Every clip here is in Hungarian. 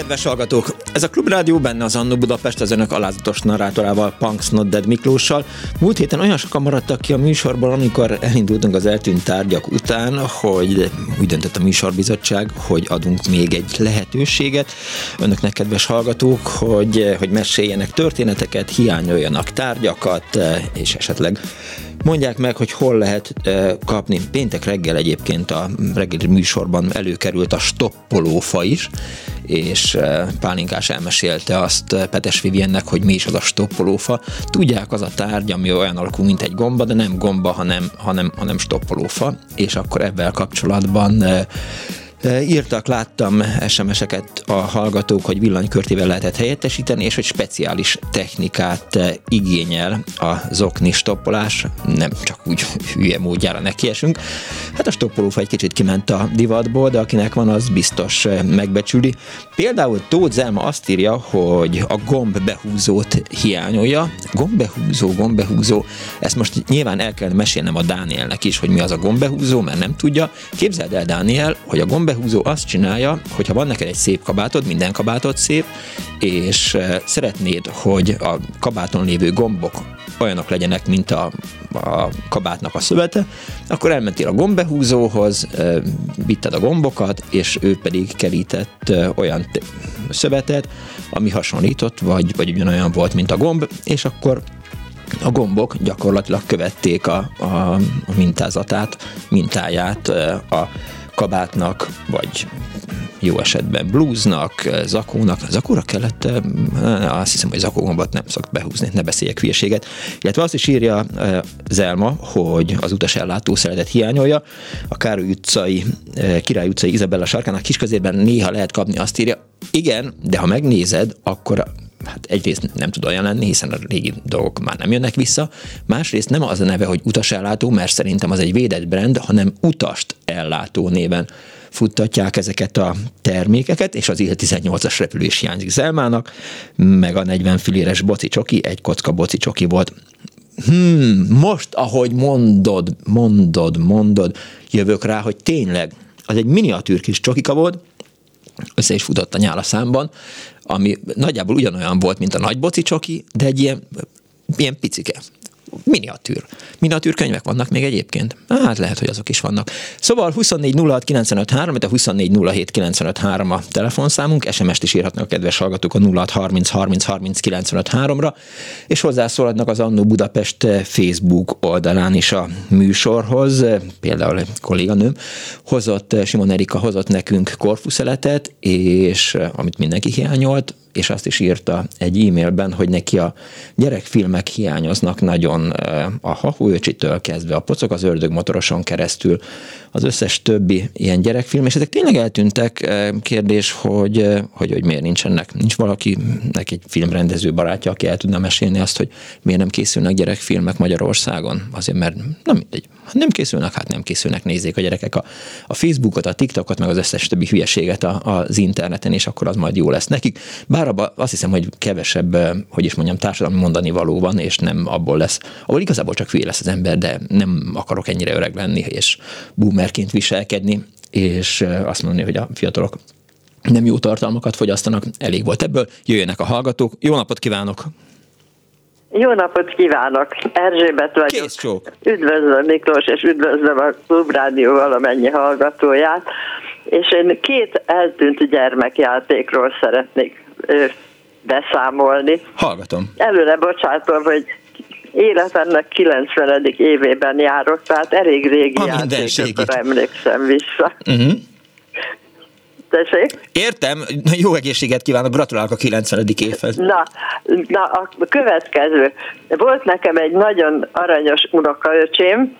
Kedves hallgatók! Ez a Klubrádió benne az Annó Budapest az önök alázatos narrátorával, Punks Not Dead Miklóssal. Múlt héten olyan sokan maradtak ki a műsorból, amikor elindultunk az eltűnt tárgyak után, hogy úgy döntött a műsorbizottság, hogy adunk még egy lehetőséget önöknek, kedves hallgatók, hogy, hogy meséljenek történeteket, hiányoljanak tárgyakat, és esetleg Mondják meg, hogy hol lehet kapni. Péntek reggel egyébként a reggeli műsorban előkerült a stoppolófa is, és Pálinkás elmesélte azt Petes Viviennek, hogy mi is az a stoppolófa. Tudják, az a tárgy, ami olyan alakú, mint egy gomba, de nem gomba, hanem, hanem, hanem stoppolófa, és akkor ebben kapcsolatban Írtak, láttam SMS-eket a hallgatók, hogy villanykörtével lehetett helyettesíteni, és hogy speciális technikát igényel a zokni stoppolás, nem csak úgy hülye módjára nekiesünk. Hát a stoppolófa egy kicsit kiment a divatból, de akinek van, az biztos megbecsüli. Például Tóth Zelma azt írja, hogy a gombehúzót hiányolja. Gombehúzó, gombehúzó, ezt most nyilván el kell mesélnem a Dánielnek is, hogy mi az a gombehúzó, mert nem tudja. Képzeld el, Dániel, hogy a gombe gombehúzó azt csinálja, hogyha van neked egy szép kabátod, minden kabátod szép, és szeretnéd, hogy a kabáton lévő gombok olyanok legyenek, mint a, a kabátnak a szövete, akkor elmentél a gombehúzóhoz, vitted a gombokat, és ő pedig kerített olyan szövetet, ami hasonlított, vagy, vagy ugyanolyan volt, mint a gomb, és akkor a gombok gyakorlatilag követték a, a, a mintázatát, mintáját a kabátnak, vagy jó esetben bluesnak, zakónak, zakóra kellett, eh, azt hiszem, hogy zakógombat nem szok behúzni, ne beszéljek hülyeséget. Illetve azt is írja eh, Zelma, hogy az utasellátó szeretet hiányolja. A Károly utcai, eh, Király utcai Izabella sarkának kisközében néha lehet kapni, azt írja, igen, de ha megnézed, akkor hát egyrészt nem tud olyan lenni, hiszen a régi dolgok már nem jönnek vissza, másrészt nem az a neve, hogy utasellátó, mert szerintem az egy védett brand, hanem utast ellátó néven futtatják ezeket a termékeket, és az IL-18-as repülés hiányzik Zelmának, meg a 40 filéres boci csoki, egy kocka boci csoki volt. Hmm, most, ahogy mondod, mondod, mondod, jövök rá, hogy tényleg, az egy miniatűr kis csokika volt, össze is futott a nyála számban, ami nagyjából ugyanolyan volt, mint a nagy boci csoki, de egy ilyen, ilyen picike miniatűr. Miniatűr könyvek vannak még egyébként? Hát lehet, hogy azok is vannak. Szóval 24 06 95 3, a 24 07 95 3 a telefonszámunk, SMS-t is írhatnak a kedves hallgatók a 06 30 30 30 95 3-ra, és hozzászólhatnak az Annó Budapest Facebook oldalán is a műsorhoz. Például egy kolléganőm hozott, Simon Erika hozott nekünk korfuszeletet, és amit mindenki hiányolt, és azt is írta egy e-mailben, hogy neki a gyerekfilmek hiányoznak nagyon a Hahuöcsitől kezdve, a Pocok az ördög motoroson keresztül, az összes többi ilyen gyerekfilm, és ezek tényleg eltűntek. Kérdés, hogy, hogy, hogy miért nincsenek. Nincs valakinek egy filmrendező barátja, aki el tudna mesélni azt, hogy miért nem készülnek gyerekfilmek Magyarországon. Azért, mert nem mindegy. Ha nem készülnek, hát nem készülnek, nézzék a gyerekek a, a Facebookot, a TikTokot, meg az összes többi hülyeséget a, az interneten, és akkor az majd jó lesz nekik. Bár abban azt hiszem, hogy kevesebb, hogy is mondjam, társadalmi mondani való van, és nem abból lesz, ahol igazából csak hülye lesz az ember, de nem akarok ennyire öreg lenni, és boomerként viselkedni, és azt mondani, hogy a fiatalok nem jó tartalmakat fogyasztanak, elég volt ebből, jöjjenek a hallgatók. Jó napot kívánok! Jó napot kívánok! Erzsébet vagyok. Kész csók. Üdvözlöm Miklós, és üdvözlöm a Klubrádió valamennyi hallgatóját. És én két eltűnt gyermekjátékról szeretnék beszámolni. Hallgatom. Előre bocsátom, hogy életemnek 90. évében járok, tehát elég régi játékokra emlékszem vissza. Uh-huh. Tessék? Értem, jó egészséget kívánok, gratulálok a 90. évhez. Na, na, a következő. Volt nekem egy nagyon aranyos unokaöcsém,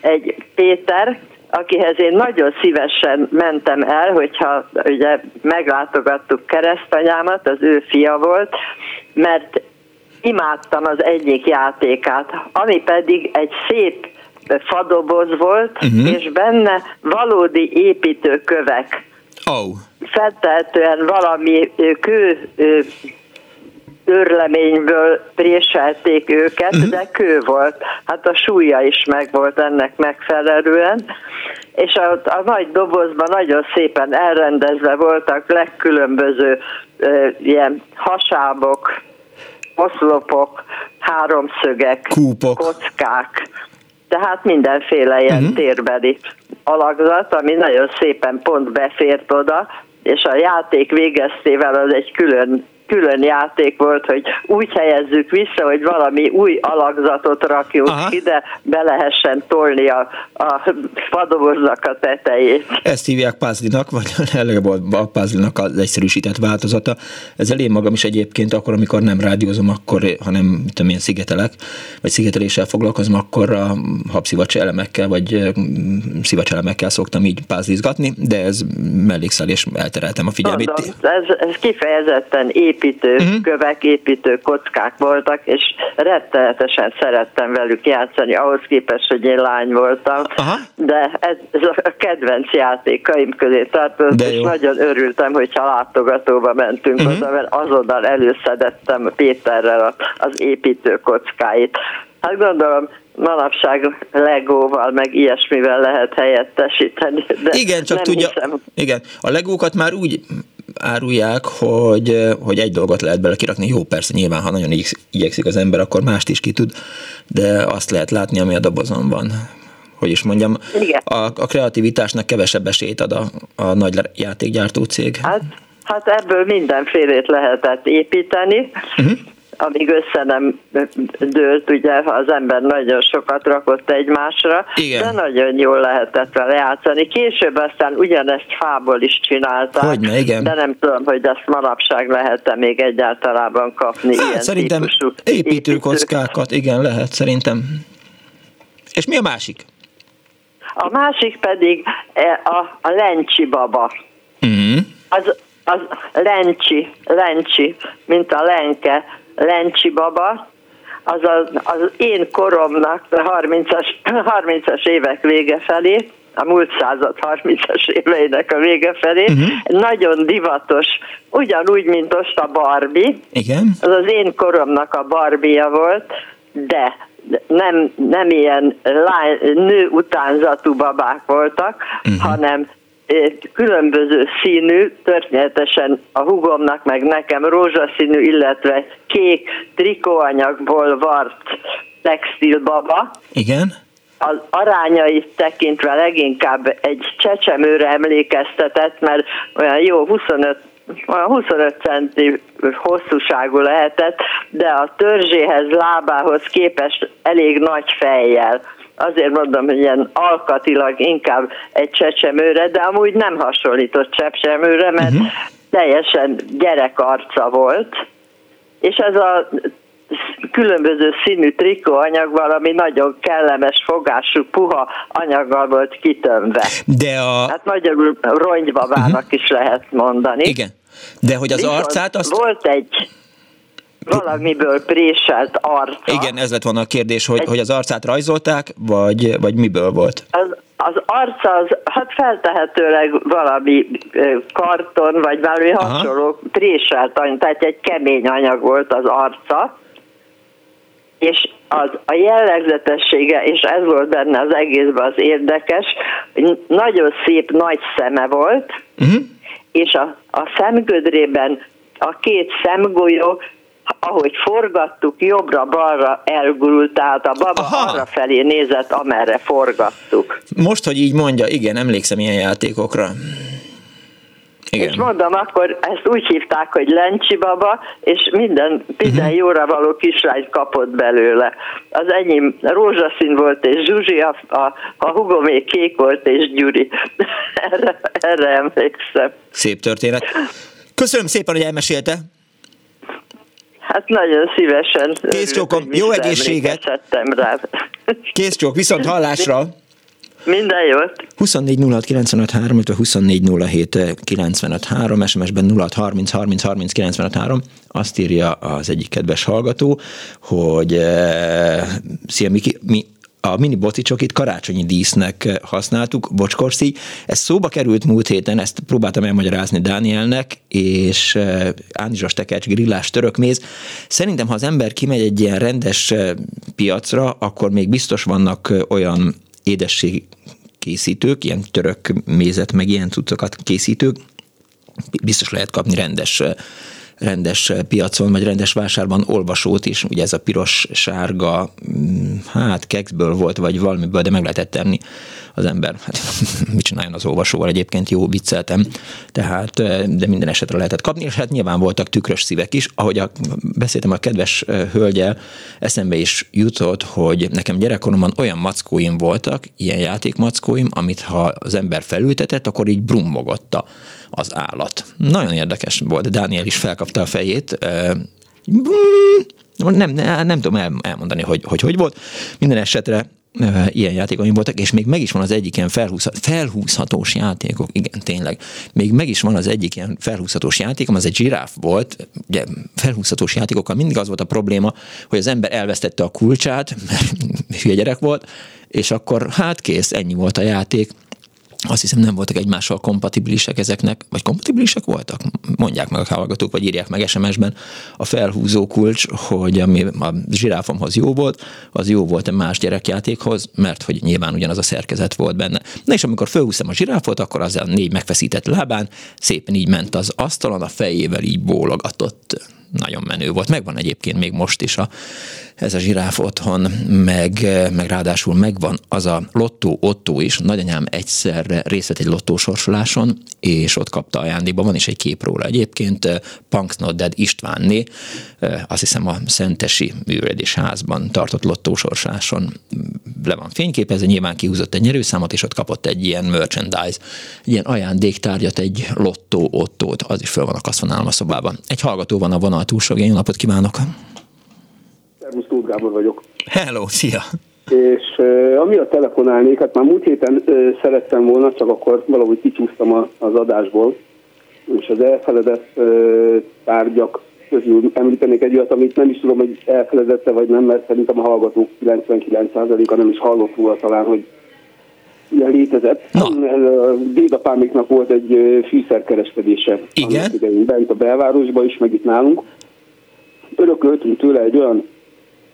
egy Péter, akihez én nagyon szívesen mentem el, hogyha ugye meglátogattuk keresztanyámat, az ő fia volt, mert imádtam az egyik játékát, ami pedig egy szép fadoboz volt, uh-huh. és benne valódi építőkövek. Oh. Feltehetően valami kő örleményből préselték őket, uh-huh. de kő volt. Hát a súlya is megvolt ennek megfelelően. És a, a nagy dobozban nagyon szépen elrendezve voltak legkülönböző ö, ilyen hasábok, oszlopok, háromszögek, Kúpok. kockák, tehát mindenféle ilyen uh-huh. térbeli alakzat, ami nagyon szépen pont befért oda, és a játék végeztével az egy külön külön játék volt, hogy úgy helyezzük vissza, hogy valami új alakzatot rakjuk Aha. ide, be lehessen tolni a, a padovoznak a tetejét. Ezt hívják puzzle vagy legalább a puzzle az egyszerűsített változata. Ezzel én magam is egyébként akkor, amikor nem rádiózom, akkor, hanem tudom, ilyen szigetelek, vagy szigeteléssel foglalkozom, akkor a habszivacs elemekkel, vagy szivacs elemekkel szoktam így pázlizgatni, de ez mellékszel, és eltereltem a figyelmét. Mondom, ez, ez kifejezetten ép építő uh-huh. kövek, építő kockák voltak, és rettenetesen szerettem velük játszani, ahhoz képest, hogy én lány voltam, Aha. de ez, ez a kedvenc játékaim közé tartozott, és nagyon örültem, hogyha látogatóba mentünk uh-huh. oda, mert azonnal előszedettem Péterrel az építő kockáit. Hát gondolom, manapság legóval, meg ilyesmivel lehet helyettesíteni. De igen, csak tudja, hiszem. igen, a legókat már úgy árulják, hogy, hogy egy dolgot lehet bele kirakni. Jó, persze, nyilván, ha nagyon igyekszik az ember, akkor mást is ki tud, de azt lehet látni, ami a dobozon van. Hogy is mondjam, a, a kreativitásnak kevesebb esélyt ad a, a nagy játékgyártó cég. Hát, hát ebből mindenfélét lehetett építeni. Uh-huh amíg össze nem dőlt, ugye az ember nagyon sokat rakott egymásra, Igen. de nagyon jól lehetett vele játszani. Később aztán ugyanezt fából is csinálták, Hogyne, igen. de nem tudom, hogy ezt manapság lehet-e még egyáltalában kapni hát, ilyen Szerintem építőkockákat, igen, lehet szerintem. És mi a másik? A másik pedig e, a, a lencsi baba. Mm. Az, az lencsi, lencsi, mint a lenke, Lencsi baba, az, az, az én koromnak a 30-as, 30-as évek vége felé, a múlt század 30-as éveinek a vége felé, uh-huh. nagyon divatos, ugyanúgy, mint most a Barbie. Igen. Az az én koromnak a Barbie volt, de nem, nem ilyen lány, nő utánzatú babák voltak, uh-huh. hanem különböző színű, történetesen a hugomnak meg nekem rózsaszínű, illetve kék trikóanyagból vart textilbaba. Igen. Az arányait tekintve leginkább egy csecsemőre emlékeztetett, mert olyan jó 25 25 centi hosszúságú lehetett, de a törzséhez, lábához képest elég nagy fejjel azért mondom, hogy ilyen alkatilag inkább egy csecsemőre, de amúgy nem hasonlított csecsemőre, mert uh-huh. teljesen gyerekarca volt, és ez a különböző színű trikóanyag valami nagyon kellemes fogású, puha anyaggal volt kitömve. De a... Hát magyarul rongybavának uh-huh. is lehet mondani. Igen. De hogy az Viszont arcát azt... Volt egy valamiből préselt arca. Igen, ez lett volna a kérdés, hogy, Egy, hogy az arcát rajzolták, vagy, vagy miből volt? Az, az arca, az, hát feltehetőleg valami karton, vagy valami Aha. hasonló préselt anyag, tehát egy kemény anyag volt az arca, és az, a jellegzetessége, és ez volt benne az egészben az érdekes, nagyon szép nagy szeme volt, uh-huh. és a, a szemgödrében a két szemgolyó ahogy forgattuk, jobbra-balra elgurult, tehát a baba Aha. arra felé nézett, amerre forgattuk. Most, hogy így mondja, igen, emlékszem ilyen játékokra. Igen. És mondom, akkor ezt úgy hívták, hogy Lencsi baba, és minden 10 uh-huh. jóra való kislány kapott belőle. Az enyém rózsaszín volt, és Zsuzsi, a, a, a hugom még kék volt, és Gyuri. erre, erre emlékszem. Szép történet. Köszönöm szépen, hogy elmesélte. Hát nagyon szívesen. Kész csókom, jó egészséget! Rá. Kész csók, viszont hallásra! Minden jót. 24 06 95 3, 24 07 95 3, SMS-ben 06 30 30 30 95 3. Azt írja az egyik kedves hallgató, hogy uh, szia Miki, mi a mini bocicsokit karácsonyi dísznek használtuk, bocskorszi. Ez szóba került múlt héten, ezt próbáltam elmagyarázni Dánielnek, és ánizsas tekercs, grillás törökméz. Szerintem, ha az ember kimegy egy ilyen rendes piacra, akkor még biztos vannak olyan édesség készítők, ilyen török mézet, meg ilyen cuccokat készítők, biztos lehet kapni rendes rendes piacon, vagy rendes vásárban olvasót is, ugye ez a piros-sárga, mm, hát kekszből volt, vagy valamiből, de meg lehetett tenni az ember. Hát mit csináljon az olvasóval, egyébként jó vicceltem, tehát, de minden esetre lehetett kapni, és hát nyilván voltak tükrös szívek is. Ahogy a, beszéltem a kedves hölgyel, eszembe is jutott, hogy nekem gyerekkoromban olyan mackóim voltak, ilyen játékmackóim, amit ha az ember felültetett, akkor így brummogotta az állat. Nagyon érdekes volt, Dániel is felkapta a fejét. Nem, nem, nem tudom elmondani, hogy, hogy hogy volt. Minden esetre ilyen játékoim voltak, és még meg is van az egyik ilyen felhúzhat, felhúzhatós játékok, igen, tényleg. Még meg is van az egyik ilyen felhúzhatós játékom, az egy zsiráf volt, ugye felhúzhatós játékokkal mindig az volt a probléma, hogy az ember elvesztette a kulcsát, mert hülye gyerek volt, és akkor hát kész, ennyi volt a játék azt hiszem nem voltak egymással kompatibilisek ezeknek, vagy kompatibilisek voltak? Mondják meg a hallgatók, vagy írják meg SMS-ben a felhúzó kulcs, hogy ami a zsiráfomhoz jó volt, az jó volt a más gyerekjátékhoz, mert hogy nyilván ugyanaz a szerkezet volt benne. Na és amikor felhúztam a zsiráfot, akkor az a négy megfeszített lábán szépen így ment az asztalon, a fejével így bólogatott nagyon menő volt. Megvan egyébként még most is a, ez a zsiráf otthon, meg, meg ráadásul megvan az a lottó ottó is. Nagyanyám egyszerre részt vett egy lottósorsoláson, és ott kapta ajándékba. Van is egy kép róla egyébként. Punks Not Dead Istvánné, azt hiszem a Szentesi műveledés házban tartott lottósorsoláson le van fényképezve, nyilván kihúzott egy nyerőszámot, és ott kapott egy ilyen merchandise, egy ilyen ajándéktárgyat, egy lottó ottót, az is föl van akasztva nálam a szobában. Egy hallgató van a vonal túlsógén, jó napot kívánok! Szervusz, Tóth Gábor vagyok. Hello, szia! És uh, amiatt telefonálnék, hát már múlt héten uh, szerettem volna, csak akkor valahogy kicsúsztam a, az adásból, és az elfeledett uh, tárgyak közül említenék egy olyat, amit nem is tudom, hogy elfeledette vagy nem, mert szerintem a hallgatók 99%-a nem is hallott róla talán, hogy ilyen létezett. Na. Dédapáméknak volt egy fűszerkereskedése. Igen. Idején, bent a belvárosban is, meg itt nálunk. Örököltünk tőle egy olyan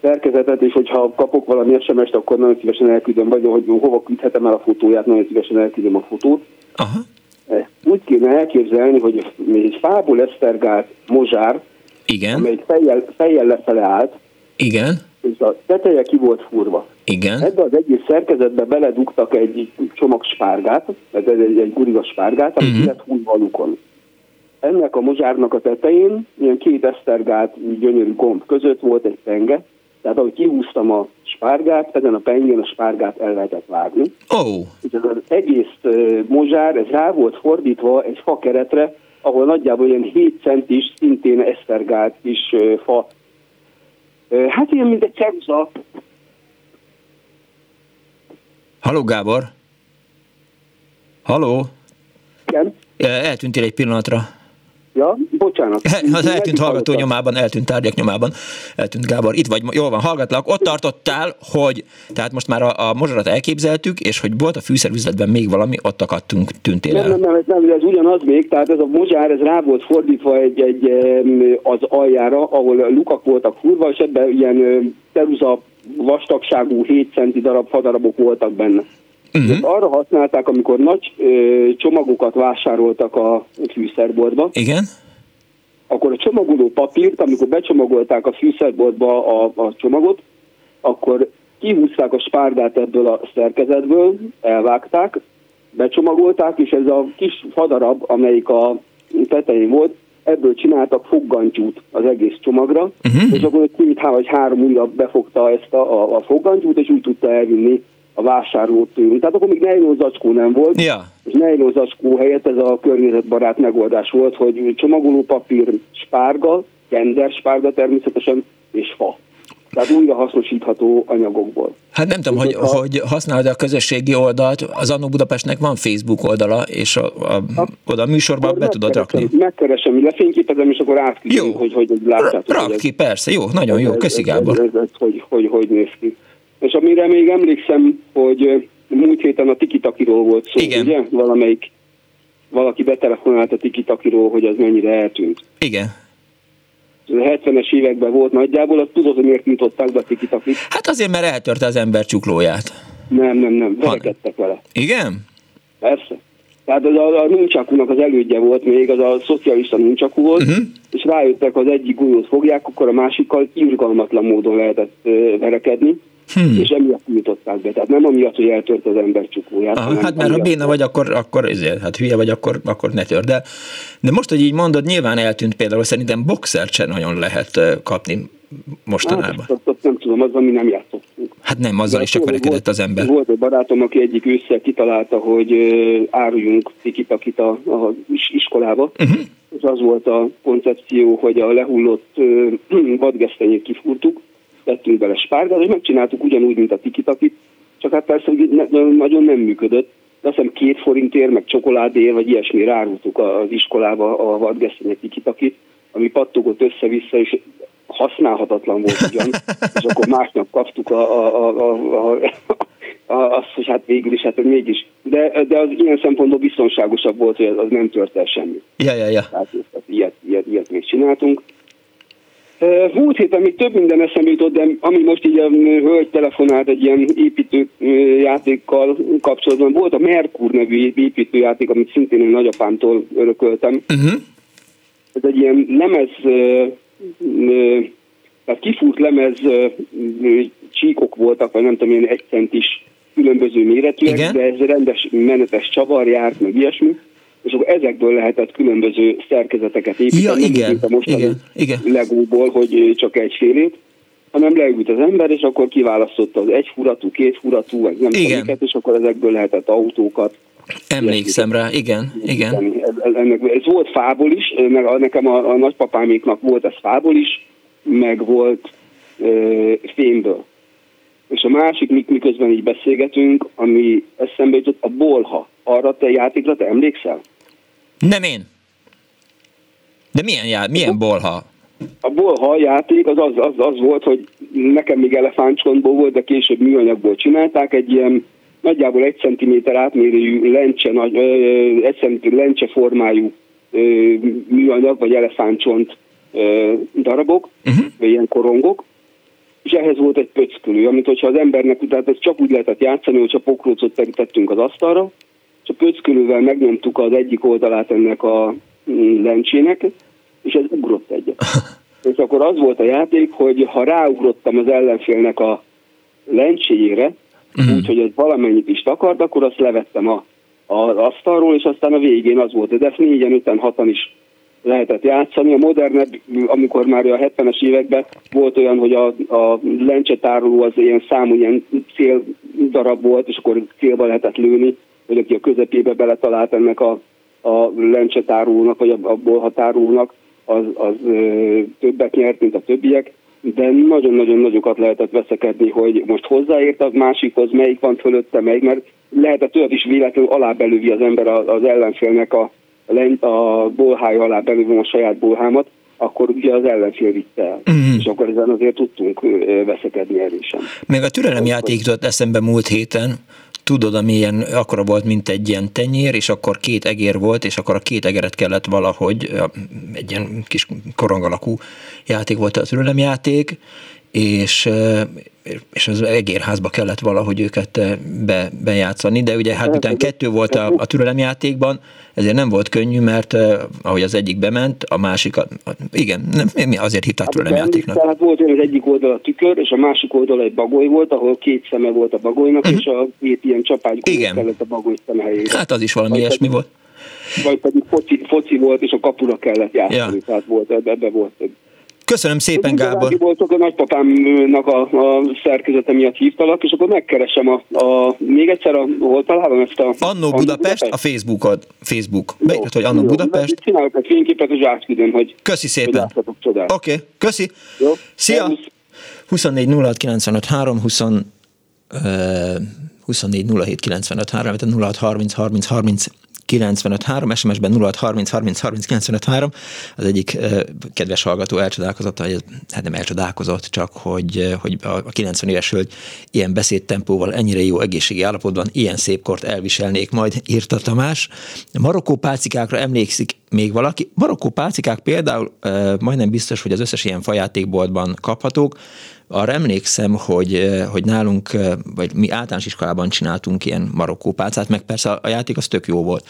szerkezetet, és hogyha kapok valami SMS-t, akkor nagyon szívesen elküldöm, vagy hogy hova küldhetem el a fotóját, nagyon szívesen elküldöm a fotót. Aha. Úgy kéne elképzelni, hogy egy fából esztergált mozsár, Igen. amely fejjel, fejjel lefele állt, Igen. és a teteje ki volt furva. Igen. Ebbe az egész szerkezetbe beledugtak egy csomag spárgát, ez egy, egy guriga spárgát, amit uh-huh. lett húzva a lukon. Ennek a mozsárnak a tetején, ilyen két esztergát gyönyörű gomb között volt egy penge, tehát ahogy kihúztam a spárgát, ezen a pengén a spárgát el lehetett vágni. Oh. És ez az egész mozsár, ez rá volt fordítva egy fa keretre, ahol nagyjából ilyen 7 centis, szintén esztergált kis fa. Hát ilyen, mint egy ceruza. Haló Gábor? Haló? Igen. Eltűntél egy pillanatra. Ja, bocsánat. Az eltűnt hallgató nyomában, eltűnt tárgyak nyomában, eltűnt Gábor. Itt vagy, jól van, hallgatlak. Ott tartottál, hogy, tehát most már a, a mozsarat elképzeltük, és hogy volt a fűszerüzletben még valami, ott akadtunk, tűntél el. Nem, nem, nem, nem, ez ugyanaz még, tehát ez a mozsár, ez rá volt fordítva egy, egy, az aljára, ahol lukak voltak furva, és ebben ilyen teruza vastagságú 7 centi darab fadarabok voltak benne. Uh-huh. arra használták, amikor nagy ö, csomagokat vásároltak a fűszerboltba. Igen. Akkor a csomagoló papírt, amikor becsomagolták a fűszerboltba a, a csomagot, akkor kihúzták a spárgát ebből a szerkezetből, elvágták, becsomagolták, és ez a kis fadarab, amelyik a tetején volt, ebből csináltak foggantyút az egész csomagra, uh-huh. és akkor két vagy három újra befogta ezt a, a, a foggantyút, és úgy tudta elvinni a vásárlót tőlünk. Tehát akkor még nejlon zacskó nem volt, ja. és nejlon zacskó helyett ez a környezetbarát megoldás volt, hogy csomagolópapír, spárga, kender spárga természetesen, és fa. Tehát újra hasznosítható anyagokból. Hát nem tudom, hogy, a... hogy használod a közösségi oldalt, az Annó Budapestnek van Facebook oldala, és a, a, oda a műsorban be tudod rakni. Megkeresem, lefényképezem, és akkor átküldöm, hogy, hogy látjátok. Rak ki, persze, jó, nagyon jó, köszi Gábor. Ez, ez, ez, hogy, hogy, hogy néz ki. És amire még emlékszem, hogy múlt héten a Tikitakiról volt szó, Igen. ugye? Valamelyik, valaki betelefonált a Tikitakiról, hogy az mennyire eltűnt. Igen. A 70-es években volt nagyjából, azt tudod, hogy miért nyitották be a Tikitakit? Hát azért, mert eltörte az ember csuklóját. Nem, nem, nem, verekedtek vele. Igen? Persze. Tehát az a, a Nuncsakunak az elődje volt még, az a szocialista Nuncsaku volt, uh-huh. és rájöttek, az egyik golyót fogják, akkor a másikkal irgalmatlan módon lehetett uh, verekedni, hmm. és emiatt nyitották be. Tehát nem amiatt, hogy eltört az ember csukóját. Aha, hát mert ha béna vagy, akkor, akkor ezért, hát hülye vagy, akkor, akkor ne tör. De, de most, hogy így mondod, nyilván eltűnt például, szerintem boxert sem nagyon lehet kapni mostanában. Hát, azt, azt nem tudom, az, ami nem játszottunk. Hát nem, azzal is csak verekedett az ember. Volt egy barátom, aki egyik ősszel kitalálta, hogy áruljunk tikipakit a, a iskolába, uh-huh. és az volt a koncepció, hogy a lehullott vadgesztenyét kifúrtuk, tettünk bele spárgát, és megcsináltuk ugyanúgy, mint a tikitakit, csak hát persze ne, nagyon nem működött. De azt hiszem két forintért, meg csokoládéért, vagy ilyesmi rárultuk az iskolába a vadgesztenyek tikitakit, ami pattogott össze-vissza, és használhatatlan volt ugyan, és akkor másnap kaptuk a, a, a, a, a, azt, hogy hát végül is, hát mégis. De, de az ilyen szempontból biztonságosabb volt, hogy az, az nem tört el semmi. Ja, ja, ja. Tehát ilyet, ilyet, ilyet még csináltunk. Múlt héten még több minden eszembe jutott, de ami most így a hölgy telefonált egy ilyen építőjátékkal kapcsolatban, volt a Merkur nevű építőjáték, amit szintén én nagyapámtól örököltem. Uh-huh. Ez egy ilyen lemez, tehát kifúrt lemez csíkok voltak, vagy nem tudom, ilyen egy centis különböző méretűek, Igen? de ez rendes menetes csavar járt, meg ilyesmi és akkor ezekből lehetett különböző szerkezeteket építeni. Ja, igen, most igen, igen. Legóból, hogy csak egyfélét, hanem leült az ember, és akkor kiválasztotta az egyfuratú, kétfuratú, vagy nem tudom, és akkor ezekből lehetett autókat. Emlékszem rá, igen, igen. Ennek, ez volt fából is, nekem a, a nagypapáméknak volt ez fából is, meg volt e, fémből. És a másik, miközben így beszélgetünk, ami eszembe jutott, a bolha. Arra te játékra te emlékszel? Nem én. De milyen, já- milyen bolha? A bolha játék az, az, az, az volt, hogy nekem még elefántcsontból volt, de később műanyagból csinálták, egy ilyen nagyjából egy centiméter átmérőjű lencse, nagy, ö, egy centiméter lencse formájú ö, műanyag, vagy elefántcsont ö, darabok, uh-huh. vagy ilyen korongok, és ehhez volt egy pöckölő, amit hogyha az embernek, tehát ez csak úgy lehetett játszani, hogy a pokrócot terítettünk az asztalra, és a pöckölővel megnyomtuk az egyik oldalát ennek a mm, lencsének, és ez ugrott egyet. és akkor az volt a játék, hogy ha ráugrottam az ellenfélnek a lencséjére, uh-huh. úgyhogy ez valamennyit is takart, akkor azt levettem a, a asztalról, és aztán a végén az volt. De ezt négyen, öten, hatan is lehetett játszani. A modernebb, amikor már a 70-es években volt olyan, hogy a, a lencsetároló az ilyen számú ilyen cél darab volt, és akkor célba lehetett lőni, hogy aki a közepébe beletalált ennek a, a lencsetárulónak, vagy a, a bolhatárulónak, az, az ö, többet nyert, mint a többiek, de nagyon-nagyon nagyokat lehetett veszekedni, hogy most hozzáért a másikhoz, melyik van fölötte, melyik, mert lehetett olyat is véletlenül alábelővi az ember az ellenfélnek a, a bolhája alá belőlem a saját bolhámat, akkor ugye az ellenfél vitte el. Mm. És akkor ezen azért tudtunk veszekedni erősen. Még a türelemjáték jutott eszembe múlt héten, tudod, amilyen akkora volt, mint egy ilyen tenyér, és akkor két egér volt, és akkor a két egeret kellett valahogy, egy ilyen kis korong alakú játék volt a türelemjáték, és és az egérházba kellett valahogy őket be, bejátszani, de ugye hát után kettő volt a, a türelemjátékban, ezért nem volt könnyű, mert ahogy az egyik bement, a másik, a, igen, nem, mi azért hívták hát, türelemjátéknak. Tehát volt olyan, az egyik oldal a tükör, és a másik oldal egy bagoly volt, ahol két szeme volt a bagolynak, uh-huh. és a két ilyen csapágy kellett a bagoly szeme helyére. Hát az is valami ilyesmi volt. Vagy pedig foci, foci volt, és a kapura kellett játszani, ja. tehát volt, ebbe, ebbe volt Köszönöm szépen, Én Gábor. Voltok a nagypapámnak a, a szerkezete miatt hívtalak, és akkor megkeresem a, a még egyszer, a, hol találom ezt a... Annó Budapest, Budapest, a Facebookod, Facebook. Beírod, hogy Annó Budapest. Csinálok egy fényképet, és átküldöm, hogy... Köszi szépen. Oké, okay, köszi. Jó. Szia. 24 06 95 3, 20, uh, 24 07 95 3, 06 30 30 30 953, SMS-ben 06 30 30 30 953. Az egyik kedves hallgató elcsodálkozott, hogy hát nem elcsodálkozott, csak hogy, hogy a 90 éves hölgy ilyen beszédtempóval ennyire jó egészségi állapotban ilyen szép kort elviselnék, majd írta Tamás. Marokkó pálcikákra emlékszik még valaki. Marokkó pálcikák például majdnem biztos, hogy az összes ilyen fajátékboltban kaphatók, arra emlékszem, hogy, hogy nálunk, vagy mi általános iskolában csináltunk ilyen marokkópálcát, meg persze a játék az tök jó volt.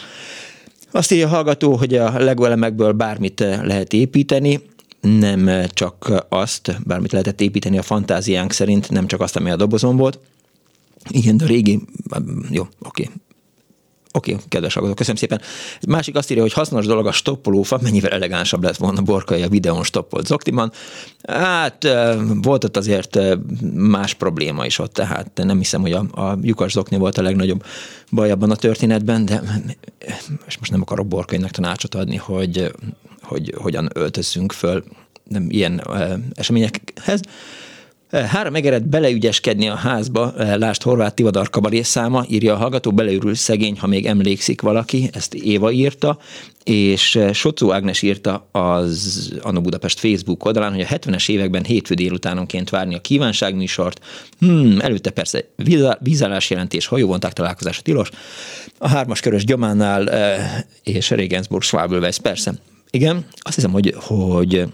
Azt írja a hallgató, hogy a Lego elemekből bármit lehet építeni, nem csak azt, bármit lehetett építeni a fantáziánk szerint, nem csak azt, ami a dobozon volt. Igen, de a régi, jó, oké, Oké, okay, kedves hallgatók, köszönöm szépen. Másik azt írja, hogy hasznos dolog a stoppolófa, mennyivel elegánsabb lett volna Borkai a videón stoppolt Zoktiban. Hát volt ott azért más probléma is ott, tehát nem hiszem, hogy a, a lyukas Zokni volt a legnagyobb baj abban a történetben, de és most nem akarok Borkainak tanácsot adni, hogy, hogy hogyan öltözzünk föl nem ilyen eseményekhez. Három egeret beleügyeskedni a házba, lást Horváth Tivadar kabaré száma, írja a hallgató, beleürül szegény, ha még emlékszik valaki, ezt Éva írta, és Socó Ágnes írta az Anno Budapest Facebook oldalán, hogy a 70-es években hétfő délutánonként várni a kívánságműsort, hmm, előtte persze vízállás jelentés, hajóvonták találkozása tilos, a hármas körös gyománál és Regensburg Schwabelweiss, persze. Igen, azt hiszem, hogy, hogy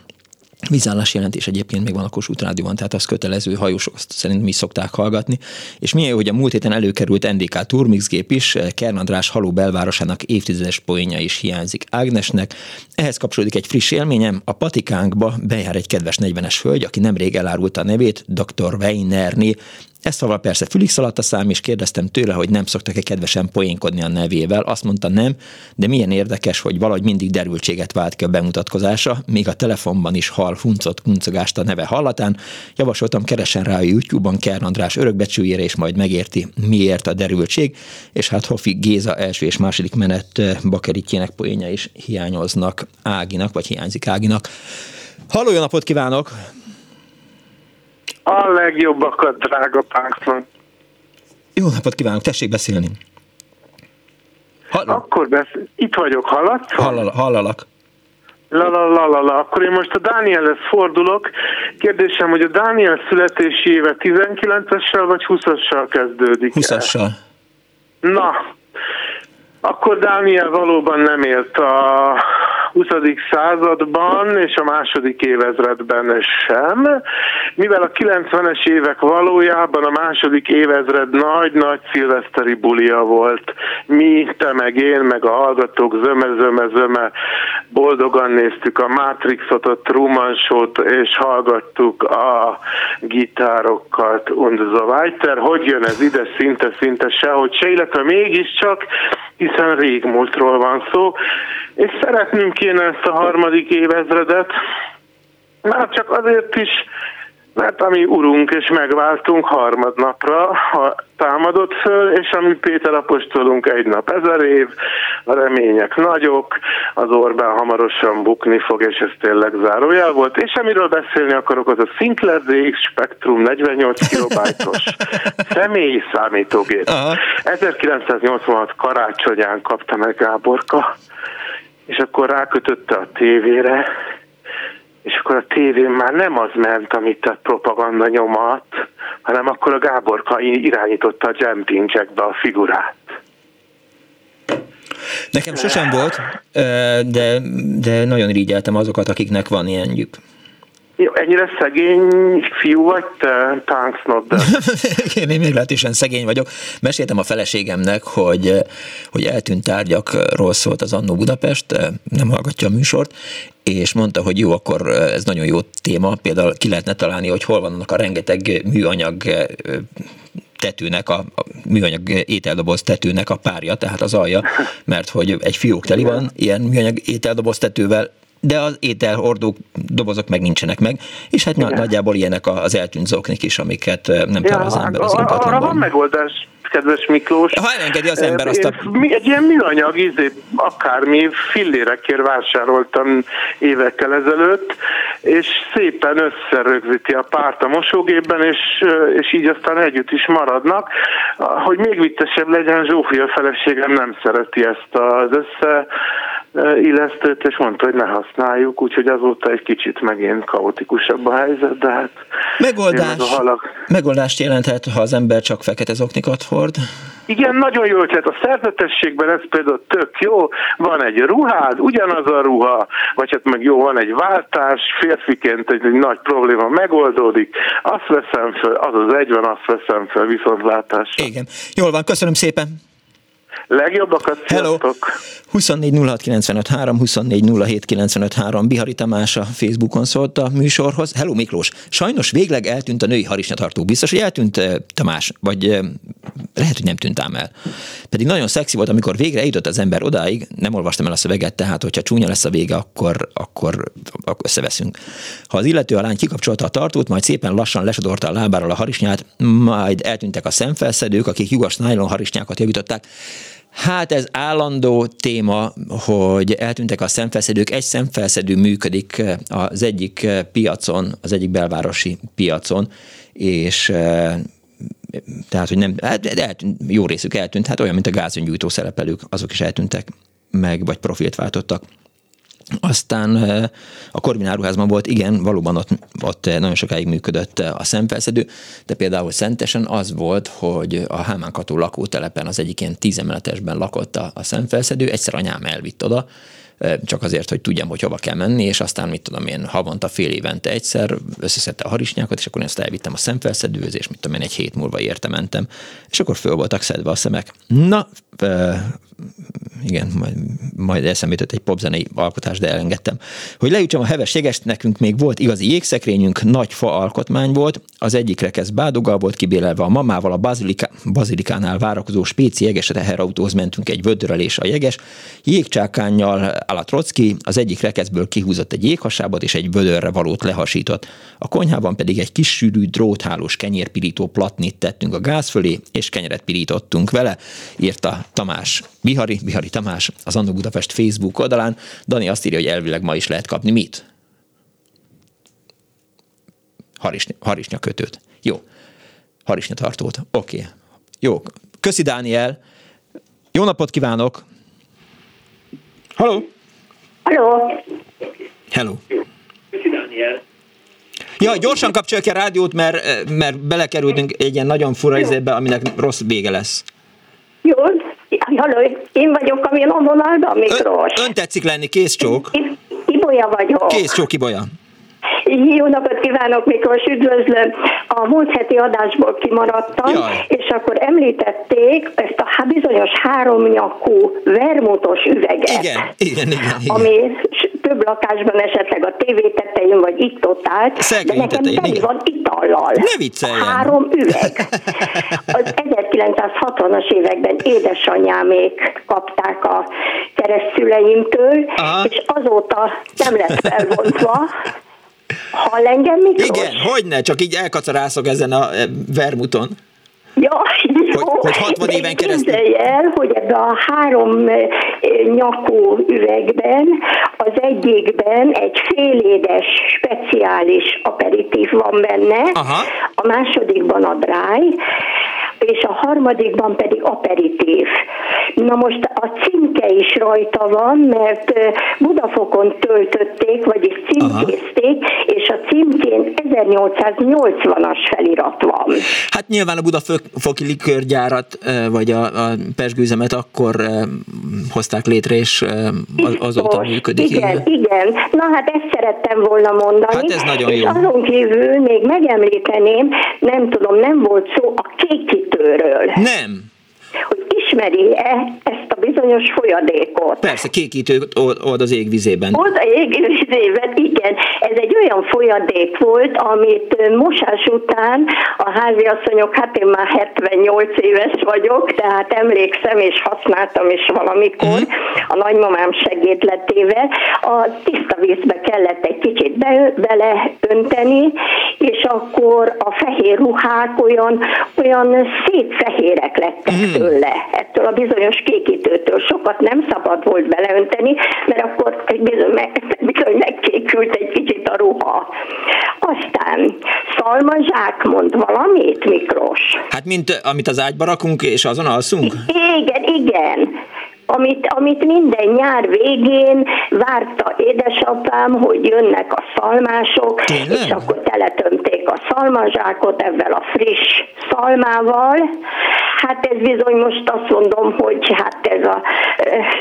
Vízállás jelentés egyébként még van a Kossuth Rádióban, tehát az kötelező, hajósok azt szerint mi szokták hallgatni. És milyen jó, hogy a múlt héten előkerült NDK Turmixgép is, Kern András haló belvárosának évtizedes poénja is hiányzik Ágnesnek. Ehhez kapcsolódik egy friss élményem, a patikánkba bejár egy kedves 40-es hölgy, aki nemrég elárulta a nevét, dr. Weinerni, ezt szóval persze fülig szaladt a szám, és kérdeztem tőle, hogy nem szoktak-e kedvesen poénkodni a nevével. Azt mondta nem, de milyen érdekes, hogy valahogy mindig derültséget vált ki a bemutatkozása, még a telefonban is hal huncot kuncogást a neve hallatán. Javasoltam, keresen rá a YouTube-on Kern András örökbecsőjére, és majd megérti, miért a derültség, és hát Hofi Géza első és második menet eh, bakeritjének poénja is hiányoznak Áginak, vagy hiányzik Áginak. Halló, jó napot kívánok! A legjobbakat, drága pánknak. Jó napot kívánok, tessék beszélni. Halló. Akkor beszél. Itt vagyok, hallatsz? Hallal, hallalak. La, la, la, la, la. Akkor én most a Dánielhez fordulok. Kérdésem, hogy a Dániel születési éve 19-essel vagy 20-assal kezdődik 20-assal. Na, akkor Dániel valóban nem élt a 20. században és a második évezredben sem, mivel a 90-es évek valójában a második évezred nagy-nagy szilveszteri bulia volt. Mi, te meg én, meg a hallgatók zöme-zöme-zöme boldogan néztük a Matrixot, a Truman Show-t, és hallgattuk a gitárokat und so weiter. Hogy jön ez ide? Szinte-szinte sehogy se, illetve mégiscsak, hiszen régmúltról van szó, és szeretnünk kéne ezt a harmadik évezredet, már csak azért is, mert ami urunk és megváltunk harmadnapra, ha támadott föl, és ami Péter apostolunk egy nap ezer év, a remények nagyok, az Orbán hamarosan bukni fog, és ez tényleg zárójel volt. És amiről beszélni akarok, az a Sinclair DX Spectrum 48 kilobajtos személyi számítógép. Aha. 1986 karácsonyán kapta meg Gáborka, és akkor rákötötte a tévére, és akkor a tévén már nem az ment, amit a propaganda nyomat, hanem akkor a Gáborka irányította a jumping jackbe a figurát. Nekem sosem volt, de, de nagyon irigyeltem azokat, akiknek van ilyenjük. Ennyire szegény fiú vagy te, Tanksnod? Én meglehetősen szegény vagyok. Meséltem a feleségemnek, hogy, hogy eltűnt tárgyakról szólt az Annó Budapest, nem hallgatja a műsort, és mondta, hogy jó, akkor ez nagyon jó téma, például ki lehetne találni, hogy hol vannak a rengeteg műanyag tetőnek, a, a műanyag ételdoboz tetőnek a párja, tehát az alja, mert hogy egy fiók teli van ilyen műanyag ételdoboz tetővel, de az ételhordók, dobozok meg nincsenek meg, és hát Igen. nagyjából ilyenek az eltűnt zoknik is, amiket nem ja, talál az ember az ingatlanban. Arra van megoldás, kedves Miklós. Ha elengedi az ember azt a... Egy ilyen műanyag, izé, akármi fillérekért vásároltam évekkel ezelőtt, és szépen összerögzíti a párt a mosógépben, és, és így aztán együtt is maradnak. Hogy még viccesebb legyen, Zsófia feleségem nem szereti ezt az össze illesztőt, és mondta, hogy ne használjuk, úgyhogy azóta egy kicsit megint kaotikusabb a helyzet, de hát... Megoldás, megoldást jelenthet, ha az ember csak fekete zoknikat hord? Igen, nagyon jó ötlet. A szerzetességben ez például tök jó. Van egy ruhád, ugyanaz a ruha, vagy hát meg jó, van egy váltás, férfiként egy, egy nagy probléma megoldódik. Azt veszem föl, az az egy van, azt veszem föl, viszontlátásra. Igen. Jól van, köszönöm szépen. Legjobbakat, Hello. 24 24 Bihari Tamás a Facebookon szólt a műsorhoz. Hello Miklós, sajnos végleg eltűnt a női harisnyatartó. Biztos, hogy eltűnt eh, Tamás, vagy eh, lehet, hogy nem tűnt ám el. Pedig nagyon szexi volt, amikor végre eljutott az ember odáig, nem olvastam el a szöveget, tehát hogyha csúnya lesz a vége, akkor, akkor, akkor összeveszünk. Ha az illető a lány kikapcsolta a tartót, majd szépen lassan lesodorta a lábáról a harisnyát, majd eltűntek a szemfelszedők, akik lyugas nylon harisnyákat javították, Hát ez állandó téma, hogy eltűntek a szemfelszedők. Egy szemfelszedő működik eh, az egyik eh, piacon, az egyik belvárosi piacon, és eh, tehát, hogy nem, hát eltűnt, jó részük eltűnt, hát olyan, mint a gázöngyújtó szerepelők, azok is eltűntek meg, vagy profilt váltottak. Aztán a Corvin áruházban volt, igen, valóban ott, ott nagyon sokáig működött a szemfelszedő, de például Szentesen az volt, hogy a Hámánkató lakótelepen az egyik ilyen tízemeletesben lakott a, a szemfelszedő, egyszer anyám elvitt oda, csak azért, hogy tudjam, hogy hova kell menni, és aztán mit tudom én, havonta fél évente egyszer összeszedte a harisnyákat, és akkor én ezt elvittem a szemfelszedőhöz, és mit tudom én, egy hét múlva érte mentem, és akkor föl voltak szedve a szemek. Na, igen, majd, majd eszembe jutott egy popzenei alkotás, de elengedtem. Hogy leütsem a heves jegest, nekünk még volt igazi jégszekrényünk, nagy fa alkotmány volt, az egyik rekesz bádoggal volt kibélelve a mamával, a bazilika, bazilikánál várakozó spéci jeges teherautóhoz mentünk egy vödörrel és a jeges, jégcsákányjal a Trocki, az egyik rekeszből kihúzott egy jéghasábot és egy vödörre valót lehasított. A konyhában pedig egy kis sűrű dróthálós kenyérpirító platnit tettünk a gáz fölé, és kenyeret pirítottunk vele, írta Tamás Bihari, Bihari Tamás az Annó Budapest Facebook oldalán. Dani azt írja, hogy elvileg ma is lehet kapni mit? Harisnya, harisnya kötőt. Jó. Harisnya tartót. Oké. Okay. Jó. Köszi, Dániel. Jó napot kívánok! Halló! Halló! Hello! Köszi, Dániel. Ja, gyorsan kapcsoljuk a rádiót, mert, mert belekerültünk egy ilyen nagyon fura izébe, aminek rossz vége lesz. Jó, Halló, én vagyok, a vonalban, Miklós. Ön, ön tetszik lenni, kész csók. Ibolya vagyok. Kész csók, Ibolya. Jó napot kívánok, Miklós, üdvözlöm. A múlt heti adásból kimaradtam, Jaj. és akkor említették ezt a bizonyos háromnyakú vermutos üveget. Igen, igen, igen. igen. Ami több lakásban esetleg a tévé tetején vagy itt ott állt, Szegény de nekem teli van itallal. Ne vicceljen. Három üveg. Az 1960-as években édesanyámék kapták a keresztüleimtől, Aha. és azóta nem lett felvontva. Hall engem, Miklós? Igen, hogy ne, csak így elkacarászok ezen a eh, vermuton. Ja, jó. Hogy, hogy 60 éven keresztül. el, hogy ebben a három eh, nyakú üvegben az egyikben egy félédes speciális aperitív van benne, Aha. a másodikban a dry, és a harmadikban pedig aperitív. Na most a címke is rajta van, mert Budafokon töltötték, vagyis címkézték, Aha. és a címkén 1880-as felirat van. Hát nyilván a Budafoki likörgyárat, vagy a, a pesgőzemet akkor hozták létre, és azóta működik. Igen, igen, igen. Na hát ezt szerettem volna mondani. Hát ez nagyon és jó. azon kívül még megemlíteném, nem tudom, nem volt szó a kékítőről. Nem hogy ismeri-e ezt a bizonyos folyadékot. Persze, kékítő old az égvizében. Old a égvizében, igen. Ez egy olyan folyadék volt, amit mosás után a háziasszonyok, hát én már 78 éves vagyok, tehát emlékszem és használtam is valamikor mm. a nagymamám segédletével. A tiszta vízbe kellett egy kicsit be, beleönteni, és akkor a fehér ruhák olyan, olyan szép fehérek lettek mm tőle, ettől a bizonyos kékítőtől. Sokat nem szabad volt beleönteni, mert akkor egy bizony, meg, bizony megkékült egy kicsit a ruha. Aztán szalmazsák mond valamit, Mikros? Hát mint amit az ágyba rakunk, és azon alszunk? Igen, igen amit, amit minden nyár végén várta édesapám, hogy jönnek a szalmások, Tényleg? és akkor teletömték a szalmazsákot ebben a friss szalmával. Hát ez bizony most azt mondom, hogy hát ez a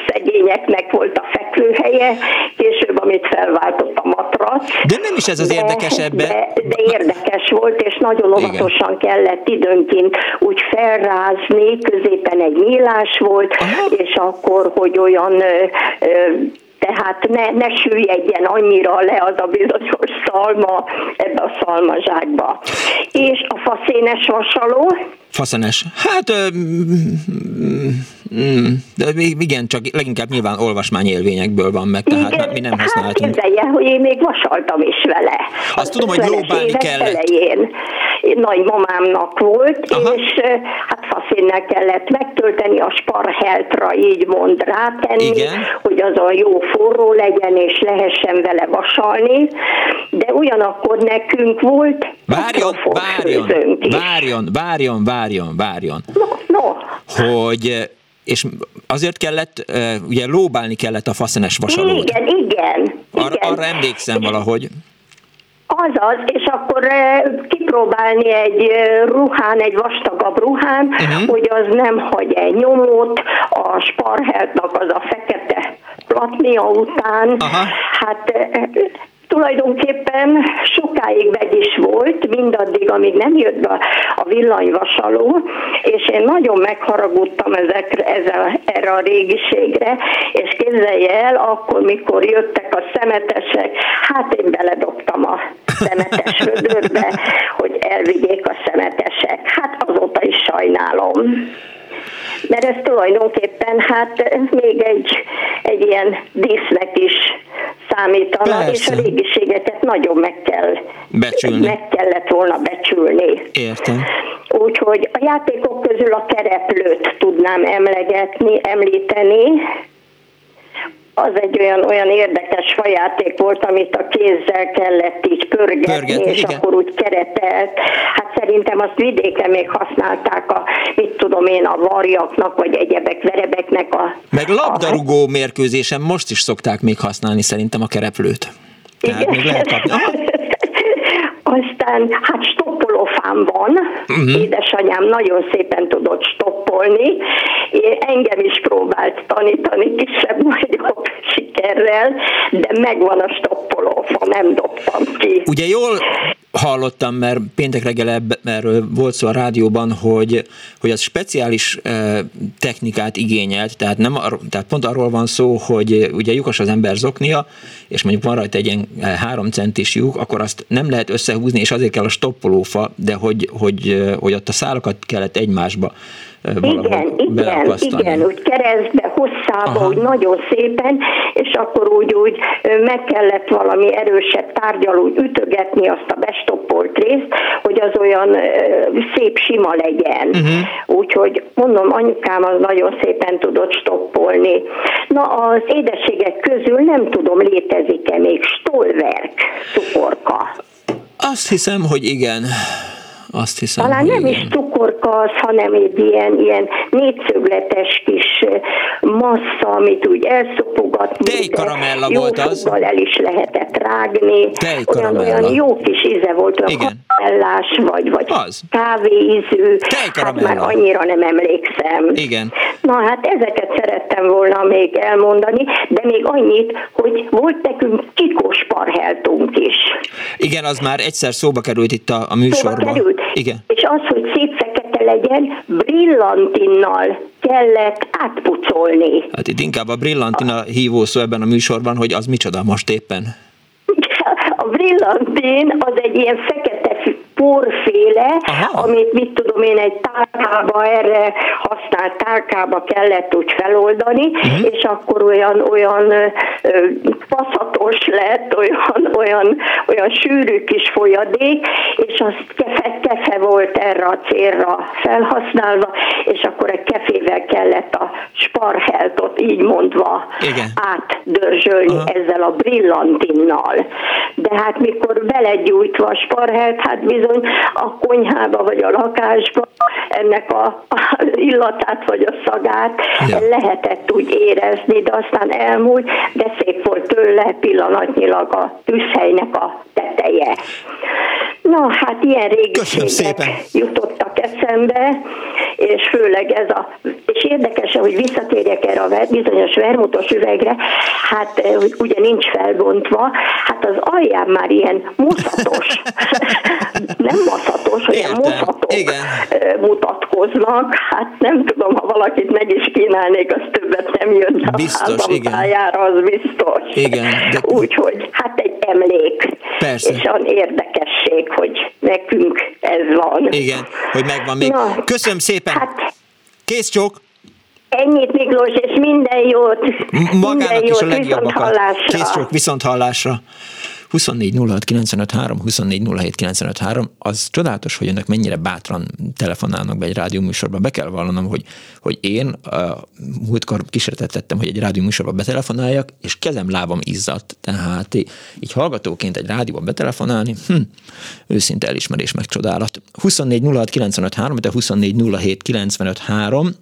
szegényeknek volt a fekvőhelye, később amit felváltott a matrac. De nem is ez az érdekesebb. De, de érdekes volt, és nagyon óvatosan kellett időnként úgy felrázni, középen egy nyílás volt, Aha. és akkor, hogy olyan tehát ne, ne süllyedjen annyira le az a bizonyos szalma ebbe a szalmazsákba. És a faszénes vasaló? Faszenes. Hát Mm, de igen, csak leginkább nyilván olvasmányélvényekből van meg, tehát igen, mi nem hát használhatunk. Hát képzelje, hogy én még vasaltam is vele. Azt tudom, hogy lóbálni kellett. Elején. Nagymamámnak volt, Aha. és hát faszénnel kellett megtölteni a sparheltra, így mond rátenni, igen. hogy az a jó forró legyen, és lehessen vele vasalni, de ugyanakkor nekünk volt Várjon, várjon, várjon, várjon, várjon, várjon. No, no. Hogy és azért kellett, ugye lóbálni kellett a faszenes vasalót. Igen, igen. Ar- igen. Arra emlékszem valahogy. Azaz, és akkor kipróbálni egy ruhán, egy vastagabb ruhán, uh-huh. hogy az nem hagy egy nyomót, a sparheltnak az a fekete platnia után. Aha. Hát tulajdonképpen sokáig meg is volt, mindaddig, amíg nem jött be a villanyvasaló, és én nagyon megharagudtam ezekre, ezzel, erre a régiségre, és képzelje el, akkor, mikor jöttek a szemetesek, hát én beledobtam a szemetes vödörbe, hogy elvigyék a szemetesek. Hát azóta is sajnálom mert ez tulajdonképpen hát még egy, egy ilyen dísznek is számítana, Persze. és a régiségeket nagyon meg kell becsülni. meg kellett volna becsülni. Értem. Úgyhogy a játékok közül a kereplőt tudnám emlegetni, említeni, az egy olyan, olyan érdekes fajáték volt, amit a kézzel kellett így pörgetni, Pörgetni, és igen. akkor úgy keretelt. Hát szerintem azt vidéken még használták a, mit tudom én, a varjaknak, vagy egyebek, verebeknek a... Meg labdarúgó a... mérkőzésen most is szokták még használni szerintem a kereplőt. Tehát igen. még lehet kapni. Aztán hát stoppolófám van, uh-huh. édesanyám nagyon szépen tudott stoppolni, Én engem is próbált tanítani kisebb-nagyobb sikerrel, de megvan a stoppolófa, nem dobtam ki. Ugye jól hallottam, mert péntek reggel erről volt szó a rádióban, hogy, hogy az speciális e, technikát igényelt, tehát, nem tehát pont arról van szó, hogy ugye lyukas az ember zoknia, és mondjuk van rajta egy ilyen három centis lyuk, akkor azt nem lehet összehúzni, és azért kell a stoppolófa, de hogy, hogy, hogy ott a szálakat kellett egymásba igen, igen, igen, úgy keresztbe, hosszába, Aha. úgy nagyon szépen, és akkor úgy, úgy meg kellett valami erősebb tárgyal úgy ütögetni azt a bestoppolt részt, hogy az olyan szép sima legyen. Uh-huh. Úgyhogy mondom, anyukám az nagyon szépen tudott stoppolni. Na, az édességek közül nem tudom, létezik-e még stolverk cukorka? Azt hiszem, hogy igen. Azt hiszem. Talán nem igen. is cukorka az, hanem egy ilyen, ilyen négyszögletes kis massza, amit úgy elszopogatni. Tejkaramella volt az. el is lehetett rágni. Olyan, olyan jó kis íze volt, olyan igen. karamellás, vagy, vagy az. kávéízű. Hát már annyira nem emlékszem. Igen. Na hát ezeket szerettem volna még elmondani, de még annyit, hogy volt nekünk csikós parheltunk is. Igen, az már egyszer szóba került itt a, a műsorban. Szóba került. Igen. És az, hogy szép fekete legyen, brillantinnal kellett átpucolni. Hát itt inkább a brillantina hívó szó ebben a műsorban, hogy az micsoda most éppen. A brillantin az egy ilyen fekete porféle, Aha. amit mit tudom én, egy tálkába, erre használt tálkába kellett úgy feloldani, uh-huh. és akkor olyan, olyan faszatos lett, olyan, olyan, olyan sűrű kis folyadék, és az kefe, kefe volt erre a célra felhasználva, és akkor egy kefével kellett a sparheltot így mondva Igen. átdörzsölni Aha. ezzel a brillantinnal. De hát mikor belegyújtva a sparhelt, hát bizony bizony a konyhába vagy a lakásba ennek a, a illatát vagy a szagát ja. lehetett úgy érezni, de aztán elmúlt, de szép volt tőle pillanatnyilag a tűzhelynek a teteje. Na, hát ilyen régiségek jutottak eszembe, és főleg ez a, és érdekes, hogy visszatérjek erre a bizonyos vermutos üvegre, hát eh, ugye nincs felbontva, hát az alján már ilyen muszatos, nem maszatos, hanem muszatok Igen. Mutatkoznak, hát nem tudom, ha valakit meg is kínálnék, az többet nem jön a biztos, igen. az biztos. Igen. De... Úgyhogy hát egy emlék. Persze. És olyan érdekesség, hogy nekünk ez van. Igen, hogy megvan még. Na, Köszönöm szépen. Hát, Kész csók. Ennyit Miklós, és minden jót. Magának minden jót, is a legjobbakat. Kész csók, viszont hallásra. 24 06 95 3, 24 07 95 3, az csodálatos, hogy önök mennyire bátran telefonálnak be egy rádióműsorba. Be kell vallanom, hogy, hogy én uh, múltkor kísérletet tettem, hogy egy rádióműsorba betelefonáljak, és kezem, lábam izzadt. Tehát így hallgatóként egy rádióba betelefonálni, hm, őszinte elismerés, meg csodálat. 24 06 95 3, de 24 07 95 3,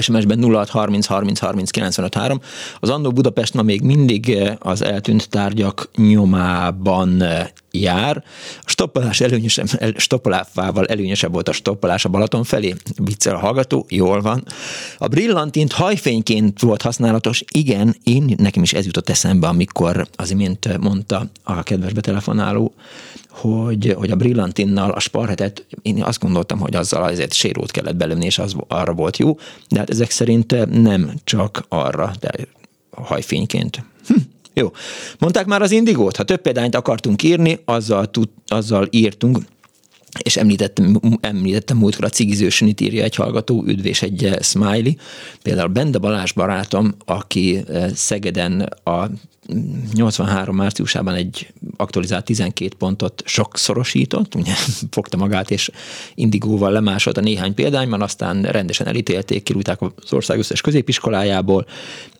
SMS-ben 06 30 30 30 95 3. Az Annó Budapest ma még mindig eh, az eltűnt tárgyak nyomában eh, jár. A stoppolás előnyösebb, stoppolával előnyösebb volt a stoppolás a Balaton felé. Viccel a hallgató, jól van. A brillantint hajfényként volt használatos. Igen, én, nekem is ez jutott eszembe, amikor az imént mondta a kedves betelefonáló, hogy, hogy a brillantinnal a sparhetet, én azt gondoltam, hogy azzal azért sérót kellett belőni, és az arra volt jó, de hát ezek szerint nem csak arra, de hajfényként. Hm. Jó. Mondták már az indigót? Ha több példányt akartunk írni, azzal, tud, azzal írtunk, és említettem, említettem múltkor a cigizősön, írja egy hallgató, üdvés egy eh, smiley. Például Bende Balázs barátom, aki eh, Szegeden a 83 márciusában egy aktualizált 12 pontot sokszorosított, ugye fogta magát, és indigóval lemásolta néhány példányban, aztán rendesen elítélték, kirújták az ország összes középiskolájából,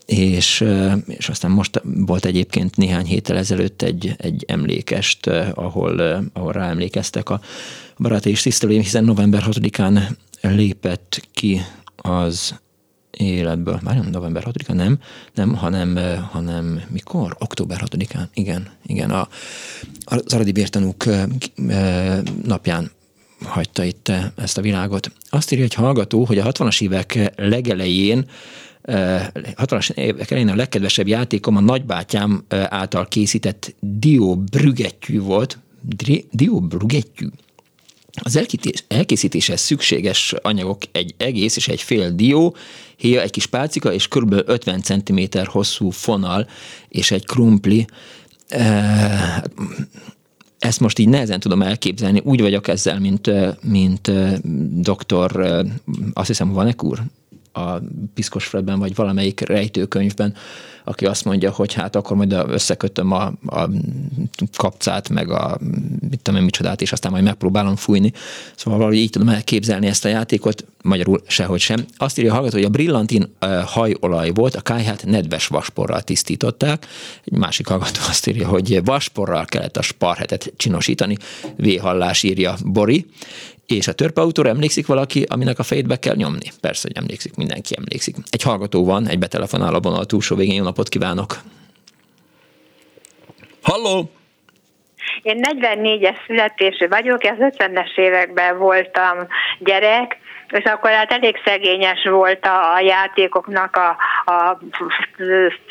és, és aztán most volt egyébként néhány héttel ezelőtt egy, egy emlékest, ahol, ahol ráemlékeztek a barátai és tisztelőim, hiszen november 6-án lépett ki az életből, már nem november 6-án, nem, nem, hanem, hanem mikor? Október 6-án, igen, igen, a, az aradi bértanúk napján hagyta itt ezt a világot. Azt írja egy hallgató, hogy a 60-as évek legelején 60-as évek elején a legkedvesebb játékom a nagybátyám által készített Dio Brügettyű volt. Dio Brügettyű. Az elkészítéshez szükséges anyagok egy egész és egy fél dió, héja, egy kis pálcika és kb. 50 cm hosszú fonal és egy krumpli. Ezt most így nehezen tudom elképzelni. Úgy vagyok ezzel, mint, mint doktor, azt hiszem, Vanek úr, a Piszkos Fredben, vagy valamelyik rejtőkönyvben, aki azt mondja, hogy hát akkor majd összekötöm a, a kapcát, meg a mit tudom én micsodát, és aztán majd megpróbálom fújni. Szóval valahogy így tudom elképzelni ezt a játékot, magyarul sehogy sem. Azt írja a hallgató, hogy a brillantin hajolaj volt, a kájhát nedves vasporral tisztították. Egy másik hallgató azt írja, hogy vasporral kellett a sparhetet csinosítani. V-hallás írja Bori. És a törpeautóra emlékszik valaki, aminek a fejét kell nyomni? Persze, hogy emlékszik, mindenki emlékszik. Egy hallgató van, egy betelefonál a vonal túlsó végén. Jó napot kívánok! Halló! Én 44-es születésű vagyok, az 50-es években voltam gyerek, és akkor hát elég szegényes volt a, a játékoknak a, a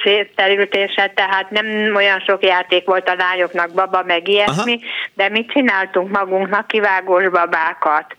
szétterültése, tehát nem olyan sok játék volt a lányoknak, baba, meg ilyesmi, Aha. de mi csináltunk magunknak kivágós babákat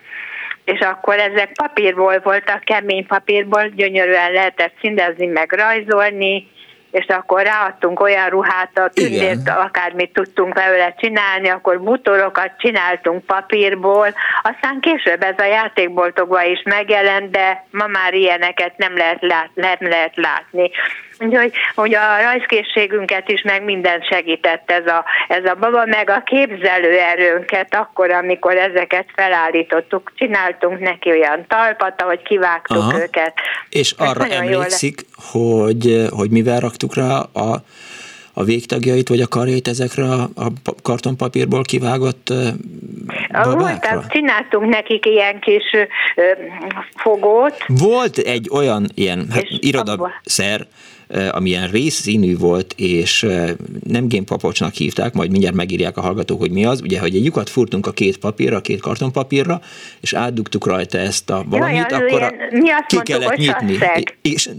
és akkor ezek papírból voltak, kemény papírból, gyönyörűen lehetett színezni, meg rajzolni, és akkor ráadtunk olyan ruhát, a tündért, akármit tudtunk belőle csinálni, akkor butorokat csináltunk papírból, aztán később ez a játékboltokban is megjelent, de ma már ilyeneket nem lehet, lát, nem lehet látni. Úgyhogy hogy a rajzkészségünket is meg minden segített ez a, ez a baba, meg a képzelőerőnket akkor, amikor ezeket felállítottuk, csináltunk neki olyan talpat, ahogy kivágtuk Aha. őket. És arra emlékszik, hogy, hogy mivel raktuk rá a a végtagjait, vagy a karjait ezekre a, kartonpapírból kivágott babákra? Voltak, csináltunk nekik ilyen kis ö, fogót. Volt egy olyan ilyen hát, irodaszer, ami ilyen részszínű volt, és nem gémpapocsnak hívták, majd mindjárt megírják a hallgatók, hogy mi az, ugye, hogy egy lyukat furtunk a két papírra, a két kartonpapírra, és átdugtuk rajta ezt a valamit, Jaj, akkor a, mi azt ki mondtuk, kellett nyitni. És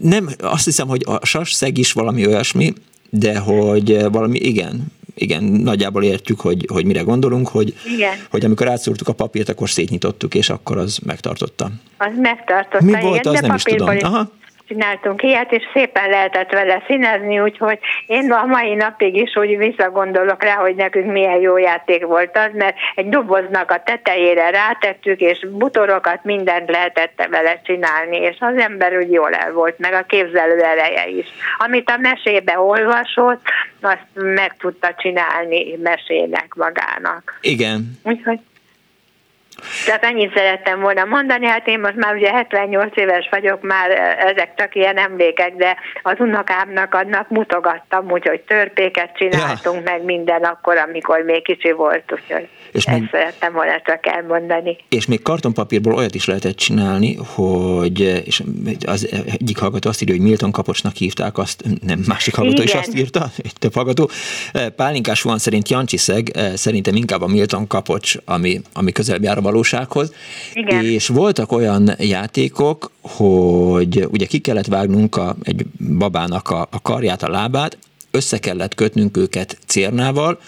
nem, azt hiszem, hogy a sasszeg is valami olyasmi, de hogy valami, igen, igen, nagyjából értjük, hogy, hogy mire gondolunk, hogy, igen. hogy amikor átszúrtuk a papírt, akkor szétnyitottuk, és akkor az megtartotta. Az megtartotta, Mi volt, igen, az nem is tudom. Aha csináltunk ilyet, és szépen lehetett vele színezni, úgyhogy én a mai napig is úgy visszagondolok rá, hogy nekünk milyen jó játék volt az, mert egy doboznak a tetejére rátettük, és butorokat mindent lehetett vele csinálni, és az ember úgy jól el volt, meg a képzelő eleje is. Amit a mesébe olvasott, azt meg tudta csinálni mesének magának. Igen. Úgyhogy tehát ennyit szerettem volna mondani, hát én most már ugye 78 éves vagyok, már ezek csak ilyen emlékek, de az unokámnak annak mutogattam, úgyhogy törpéket csináltunk ja. meg minden akkor, amikor még kicsi volt, úgyhogy és ezt még, szerettem volna csak elmondani. És még kartonpapírból olyat is lehetett csinálni, hogy, és az egyik hallgató azt írja, hogy Milton kapocsnak hívták, azt nem másik hallgató Igen. is azt írta, egy több hallgató. Pálinkás van szerint Jancsiszeg, szerintem inkább a Milton kapocs, ami, ami közelebb jár a valósághoz. Igen. És voltak olyan játékok, hogy ugye ki kellett vágnunk a, egy babának a, a karját, a lábát, össze kellett kötnünk őket cérnával,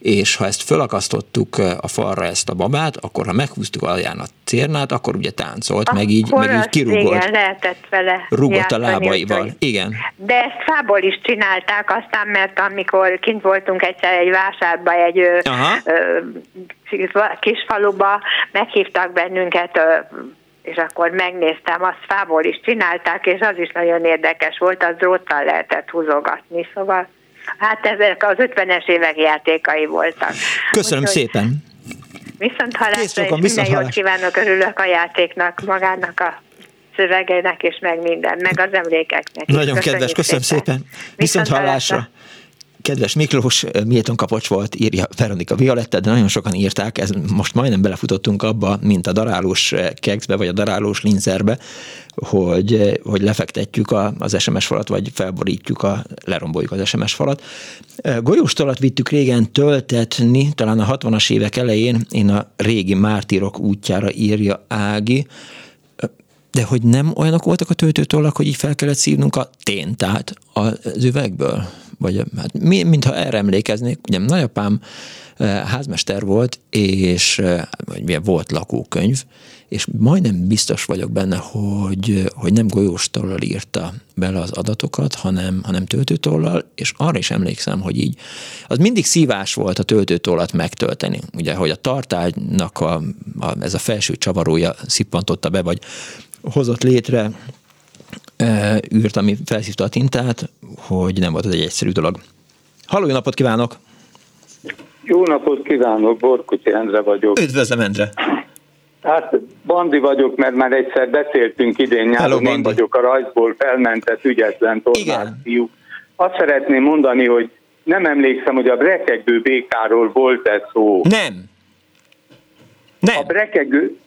és ha ezt fölakasztottuk a falra ezt a babát, akkor ha meghúztuk alján a cérnát, akkor ugye táncolt, akkor meg így, meg így kirúgott. Igen, lehetett vele Rúgott a lábaival, úgy. igen. De ezt fából is csinálták aztán, mert amikor kint voltunk egyszer egy vásárba, egy Aha. kis faluba, meghívtak bennünket és akkor megnéztem, azt fából is csinálták, és az is nagyon érdekes volt, az dróttal lehetett húzogatni, szóval Hát ezek az 50-es évek játékai voltak. Köszönöm Úgyhogy szépen. Viszont hallásra, és minden jót kívánok, örülök a játéknak, magának a szövegeinek, és meg minden, meg az emlékeknek. Nagyon Köszönjük kedves, köszönöm szépen. szépen. Viszont, Viszont hallásra. hallásra. Kedves Miklós, Milton Kapocs volt, írja Veronika Violetta, de nagyon sokan írták, ez most majdnem belefutottunk abba, mint a darálós kekszbe, vagy a darálós linzerbe, hogy, hogy lefektetjük a, az SMS falat, vagy felborítjuk, a, leromboljuk az SMS falat. Golyóstolat vittük régen töltetni, talán a 60-as évek elején, én a régi mártírok útjára írja Ági, de hogy nem olyanok voltak a töltőtollak, hogy így fel kellett szívnunk a téntát az üvegből? Vagy hát, mintha erre emlékeznék, ugye nagyapám házmester volt, és vagy milyen volt lakókönyv, és majdnem biztos vagyok benne, hogy, hogy nem golyóstollal írta bele az adatokat, hanem, hanem töltőtollal, és arra is emlékszem, hogy így az mindig szívás volt a töltőtollat megtölteni. Ugye, hogy a tartálynak a, a, ez a felső csavarója szippantotta be, vagy hozott létre űrt, ami felszívta a tintát, hogy nem volt ez egy egyszerű dolog. Halló, jó napot kívánok! Jó napot kívánok, Borkuti Endre vagyok. Üdvözlöm, Endre! Hát Bandi vagyok, mert már egyszer beszéltünk idén nyáron, én vagyok a rajzból felmentett ügyetlen tornás fiú. Azt szeretném mondani, hogy nem emlékszem, hogy a brekegő békáról volt-e szó. Nem. Nem. A brekegő,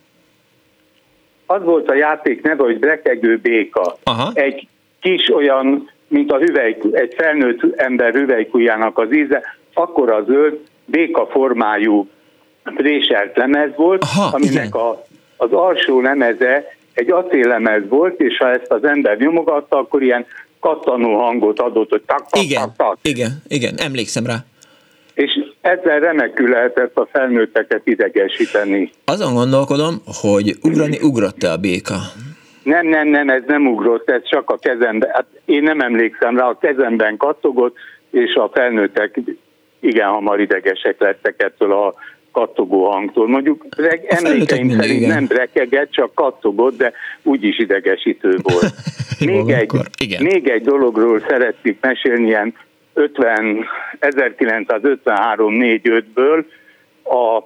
az volt a játék neve, hogy brekegő béka. Aha. Egy kis olyan, mint a hüvely, egy felnőtt ember hüvelykújának az íze, akkor a zöld, béka formájú préselt lemez volt, Aha, aminek a, az alsó lemeze egy acéllemez volt, és ha ezt az ember nyomogatta, akkor ilyen kattanó hangot adott, hogy tak, tak, igen, tak, tak. Igen, igen, emlékszem rá. És ezzel remekül lehetett a felnőtteket idegesíteni. Azon gondolkodom, hogy ugrani ugrott-e a béka? Nem, nem, nem, ez nem ugrott, ez csak a kezemben. Hát én nem emlékszem rá, a kezemben kattogott, és a felnőttek igen hamar idegesek lettek ettől a kattogó hangtól. Mondjuk reg, emlékeim szerint igen. nem rekeget, csak kattogott, de úgyis idegesítő volt. még, egy, igen. még egy dologról szeretnék mesélni, ilyen 50, 1953-4-5-ből a,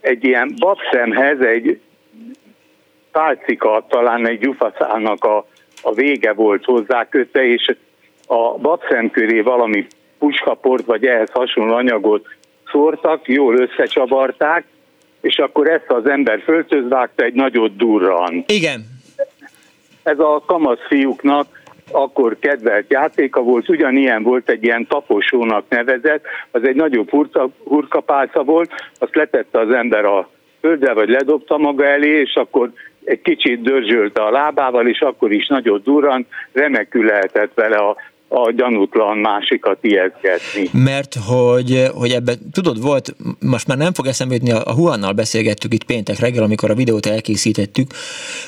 egy ilyen babszemhez egy pálcika, talán egy gyufaszának a, a vége volt hozzá kötve, és a babszem köré valami puskaport vagy ehhez hasonló anyagot szórtak, jól összecsavarták, és akkor ezt az ember föltözvágta, egy nagyot durran. Igen. Ez a kamasz fiúknak akkor kedvelt játéka volt, ugyanilyen volt egy ilyen taposónak nevezett, az egy nagyobb hurka, hurkapálca volt, azt letette az ember a földre, vagy ledobta maga elé, és akkor egy kicsit dörzsölte a lábával, és akkor is nagyot durrant, remekül lehetett vele a a gyanútlan másikat ijeszgetni. Mert hogy, hogy ebben, tudod, volt, most már nem fog eszembe jutni, a Huannal beszélgettük itt péntek reggel, amikor a videót elkészítettük,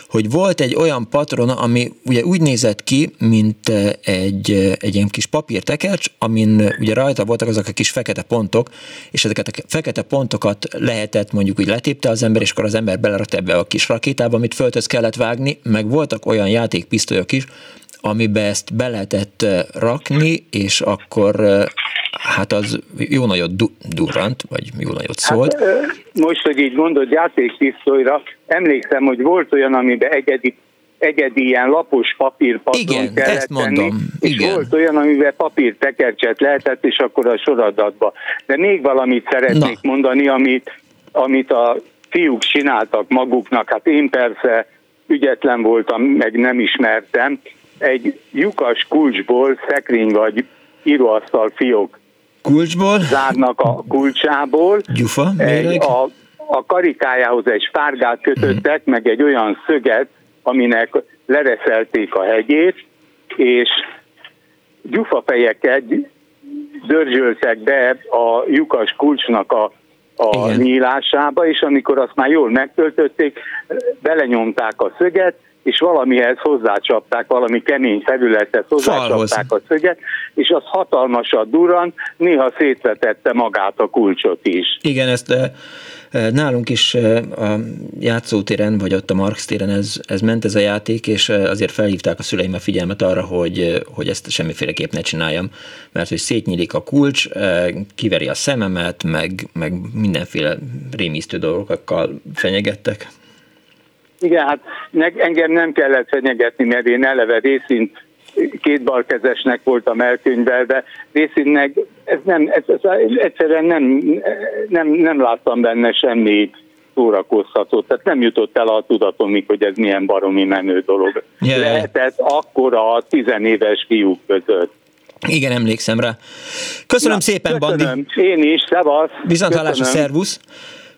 hogy volt egy olyan patron, ami ugye úgy nézett ki, mint egy, egy ilyen kis papírtekercs, amin ugye rajta voltak azok a kis fekete pontok, és ezeket a fekete pontokat lehetett mondjuk úgy letépte az ember, és akkor az ember belerakta ebbe a kis rakétába, amit föltöz kellett vágni, meg voltak olyan játékpisztolyok is, amiben ezt be lehetett rakni, és akkor hát az jó nagyot du- durrant, vagy jó nagyot szólt. Hát, most, hogy így mondod játékpisztolyra, emlékszem, hogy volt olyan, amiben egyedi egyedi ilyen lapos papírpatron Igen, kellett ezt mondom. Tenni, és Igen. volt olyan, amivel papírtekercset lehetett, és akkor a soradatba. De még valamit szeretnék Na. mondani, amit, amit a fiúk csináltak maguknak, hát én persze ügyetlen voltam, meg nem ismertem, egy lyukas kulcsból szekrény vagy íróasztal fiók kulcsból? zárnak a kulcsából. Gyufa, egy, a, a karikájához egy spárgát kötöttek, uh-huh. meg egy olyan szöget, aminek lereszelték a hegyét, és gyufafejeket dörzsöltek be a lyukas kulcsnak a, a nyílásába, és amikor azt már jól megtöltötték, belenyomták a szöget, és valamihez hozzácsapták, valami kemény felületet hozzácsapták a szöget, és az hatalmasat durran, néha szétvetette magát a kulcsot is. Igen, ezt eh, eh, nálunk is eh, a játszótéren, vagy ott a Marx téren ez, ez ment ez a játék, és azért felhívták a szüleim a figyelmet arra, hogy, hogy ezt semmiféleképp ne csináljam, mert hogy szétnyílik a kulcs, kiveri a szememet, meg, meg mindenféle rémisztő dolgokkal fenyegettek. Igen, hát engem nem kellett fenyegetni, mert én eleve részint két balkezesnek voltam elkönyvelve, részintnek ez nem, ez, ez, egyszerűen nem, nem, nem láttam benne semmi szórakoztatót, tehát nem jutott el a tudatomig, hogy ez milyen baromi menő dolog. Yeah. Lehetett akkor a tizenéves fiúk között. Igen, emlékszem rá. Köszönöm Na, szépen, köszönöm. Bandi. Én is, szevasz. Viszont hallásra, szervusz.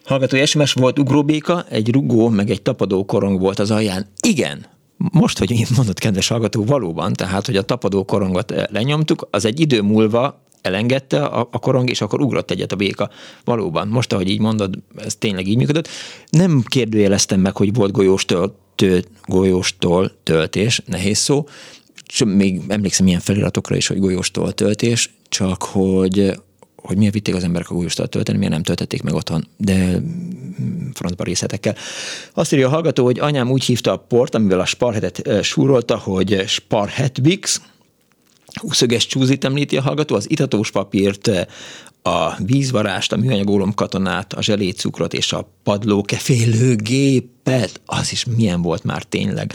Hallgatói SMS volt ugróbéka, egy rugó, meg egy tapadó korong volt az alján. Igen, most, hogy én mondott, kedves hallgató, valóban, tehát, hogy a tapadó korongot eh, lenyomtuk, az egy idő múlva elengedte a, a korong, és akkor ugrott egyet a béka. Valóban, most, ahogy így mondod, ez tényleg így működött. Nem kérdőjeleztem meg, hogy volt golyóstól, tő, golyóstól töltés, nehéz szó, még emlékszem ilyen feliratokra is, hogy golyóstól töltés, csak hogy hogy miért vitték az emberek a golyóstat tölteni, miért nem töltették meg otthon, de francba részletekkel. Azt írja a hallgató, hogy anyám úgy hívta a port, amivel a sparhetet súrolta, hogy Sparhetbix, Úszöges csúzit említi a hallgató, az itatós papírt, a vízvarást, a műanyag katonát, a zselécukrot és a padlókefélőgépet, az is milyen volt már tényleg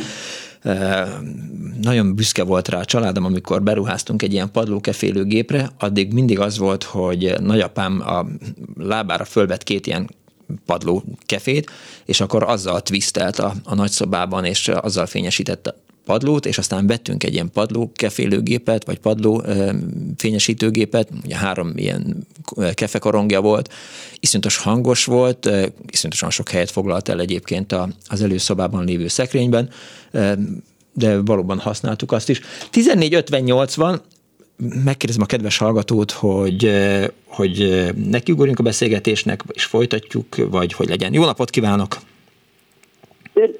nagyon büszke volt rá a családom, amikor beruháztunk egy ilyen padlókefélő gépre, addig mindig az volt, hogy nagyapám a lábára fölvett két ilyen padló kefét, és akkor azzal twistelt a, a nagyszobában, és azzal fényesítette padlót, és aztán vettünk egy ilyen padló kefélőgépet, vagy padló fényesítőgépet, ugye három ilyen kefekarongja volt, iszonyatos hangos volt, iszonyatosan sok helyet foglalt el egyébként az előszobában lévő szekrényben, de valóban használtuk azt is. 14.58 van, megkérdezem a kedves hallgatót, hogy, hogy nekiugorjunk a beszélgetésnek, és folytatjuk, vagy hogy legyen. Jó napot kívánok!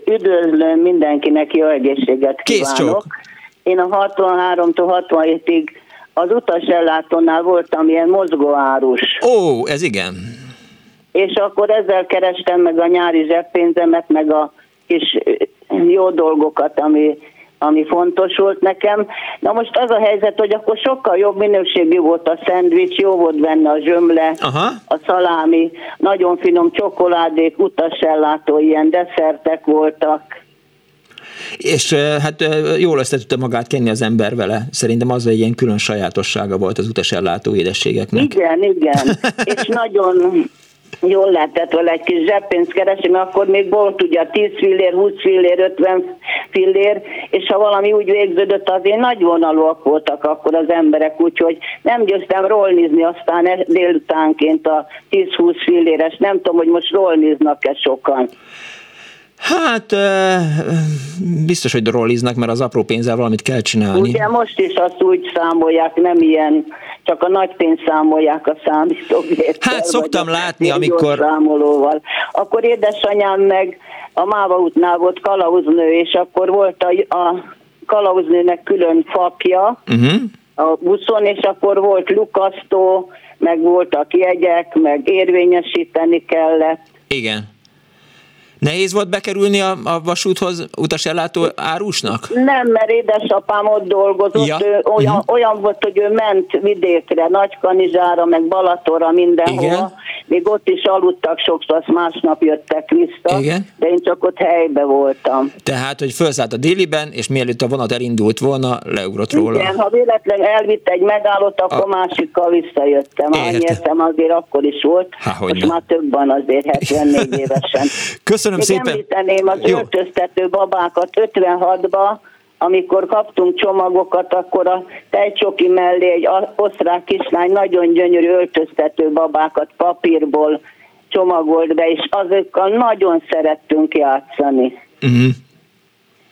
Üdvözlöm mindenkinek, jó egészséget kívánok. Én a 63-tól 67-ig az utasellátónál voltam ilyen mozgóárus. Ó, ez igen. És akkor ezzel kerestem meg a nyári zseppénzemet, meg a kis jó dolgokat, ami ami fontos volt nekem. Na most az a helyzet, hogy akkor sokkal jobb minőségű volt a szendvics, jó volt benne a zsömle, Aha. a szalámi, nagyon finom csokoládék, utasellátó, ilyen desszertek voltak. És hát jól össze tudta magát kenni az ember vele. Szerintem az egy ilyen külön sajátossága volt az utasellátó édességeknek. Igen, igen. És nagyon jól lehetett vele egy kis zseppénzt keresni, mert akkor még volt ugye 10 fillér, 20 fillér, 50 fillér, és ha valami úgy végződött, azért nagy vonalúak voltak akkor az emberek, úgyhogy nem győztem rolnizni aztán e- délutánként a 10-20 filléres, nem tudom, hogy most rolniznak-e sokan. Hát biztos, hogy rolliznak, mert az apró pénzzel valamit kell csinálni. Ugye most is azt úgy számolják, nem ilyen, csak a nagy pénzt számolják a számítógéptel. Hát szoktam látni, amikor... Számolóval. Akkor édesanyám meg a Máva útnál volt kalauznő, és akkor volt a, a kalauznőnek külön fakja uh-huh. a buszon, és akkor volt lukasztó, meg voltak jegyek, meg érvényesíteni kellett. Igen. Nehéz volt bekerülni a, a vasúthoz utasellátó árusnak? Nem, mert édesapám ott dolgozott, ja. ő olyan, uh-huh. olyan volt, hogy ő ment vidékre, Nagykanizsára, meg Balatorra, mindenhova. Igen. Még ott is aludtak sokszor, azt másnap jöttek vissza, Igen. de én csak ott helybe voltam. Tehát, hogy felszállt a déliben, és mielőtt a vonat elindult volna, leugrott róla. Igen, ha véletlenül elvitt egy megállót, akkor a... másikkal visszajöttem. Annyi értem azért akkor is volt, Há, most már több van azért 74 évesen. Köszönöm Köszönöm Még szépen. említeném az Jó. öltöztető babákat 56-ba, amikor kaptunk csomagokat, akkor a tejcsoki mellé egy osztrák kislány nagyon gyönyörű öltöztető babákat papírból csomagolt be, és azokkal nagyon szerettünk játszani. Uh-huh.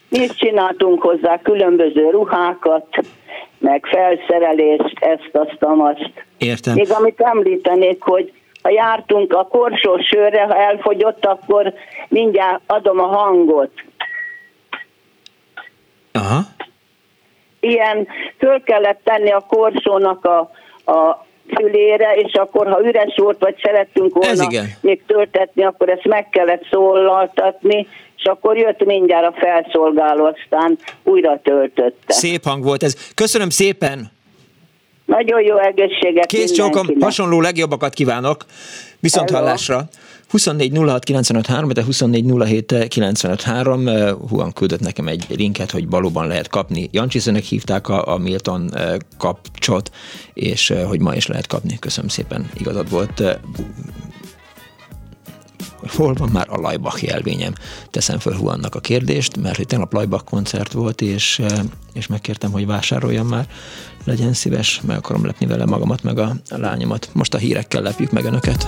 Mi is csináltunk hozzá különböző ruhákat, meg felszerelést, ezt, azt, azt. Értem. Még amit említenék, hogy ha jártunk a korsó sörre, ha elfogyott, akkor mindjárt adom a hangot. Aha. Ilyen föl kellett tenni a korsónak a, a fülére, és akkor, ha üres volt, vagy szerettünk volna még töltetni, akkor ezt meg kellett szólaltatni, és akkor jött mindjárt a felszolgáló, aztán újra töltötte. Szép hang volt ez. Köszönöm szépen! Nagyon jó egészséget Kész csókom, hasonló legjobbakat kívánok. Viszont Hello. hallásra. 24 06 95 de 24 07 95 Huan küldött nekem egy linket, hogy valóban lehet kapni. Jancsiszönek hívták a, a Milton eh, kapcsot, és eh, hogy ma is lehet kapni. Köszönöm szépen, igazad volt hol van már a Lajbach jelvényem? Teszem föl Huannak a kérdést, mert hogy tegnap Lajbach koncert volt, és, eh, és megkértem, hogy vásároljam már. Legyen szíves, meg akarom lepni vele magamat, meg a lányomat. Most a hírekkel lepjük meg önöket.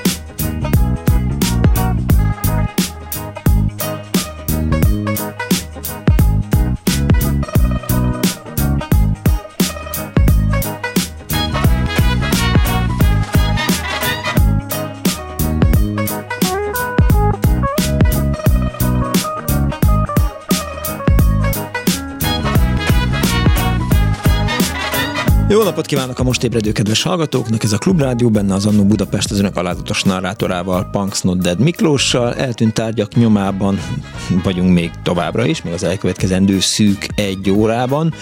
Jó napot kívánok a most ébredő kedves hallgatóknak! Ez a Klubrádió, benne az Annó Budapest az önök alázatos narrátorával, Punks Not Dead Miklóssal. Eltűnt tárgyak nyomában vagyunk még továbbra is, még az elkövetkezendő szűk egy órában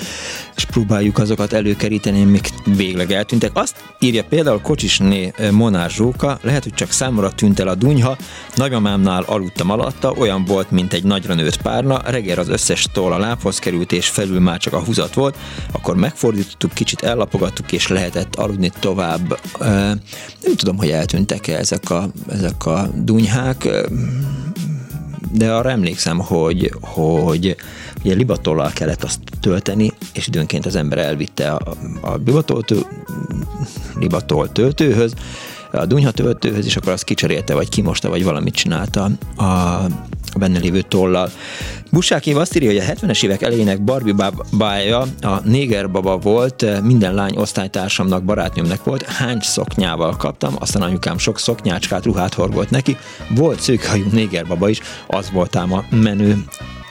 és próbáljuk azokat előkeríteni, amik végleg eltűntek. Azt írja például Kocsisné eh, Monár Zsóka, lehet, hogy csak számomra tűnt el a dunyha, nagymamámnál aludtam alatta, olyan volt, mint egy nagyra nőtt párna, reggel az összes toll a lábhoz került, és felül már csak a húzat volt, akkor megfordítottuk, kicsit ellapogattuk, és lehetett aludni tovább. Nem tudom, hogy eltűntek-e ezek a, ezek a dunyhák, de arra emlékszem, hogy, hogy ugye libatollal kellett azt tölteni, és időnként az ember elvitte a, a libatol, libatol töltőhöz, a dunyha töltőhöz, és akkor azt kicserélte, vagy kimosta, vagy valamit csinálta a, a benne lévő tollal. Busák Éva azt írja, hogy a 70-es évek elejének Barbie bája a néger baba volt, minden lány osztálytársamnak, barátnőmnek volt, hány szoknyával kaptam, aztán anyukám sok szoknyácskát, ruhát horgolt neki, volt szőkhajú néger baba is, az volt ám a menő.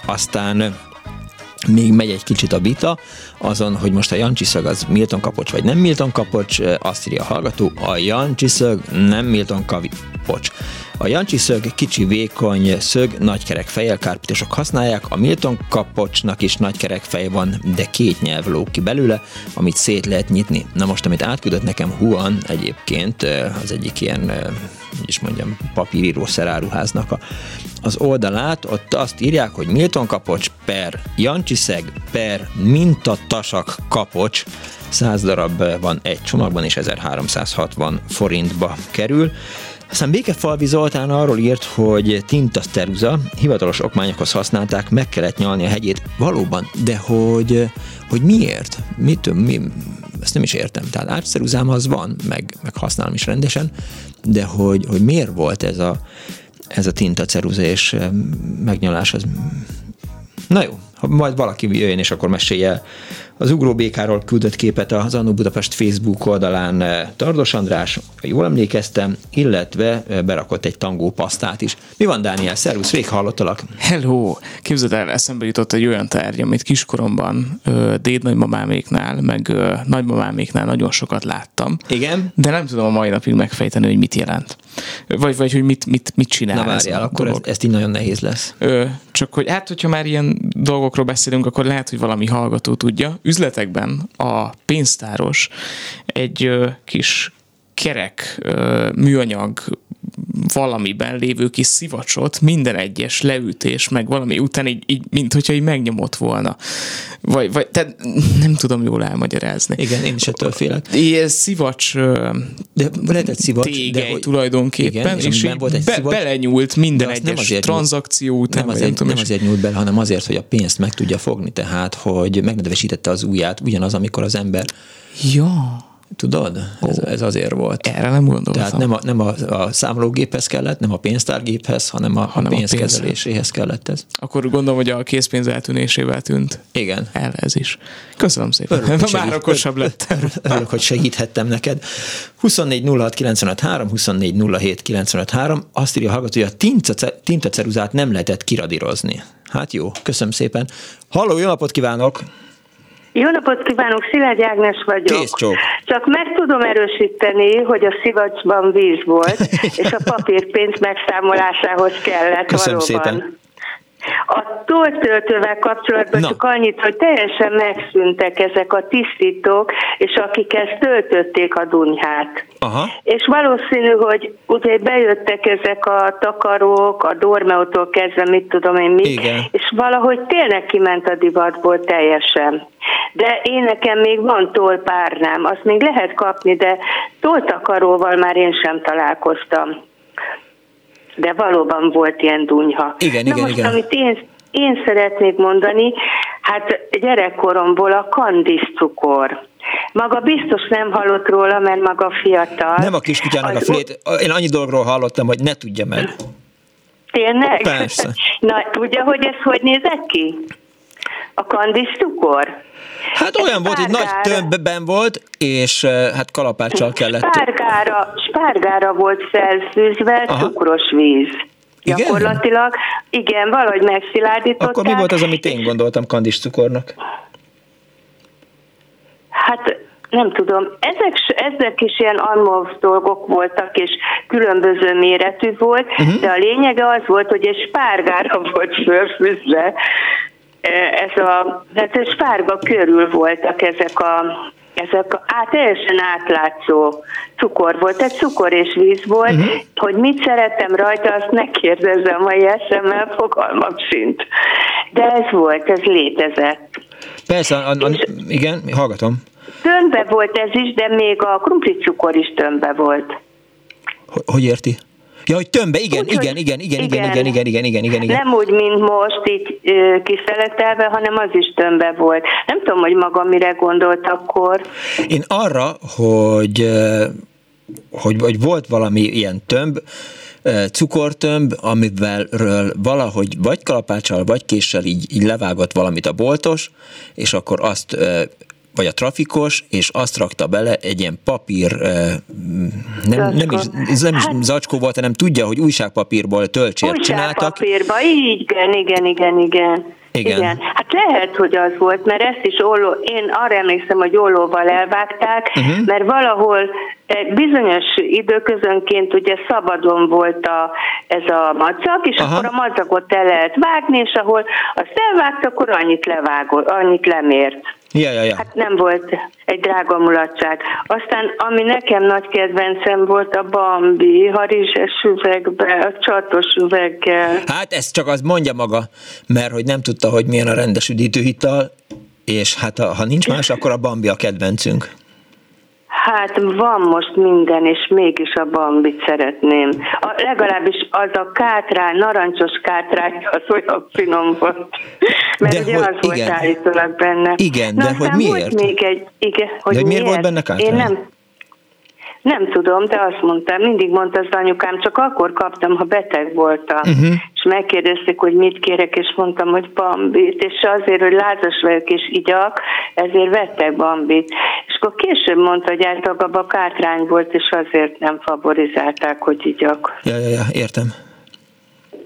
Aztán még megy egy kicsit a vita azon, hogy most a Jancsiszög az Milton Kapocs vagy nem Milton Kapocs, azt írja a hallgató, a Jancsiszög nem Milton Kapocs. A Jancsi szög kicsi, vékony szög, nagykerek fejjel kárpitosok használják, a Milton kapocsnak is nagykerek fej van, de két nyelv ló ki belőle, amit szét lehet nyitni. Na most, amit átküldött nekem Huan egyébként, az egyik ilyen, hogy is mondjam, papíríró szeráruháznak a, az oldalát, ott azt írják, hogy Milton kapocs per Jancsiszeg per mintatasak kapocs, 100 darab van egy csomagban, és 1360 forintba kerül. Aztán Békefalvi Zoltán arról írt, hogy tinta teruza, hivatalos okmányokhoz használták, meg kellett nyalni a hegyét. Valóban, de hogy, hogy miért? Mit, mi, ezt nem is értem. Tehát árceruzám az van, meg, meg használom is rendesen, de hogy, hogy miért volt ez a, ez a tinta ceruza és megnyalás, az... Na jó, majd valaki jöjjön, és akkor mesélje az ugróbékáról küldött képet az Annó Budapest Facebook oldalán eh, Tardos András, jól emlékeztem, illetve eh, berakott egy tangó pasztát is. Mi van, Dániel? Szervusz, rég hallottalak. Hello! Képzeld el, eszembe jutott egy olyan tárgy, amit kiskoromban déd nagymamáméknál, meg nagymamáméknál nagyon sokat láttam. Igen? De nem tudom a mai napig megfejteni, hogy mit jelent. Vagy, vagy hogy mit, mit, mit csinál. Na várjál, akkor ez, ezt így nagyon nehéz lesz. Ö, csak hogy hát, hogyha már ilyen dolgokról beszélünk, akkor lehet, hogy valami hallgató tudja. Üzletekben a pénztáros egy kis kerek műanyag valamiben lévő kis szivacsot minden egyes leütés, meg valami után így, így mint hogyha így megnyomott volna. Vagy, vagy tehát nem tudom jól elmagyarázni. Igen, én is ettől félek. Ilyen szivacs de lehet egy szivacs, tégely de, tulajdonképpen, igen, és, és így volt egy be, szivacs, belenyúlt minden egyes tranzakció után. Nem azért, nem, nem azért nyúlt bele, hanem azért, hogy a pénzt meg tudja fogni, tehát, hogy megnedvesítette az ujját, ugyanaz, amikor az ember Ja. Tudod? Oh. Ez, ez azért volt. Erre nem gondoltam. Tehát nem a, nem a, a számlógéphez kellett, nem a pénztárgéphez, hanem a, hanem a pénzkezeléséhez kellett ez. Akkor gondolom, hogy a készpénz eltűnésével tűnt. Igen. El ez is. Köszönöm szépen. Örülök, Már okosabb lett. Örülök, hogy segíthettem neked. 24 06 95 3, 24 07 95 3. Azt írja a hallgató, hogy a tintaceruzát nem lehetett kiradírozni. Hát jó, köszönöm szépen. Halló, jó napot kívánok! Jó napot kívánok, Szilágy Ágnes vagyok. Kész csók. Csak meg tudom erősíteni, hogy a szivacsban víz volt, és a papírpénz megszámolásához kellett Köszönöm valóban. szépen. A toltöltővel kapcsolatban Na. csak annyit, hogy teljesen megszűntek ezek a tisztítók, és akik ezt töltötték a dunyhát. Aha. És valószínű, hogy ugye bejöttek ezek a takarók, a dormeótól kezdve, mit tudom én mi, Igen. és valahogy tényleg kiment a divatból teljesen. De én nekem még van tolpárnám, azt még lehet kapni, de toltakaróval már én sem találkoztam de valóban volt ilyen dunyha. Igen, Na igen, most, igen. amit én, én szeretnék mondani, hát gyerekkoromból a kandiszcukor. Maga biztos nem hallott róla, mert maga fiatal. Nem a kiskutyának a flét. Én annyi dologról hallottam, hogy ne tudja meg. Tényleg? Persze. Na, tudja, hogy ez hogy nézett ki? A kandis cukor? Hát olyan volt, hogy nagy tömbben volt, és hát kalapáccsal kellett. Spárgára, spárgára volt felfűzve Aha. cukros víz. Igen? Gyakorlatilag, igen, valahogy megszilárdították. Akkor mi volt az, amit én gondoltam kandis cukornak? Hát nem tudom, ezek, ezek is ilyen anmov dolgok voltak, és különböző méretű volt, uh-huh. de a lényege az volt, hogy egy spárgára volt fölfűzve, ez a, hát spárga körül voltak ezek a ezek át, teljesen átlátszó cukor volt, egy cukor és víz volt, uh-huh. hogy mit szerettem rajta, azt megkérdezem a eszemmel, fogalmam szint. De ez volt, ez létezett. Persze, a, a, igen, hallgatom. Tömbbe volt ez is, de még a cukor is tömbbe volt. Hogy érti? Ja, hogy tömbbe, igen, úgy, igen, igen, igen, igen, igen, igen, igen, igen, igen, igen. Nem úgy, mint most, így kiszeletelve, hanem az is tömbbe volt. Nem tudom, hogy maga mire gondolt akkor. Én arra, hogy, hogy, hogy volt valami ilyen tömb, cukortömb, amivel valahogy vagy kalapáccsal, vagy késsel így, így levágott valamit a boltos, és akkor azt vagy a trafikos, és azt rakta bele egy ilyen papír, nem, nem is, nem is hát, zacskó volt, hanem tudja, hogy újságpapírból töltsért csináltak. Újságpapírba, igen, igen, igen, igen. Igen. Igen. Hát lehet, hogy az volt, mert ezt is olló, én arra emlékszem, hogy ollóval elvágták, uh-huh. mert valahol bizonyos időközönként ugye szabadon volt a, ez a madzag, és Aha. akkor a madzagot el lehet vágni, és ahol azt elvágt, akkor annyit levágott, annyit lemért. Ja, ja, ja. Hát nem volt egy drága mulatság. Aztán, ami nekem nagy kedvencem volt, a Bambi, harizses üvegbe, a csatos üveggel. Hát ezt csak az mondja maga, mert hogy nem tudta, hogy milyen a rendes üdítőhital, és hát ha nincs más, akkor a Bambi a kedvencünk. Hát van most minden, és mégis a bambit szeretném. A, legalábbis az a kátrány, narancsos kátrány, az olyan finom volt. Mert de ugye hogy, az igen. volt állítólag benne. Igen, Na, de hogy miért? Volt még egy, igen, hogy, de hogy miért, miért volt benne kátrány? Én nem, nem tudom, de azt mondta, mindig mondta az anyukám, csak akkor kaptam, ha beteg voltam. Uh-huh. És megkérdezték, hogy mit kérek, és mondtam, hogy bambit, és azért, hogy lázas vagyok és igyak, ezért vettek bambit. És akkor később mondta, hogy általában a kátrány volt, és azért nem favorizálták, hogy igyak. Ja, ja, ja, értem.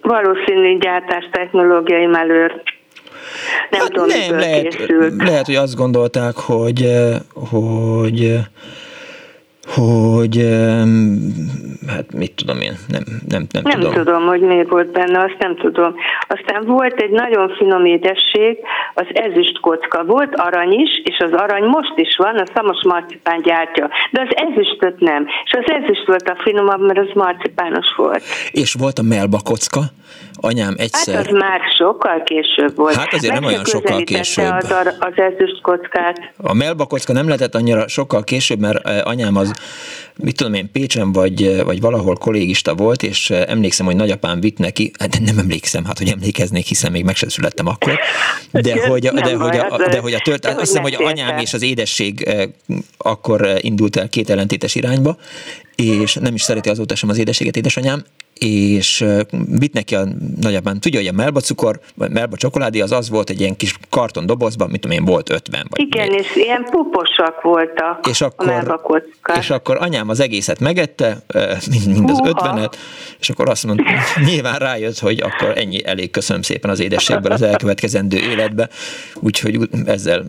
Valószínű gyártás technológiai melőr. Nem hát tudom, nem, lehet, készült. lehet, hogy azt gondolták, hogy, eh, hogy hogy hát mit tudom én, nem, nem, nem, nem tudom. tudom, hogy miért volt benne, azt nem tudom. Aztán volt egy nagyon finom édesség, az ezüst kocka. Volt arany is, és az arany most is van, a szamos marcipán gyártja, de az ezüstöt nem. És az ezüst volt a finomabb, mert az marcipános volt. És volt a melba kocka? Anyám egyszer... Hát az már sokkal később volt. Hát azért nem olyan sokkal később. Az, az ezüst kockát. A melba kocka nem lehetett annyira sokkal később, mert eh, anyám az, mit tudom én, Pécsen vagy, eh, vagy valahol kollégista volt, és eh, emlékszem, hogy nagyapám vitt neki, hát nem emlékszem, hát hogy emlékeznék, hiszen még meg sem születtem akkor, de hogy, a, de, hogy a, de hogy a tört, azt hiszem, hogy anyám és az édesség akkor indult el két ellentétes irányba, és nem is szereti azóta sem az édességet édesanyám, és vitt neki a nagyapám, tudja, hogy a melba cukor, vagy melba csokoládé az az volt egy ilyen kis karton dobozban, mit tudom én, volt 50. Vagy Igen, még. és ilyen puposak voltak és akkor, a És akkor anyám az egészet megette, mind, mind az ötvenet, és akkor azt mondta, nyilván rájött, hogy akkor ennyi elég, köszönöm szépen az édességből az elkövetkezendő életbe, úgyhogy ezzel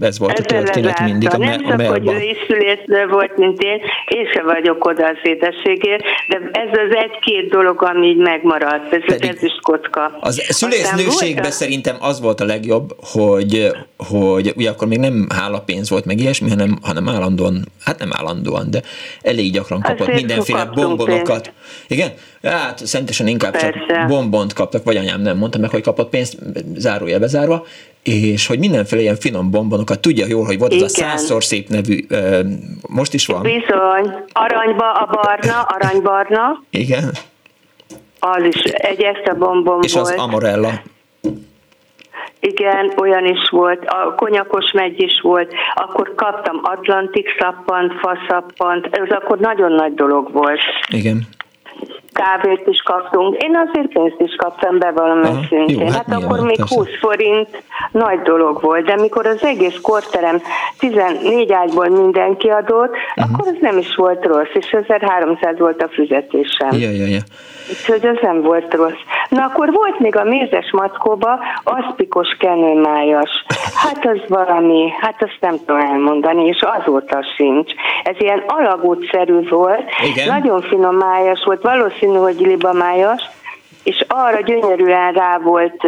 ez volt ez a történet mindig. A, nem csak, hogy ő is szülésznő volt, mint én, én sem vagyok oda az édességért, de ez az egy-két dolog, ami így megmaradt, ez Pedig az is kocka. Az szülésznőségben szerintem az volt a legjobb, hogy, hogy ugye akkor még nem hálapénz volt meg ilyesmi, hanem, hanem állandóan, hát nem állandóan, de elég gyakran kapott Azért mindenféle bombonokat. Pénzt. Igen? Hát szentesen inkább Persze. csak bombont kaptak, vagy anyám nem mondta meg, hogy kapott pénzt, zárója bezárva, és hogy mindenféle ilyen finom bombonokat, tudja jól, hogy volt Igen. az a százszor szép nevű, most is van. Bizony, aranyba a barna, aranybarna. Igen. Az is egy extra bombon És volt. az Amorella. Igen, olyan is volt, a konyakos megy is volt, akkor kaptam Atlantik szappant, faszappant, ez akkor nagyon nagy dolog volt. Igen kávét is kaptunk. Én azért pénzt is kaptam be valami szintén. Hát, hát akkor még persze. 20 forint nagy dolog volt, de mikor az egész korterem 14 ágyból mindenki adott, uh-huh. akkor az nem is volt rossz, és 1300 volt a fizetésem. Ja, ja, ja. Úgyhogy az nem volt rossz. Na akkor volt még a mézes mackóba aszpikos kenőmájas. Hát az valami, hát azt nem tudom elmondani, és azóta sincs. Ez ilyen alagútszerű volt, Igen. nagyon finom májas volt, valószínű, hogy libamájas, és arra gyönyörűen rá volt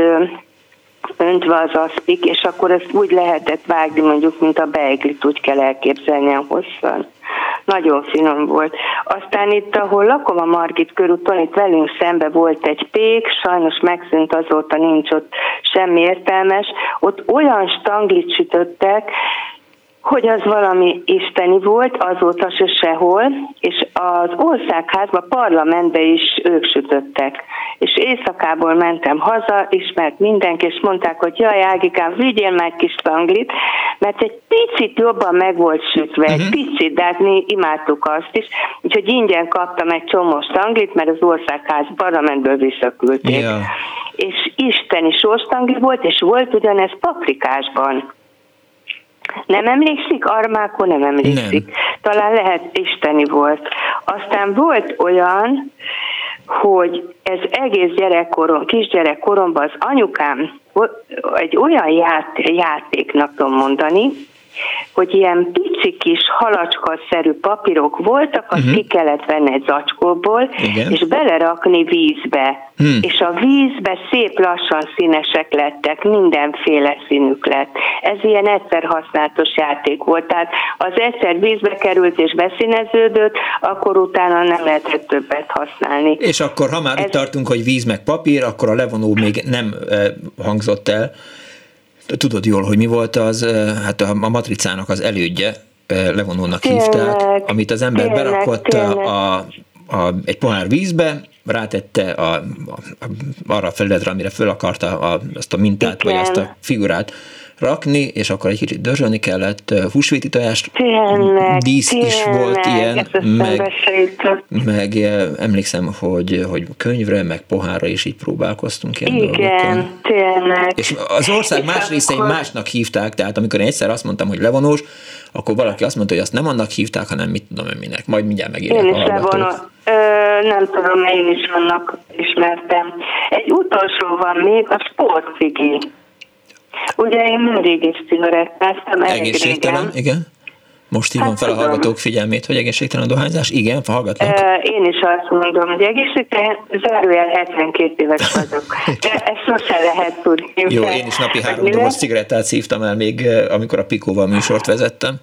öntve az aszpik, és akkor ezt úgy lehetett vágni, mondjuk, mint a beiglit, úgy kell elképzelni a hosszan. Nagyon finom volt. Aztán itt, ahol lakom a Margit körúton, itt velünk szembe volt egy pék, sajnos megszűnt azóta nincs ott semmi értelmes. Ott olyan stanglit sütöttek, hogy az valami isteni volt, azóta se sehol, és az országházba, parlamentbe is ők sütöttek. És éjszakából mentem haza, ismert mindenki, és mondták, hogy jaj, Ágikám, vigyél meg kis tanglit, mert egy picit jobban meg volt sütve, egy mhm. picit, de hát mi imádtuk azt is, úgyhogy ingyen kaptam egy csomó tanglit, mert az országház parlamentből visszaküldték. Yeah. És isteni sóstangli volt, és volt ugyanez paprikásban. Nem emlékszik? Armákon nem emlékszik. Nem. Talán lehet isteni volt. Aztán volt olyan, hogy ez egész gyerekkorom, kisgyerekkoromban az anyukám egy olyan ját, játéknak tudom mondani, hogy ilyen pici kis halacska-szerű papírok voltak, azt uh-huh. ki kellett venni egy zacskóból, Igen. és belerakni vízbe. Hmm. És a vízbe szép lassan színesek lettek, mindenféle színük lett. Ez ilyen egyszer használatos játék volt, tehát az egyszer vízbe került és beszíneződött, akkor utána nem lehetett többet használni. És akkor, ha már Ez... itt tartunk, hogy víz meg papír, akkor a levonó még nem hangzott el tudod jól, hogy mi volt az, hát a, a matricának az elődje, levonónak tényleg, hívták, amit az ember tényleg, berakott tényleg. A, a, egy pohár vízbe, rátette a, a, a, arra a felületre, amire föl akarta a, azt a mintát, Igen. vagy azt a figurát rakni, és akkor egy kicsit dörzsölni kellett, húsvéti tojást, tényleg, dísz tényleg, is volt ilyen, meg, meg emlékszem, hogy, hogy könyvre, meg pohára is így próbálkoztunk ilyen Igen, dolgokon. tényleg. És az ország és más részein akkor... másnak hívták, tehát amikor én egyszer azt mondtam, hogy levonós, akkor valaki azt mondta, hogy azt nem annak hívták, hanem mit tudom én minek. Majd mindjárt megírják én is levonó. Ö, nem tudom, én is annak ismertem. Egy utolsó van még, a sportfigi. Ugye én mindig is cigarettáztam Egészségtelen, igen. Most hívom hát, fel a hallgatók figyelmét, hogy egészségtelen dohányzás. Igen, hallgatlak. Én is azt mondom, hogy egészségtelen, zárójel 72 éves vagyok. De ezt sosem lehet tudni. Jó, én is napi három doboz cigarettát szívtam el még, amikor a Pikóval műsort vezettem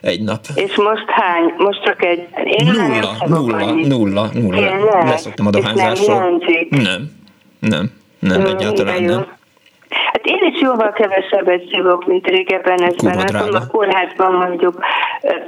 egy nap. És most hány? Most csak egy... Én nulla, nulla, nulla, nulla. Leszoktam a dohányzásról. Nem, nem, nem, nem, egyáltalán nem. Hát én is jóval kevesebbet szívok, mint régebben ezben. Hát a kórházban mondjuk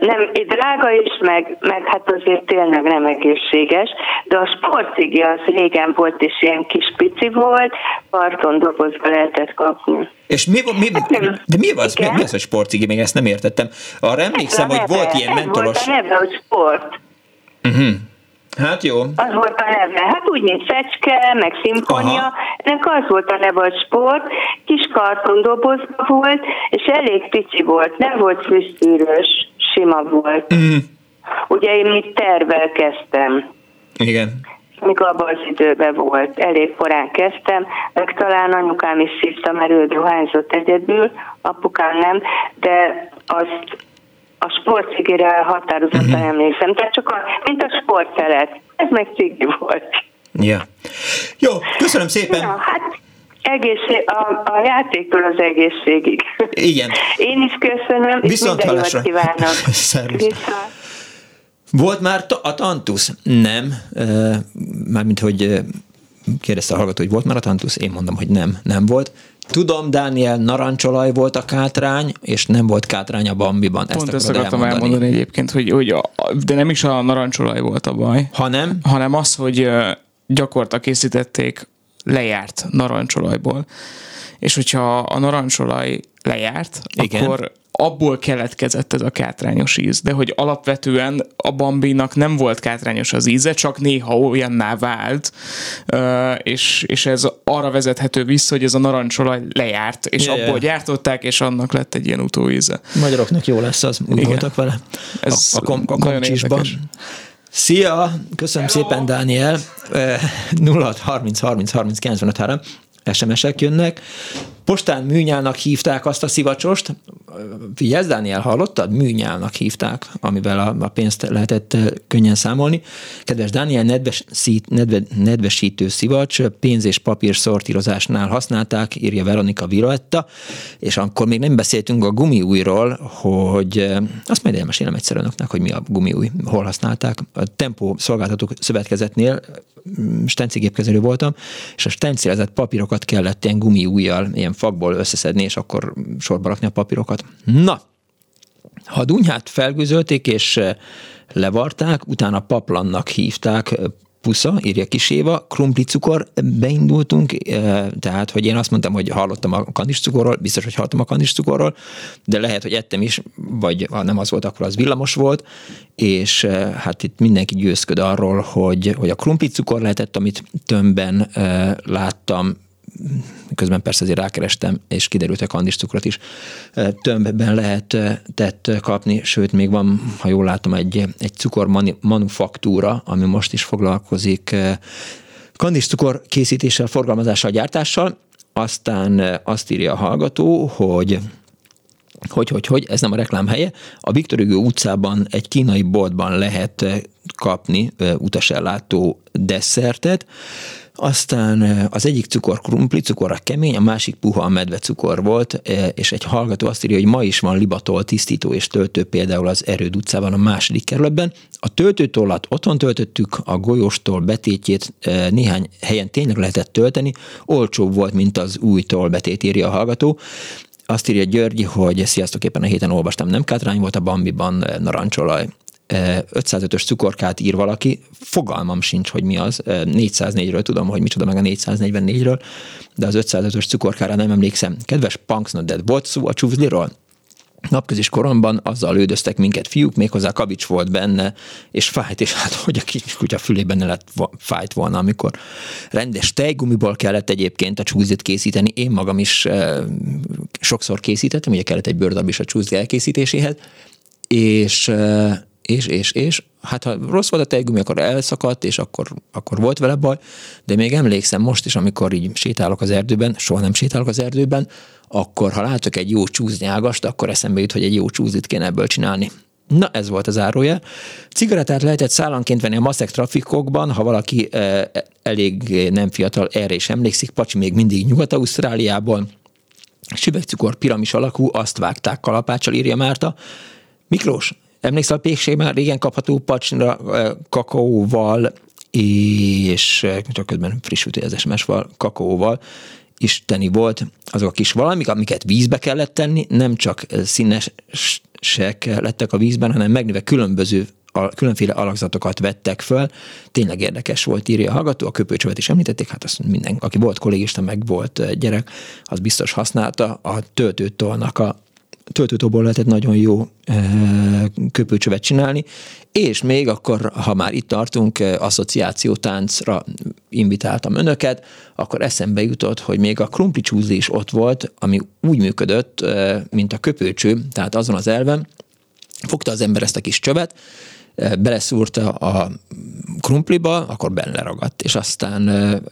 nem, drága is, meg, meg hát azért tényleg nem egészséges, de a sportcigi az régen volt, és ilyen kis pici volt, parton dobozba lehetett kapni. És mi, mi, hát de mi az, mi, mi az a sportcigi? Még ezt nem értettem. Arra emlékszem, hogy volt ilyen mentoros... Ez volt a neve, hogy sport. Uh-huh. Hát jó. Az volt a neve. Hát úgy, mint Fecske, meg Szimfonia. Ennek az volt a neve, hogy sport. Kis kartondobozban volt, és elég pici volt. Nem volt fűszűrős, sima volt. Mm. Ugye én mit tervel kezdtem. Igen mikor abban az időben volt. Elég korán kezdtem, meg talán anyukám is szívta, mert ő dohányzott egyedül, apukám nem, de azt a sportcigire határozottan uh-huh. emlékszem. Tehát csak a, mint a sportszelet. Ez meg cigi volt. Ja. Jó, köszönöm szépen. Na, hát egészség, a, a játéktól az egészségig. Igen. Én is köszönöm, Viszont és minden jót kívánok. Volt már a tantusz? Nem. Mármint, hogy kérdezte a hallgató, hogy volt már a tantusz? Én mondom, hogy nem, nem volt. Tudom, Dániel, narancsolaj volt a kátrány, és nem volt kátrány a Bambiban. Pont ezt, ezt akartam elmondani. elmondani egyébként, hogy, hogy a, de nem is a narancsolaj volt a baj. Hanem? Hanem az, hogy gyakorta készítették lejárt narancsolajból és hogyha a narancsolaj lejárt, Igen. akkor abból keletkezett ez a kátrányos íz, de hogy alapvetően a bambinak nem volt kátrányos az íze, csak néha olyanná vált, és, és ez arra vezethető vissza, hogy ez a narancsolaj lejárt, és yeah, abból yeah. gyártották, és annak lett egy ilyen utóíze. Magyaroknak jó lesz az, úgy Igen. voltak vele. Ez a, a, kom- a komcsisban. Szia! Köszönöm Hello. szépen, Dániel. 0 30 30 30 95 SMS-ek jönnek. Postán műnyálnak hívták azt a szivacsost. Figyelj, Dániel, hallottad? Műnyálnak hívták, amivel a, a pénzt lehetett eh, könnyen számolni. Kedves Dániel, nedves, nedve, nedvesítő szivacs, pénz és papír szortírozásnál használták, írja Veronika Viroetta, és akkor még nem beszéltünk a gumiújról, hogy azt majd elmesélem egyszer önöknek, hogy mi a gumiúj, hol használták. A Tempo Szolgáltatók Szövetkezetnél stencigépkezelő voltam, és a stencilezett papírokat kellett ilyen gumiújjal, ilyen fakból összeszedni, és akkor sorba rakni a papírokat. Na, ha a dunyhát felgőzölték és eh, levarták, utána paplannak hívták, eh, pusza, írja Kis Éva, krumpli cukor, beindultunk, eh, tehát, hogy én azt mondtam, hogy hallottam a kandis cukorról, biztos, hogy hallottam a kandis cukorról, de lehet, hogy ettem is, vagy ha nem az volt, akkor az villamos volt, és hát itt mindenki győzköd arról, hogy, hogy a cukor lehetett, amit tömbben láttam, közben persze azért rákerestem, és kiderült, hogy kandiscukrot is tömbben lehet tett kapni, sőt, még van, ha jól látom, egy, egy cukor manufaktúra, ami most is foglalkozik kandiscukor készítéssel, forgalmazással, gyártással, aztán azt írja a hallgató, hogy hogy, hogy, hogy, ez nem a reklám helye. A Viktor Hugo utcában egy kínai boltban lehet kapni utasellátó desszertet, aztán az egyik cukor krumpli, cukor a kemény, a másik puha a medve cukor volt, és egy hallgató azt írja, hogy ma is van libatol tisztító és töltő például az Erőd utcában a második kerületben. A töltőtollat otthon töltöttük, a golyóstól betétjét néhány helyen tényleg lehetett tölteni, olcsóbb volt, mint az új betét, írja a hallgató. Azt írja Györgyi, hogy sziasztok, éppen a héten olvastam, nem kátrány volt a Bambiban narancsolaj. 505-ös cukorkát ír valaki, fogalmam sincs, hogy mi az. 404-ről tudom, hogy micsoda meg a 444-ről, de az 505-ös cukorkára nem emlékszem. Kedves Punksnodded, volt szó a csúzliról? napközis koromban azzal lődöztek minket fiúk, méghozzá kavics volt benne, és fájt, és hát hogy a kis kutya fülében ne lett fájt volna, amikor rendes tejgumiból kellett egyébként a csúzit készíteni. Én magam is e, sokszor készítettem, ugye kellett egy bőrdab is a csúzi elkészítéséhez, és e, és, és, és, hát ha rossz volt a tejgumi, akkor elszakadt, és akkor, akkor volt vele baj, de még emlékszem most is, amikor így sétálok az erdőben, soha nem sétálok az erdőben, akkor ha látok egy jó csúznyágast, akkor eszembe jut, hogy egy jó csúzit kéne ebből csinálni. Na, ez volt az árója. Cigarettát lehetett szállanként venni a maszek trafikokban, ha valaki e, elég nem fiatal, erre is emlékszik, Pacsi még mindig Nyugat-Ausztráliából, süvegcukor piramis alakú, azt vágták kalapáccsal, írja Márta. Miklós, Emlékszel a pékségben régen kapható pacsra kakaóval, és csak közben frissült az SMS-val, kakaóval, isteni volt azok a kis valamik, amiket vízbe kellett tenni, nem csak színesek lettek a vízben, hanem megnőve különböző különféle alakzatokat vettek föl. Tényleg érdekes volt, írja a hallgató, a köpőcsövet is említették, hát azt minden, aki volt kollégista, meg volt gyerek, az biztos használta a töltőtolnak a töltőtóból lehetett nagyon jó köpőcsövet csinálni, és még akkor, ha már itt tartunk, eh, asszociációtáncra invitáltam önöket, akkor eszembe jutott, hogy még a krumpli is ott volt, ami úgy működött, mint a köpőcső, tehát azon az elven, fogta az ember ezt a kis csövet, beleszúrta a krumpliba, akkor benne ragadt, és aztán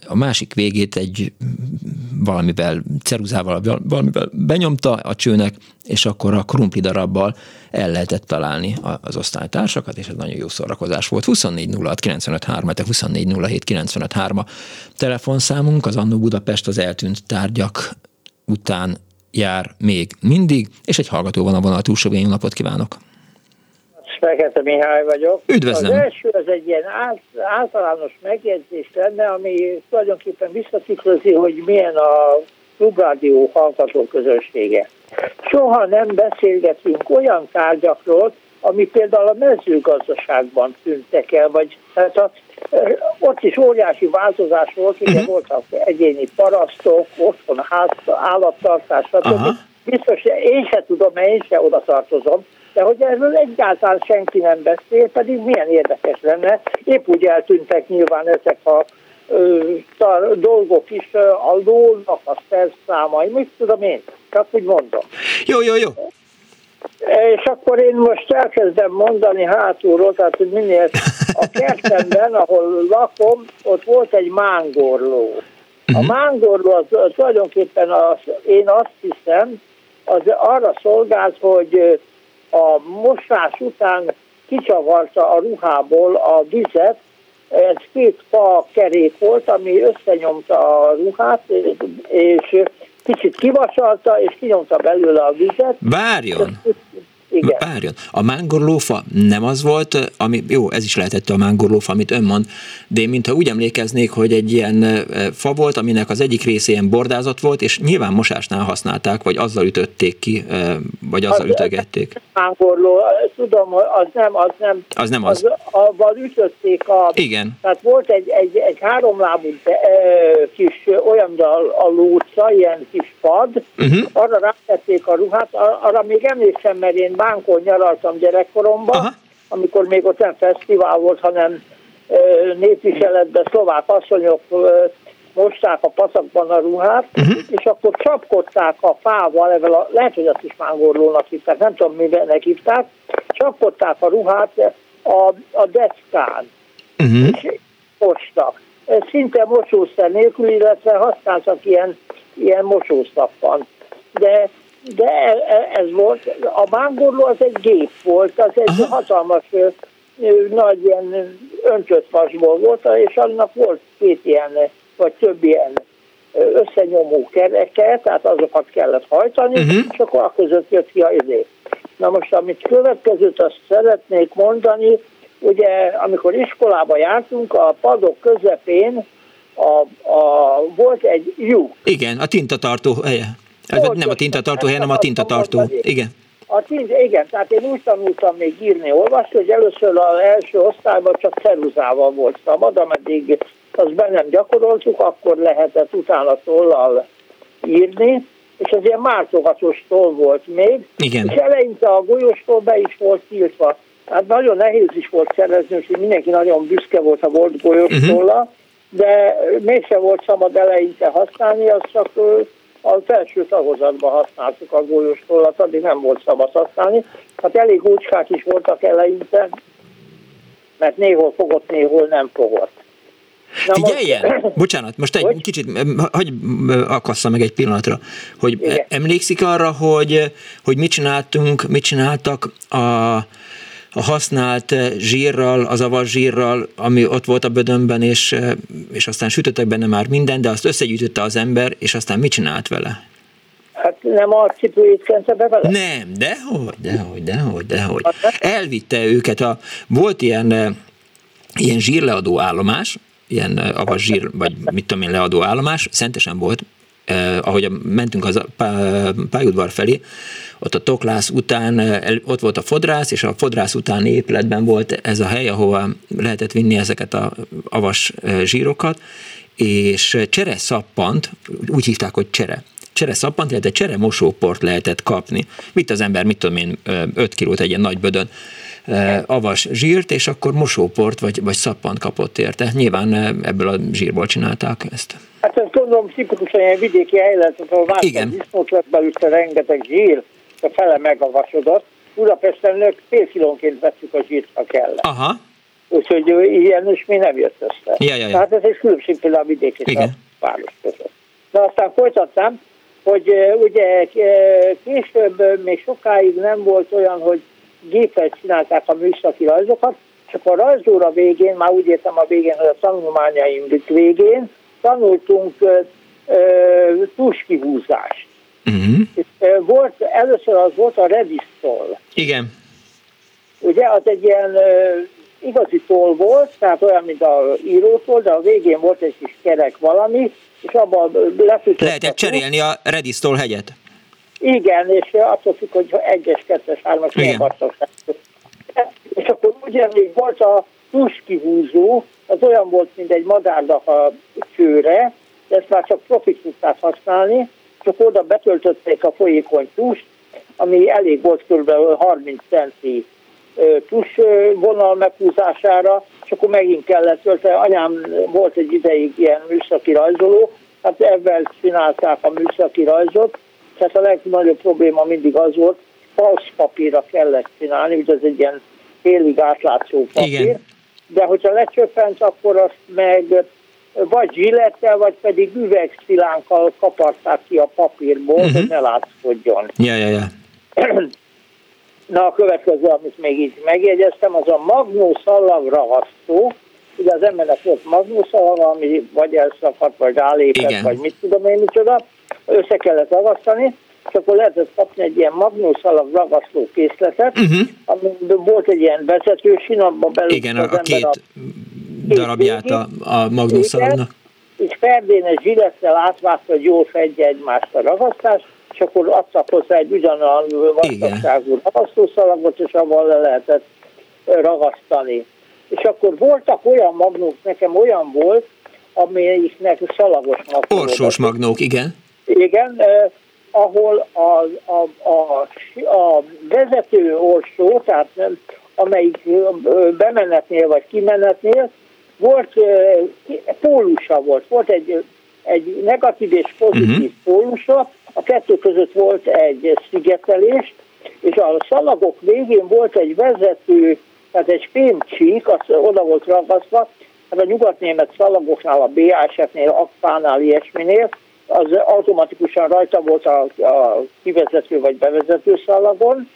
a másik végét egy valamivel, ceruzával, valamivel benyomta a csőnek, és akkor a krumpli darabbal el lehetett találni az osztálytársakat, és ez nagyon jó szórakozás volt. 24 06 95 3, 24 07 95 3 telefonszámunk, az Annó Budapest az eltűnt tárgyak után jár még mindig, és egy hallgató van a vonal túlsó napot kívánok! Fekete Mihály vagyok. Üdvözlöm. Az első az egy ilyen általános megjegyzés lenne, ami tulajdonképpen visszatükrözi, hogy milyen a klubrádió hallgató közössége. Soha nem beszélgetünk olyan tárgyakról, ami például a mezőgazdaságban tűntek el, vagy tehát a, ott is óriási változás volt, ugye uh-huh. voltak egyéni parasztok, otthon ház, állattartás, stb. Biztos, én se tudom, mert én se oda tartozom, de hogy erről egyáltalán senki nem beszél, pedig milyen érdekes lenne. Épp úgy eltűntek nyilván ezek a ö, dolgok is a lónak a szerszámai, mit tudom én, csak úgy mondom. Jó, jó, jó. És akkor én most elkezdem mondani hátulról, tehát hogy minél a kertemben, ahol lakom, ott volt egy mángorló. A mhm. mángorló az, az tulajdonképpen az, én azt hiszem, az arra szolgált, hogy a mosás után kicsavarta a ruhából a vizet, ez két fa kerék volt, ami összenyomta a ruhát, és kicsit kivasalta, és kinyomta belőle a vizet. Várjon! Igen. Várjon, a mángorlófa nem az volt, ami, jó, ez is lehetett a mángorlófa, amit ön mond, de én mintha úgy emlékeznék, hogy egy ilyen fa volt, aminek az egyik része ilyen bordázott volt, és nyilván mosásnál használták, vagy azzal ütötték ki, vagy azzal az, ütögették. Mángorló, tudom, az nem, az nem. Az nem az. az avval ütötték a... Igen. Tehát volt egy, egy, egy háromlábú de, kis olyan a, a lóca, ilyen kis pad, uh-huh. arra rátették a ruhát, arra még emlékszem, mert én bánkon nyaraltam gyerekkoromban, Aha. amikor még ott nem fesztivál volt, hanem népviseletben szlovák asszonyok mosták a paszakban a ruhát, uh-huh. és akkor csapkodták a fával, evel a, lehet, hogy azt is mángorlónak hívták, nem tudom, miben hívták, csapkodták a ruhát a, a deckán, uh-huh. és mostak. Szinte mosószer nélkül, illetve használtak ilyen, ilyen mosószappan. De de e, e, ez volt, a mángorló az egy gép volt, az egy Aha. hatalmas nagy ilyen öntött vasból volt, és annak volt két ilyen, vagy több ilyen összenyomó kereke, tehát azokat kellett hajtani, uh-huh. és akkor a között jött ki a izé. Na most, amit következőt azt szeretnék mondani, ugye amikor iskolába jártunk, a padok közepén a, a, volt egy lyuk. Igen, a tintatartó helye. Ez nem a tintatartó hely, hanem a tintatartó. Igen. A tint, igen, tehát én úgy tanultam még írni, olvasni, hogy először az első osztályban csak ceruzával volt szabad, ameddig azt be nem gyakoroltuk, akkor lehetett utána tollal írni, és az ilyen mártogatós toll volt még, igen. és eleinte a golyóstól be is volt tiltva. Hát nagyon nehéz is volt szerezni, úgyhogy mindenki nagyon büszke volt, a volt golyóstolla, uh-huh. de mégsem volt szabad eleinte használni, az csak a felső tagozatban használtuk a golyós tollat, addig nem volt szabad használni. Hát elég úcskák is voltak eleinte, mert néhol fogott, néhol nem fogott. Na Figyeljen! Most... Bocsánat, most egy hogy? kicsit, hogy akasszam meg egy pillanatra, hogy Igen. emlékszik arra, hogy, hogy mit csináltunk, mit csináltak a a használt eh, zsírral, az avas zsírral, ami ott volt a bödönben, és, eh, és aztán sütöttek benne már minden, de azt összegyűjtötte az ember, és aztán mit csinált vele? Hát nem a cipőjét kente be vele? Nem, dehogy, dehogy, dehogy, dehogy. Elvitte őket, a, volt ilyen, eh, ilyen zsírleadó állomás, ilyen avas zsír, vagy mit tudom én, leadó állomás, szentesen volt, eh, ahogy mentünk az pályaudvar felé, ott a Toklász után, eh, ott volt a fodrász, és a fodrász utáni épületben volt ez a hely, ahova lehetett vinni ezeket a avas eh, zsírokat, és csere szappant, úgy hívták, hogy csere, csere szappant, illetve csere mosóport lehetett kapni. Mit az ember, mit tudom én, 5 kilót egy ilyen nagy bödön avas zsírt, és akkor mosóport vagy, vagy szappant kapott érte. Nyilván ebből a zsírból csinálták ezt. Hát ezt gondolom tipikusan ilyen vidéki helyzet, ahol vártam disznót lett belőle rengeteg zsír, a fele megavasodott. Budapesten nők fél kilónként veszük a zsírt, ha kell. Aha. Úgyhogy ilyen is mi nem jött össze. Ja, ja, ja. Tehát ez egy különbség például a vidék és Igen. város között. De aztán folytattam, hogy ugye később még sokáig nem volt olyan, hogy géppel csinálták a műszaki rajzokat, csak a rajzóra végén, már úgy értem a végén, hogy a tanulmányaim végén, tanultunk tuskihúzást. Uh-huh. Volt, először az volt a redisztol. Igen. Ugye, az egy ilyen igazi toll volt, tehát olyan, mint a írótól, de a végén volt egy kis kerek valami, és abban lefűtöttek. Lehetett cserélni a redisztol hegyet. Igen, és attól függ, hogy egyes, kettes, hármas, És akkor ugye még volt a, tuskihúzó, az olyan volt, mint egy madárnak a csőre, de ezt már csak profik tudták használni, csak oda betöltötték a folyékony tust, ami elég volt kb. 30 centi tus vonal meghúzására, és akkor megint kellett tölteni. Anyám volt egy ideig ilyen műszaki rajzoló, hát ebben csinálták a műszaki rajzot, tehát a legnagyobb probléma mindig az volt, falsz papírra kellett csinálni, ugye ez egy ilyen félig átlátszó papír, Igen. De hogyha lecsöppent, akkor azt meg vagy zsillettel, vagy pedig üvegszilánkkal kaparták ki a papírból, uh-huh. hogy ne látszódjon. Ja, ja, ja. Na a következő, amit még így megjegyeztem, az a magnószalag ragasztó. Ugye az embernek volt magnószalag, ami vagy elszakadt, vagy rálépett, vagy mit tudom én micsoda. Össze kellett ragasztani, és akkor lehetett kapni egy ilyen magnószalag ragasztó készletet, uh-huh. ami volt egy ilyen vezetősin, abban belül Igen, az a két a darabját a, a magnószalagnak. És Ferdénes zsilettel átvágta, jól fedje egymást a ragasztást, és akkor adtak hozzá egy ugyanolyan vastagságú ragasztószalagot, és avval le lehetett ragasztani. És akkor voltak olyan magnók, nekem olyan volt, amelyiknek szalagos magnók. Orsós magnók, igen. Igen, ahol a, a, a, a vezető orsó, tehát nem, amelyik bemenetnél vagy kimenetnél, volt pólusa volt, volt egy, egy negatív és pozitív uh-huh. pólusa, a kettő között volt egy szigetelés, és a szalagok végén volt egy vezető, tehát egy fémcsík, az oda volt ragasztva, hát a nyugatnémet szalagoknál, a BASF-nél, Akpánál, ilyesminél, az automatikusan rajta volt a, a kivezető vagy bevezető szalagon,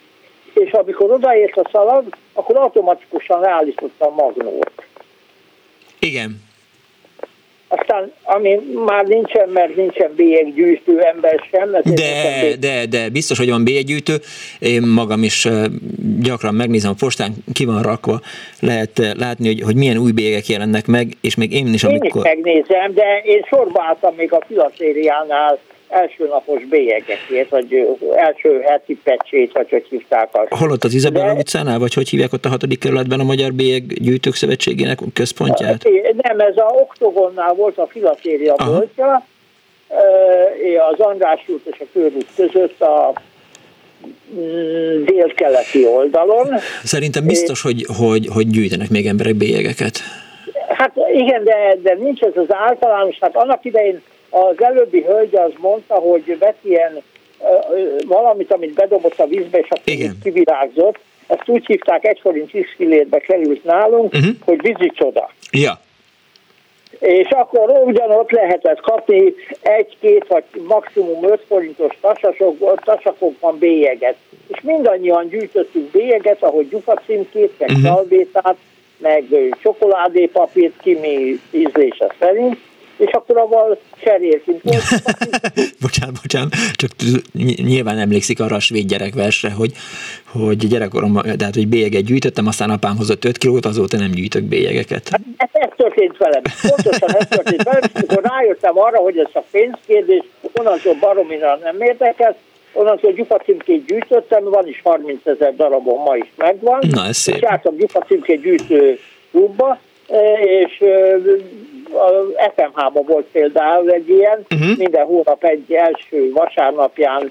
és amikor odaért a szalag, akkor automatikusan leállította a magnót. Igen. Aztán, ami már nincsen, mert nincsen bélyeggyűjtő ember sem. De, de, de biztos, hogy van bélyeggyűjtő. Én magam is gyakran megnézem a postán, ki van rakva. Lehet látni, hogy, hogy milyen új bélyegek jelennek meg, és még én is, amikor... Én is megnézem, de én sorba álltam még a filatériánál első napos bélyegekért, vagy első heti pecsét, vagy hogy hívták azt. Hol ott az Izabella De... utcánál, vagy hogy hívják ott a hatodik kerületben a Magyar Bélyeg Gyűjtők Szövetségének központját? Nem, ez a Oktogonnál volt a filatéria boltja, az András út és a Körút között a mm, délkeleti oldalon. Szerintem biztos, hogy, hogy, hogy gyűjtenek még emberek bélyegeket. Hát igen, de, de nincs ez az általános, hát annak idején az előbbi hölgy az mondta, hogy vett ilyen valamit, amit bedobott a vízbe, és akkor Igen. kivirágzott. Ezt úgy hívták, egy forint 10 fillérbe került nálunk, uh-huh. hogy vízi csoda. Ja. És akkor ugyanott lehetett kapni egy-két vagy maximum 5 forintos tasasok, tasakokban bélyeget. És mindannyian gyűjtöttünk bélyeget, ahogy gyufacímkét, meg uh-huh. szalvétát, meg csokoládépapírt, ki mi ízlése szerint, és akkor avval cseréltünk. bocsánat, bocsánat, csak nyilván emlékszik arra a svéd gyerekversre, hogy, hogy gyerekkoromban, tehát hogy bélyeget gyűjtöttem, aztán apám hozott 5 kilót, azóta nem gyűjtök bélyegeket. Hát ez, ez történt velem. Pontosan ez történt velem, és akkor rájöttem arra, hogy ez a pénzkérdés onnantól baromira nem érdekelt, onnantól gyufacimkét gyűjtöttem, van is 30 ezer darabon, ma is megvan. Na, ez szép. És jártam gyufacimkét gyűjtő klubba, és a FMH-ban volt például egy ilyen, uh-huh. minden hónap egy első vasárnapján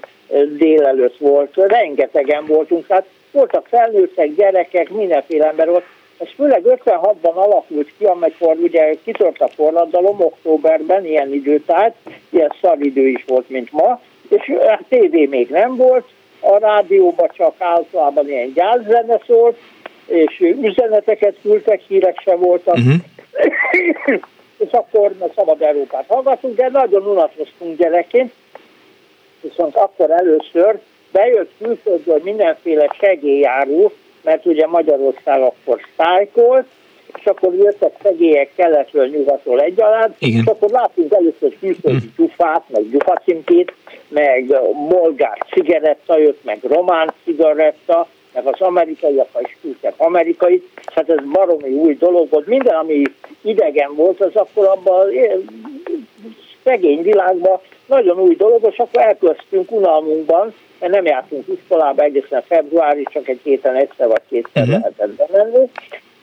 délelőtt volt, rengetegen voltunk, tehát voltak felnőttek, gyerekek, mindenféle ember volt, és főleg 56-ban alakult ki, amikor ugye kitört a forradalom októberben, ilyen időtájt, ilyen idő is volt, mint ma, és a hát tévé még nem volt, a rádióban csak általában ilyen gyászzene szólt, és üzeneteket küldtek, hírek se voltak. Uh-huh. és akkor a Szabad Európát hallgatunk, de nagyon unatkoztunk gyerekként, viszont akkor először bejött külföldről mindenféle segélyáró, mert ugye Magyarország akkor sztájkolt, és akkor jöttek segélyek keletről, nyugatról egyaránt, Igen. és akkor láttunk először külföldi mm. gyufát, meg gyufacimkét, meg molgár cigaretta jött, meg román cigaretta, meg az amerikaiak is küldtek amerikai, hát ez baromi új dolog volt. Minden, ami idegen volt, az akkor abban szegény világban nagyon új dolog, és akkor elköztünk unalmunkban, mert nem jártunk iskolába egészen februári, csak egy héten egyszer vagy kétszer uh-huh. lehetett bemenni,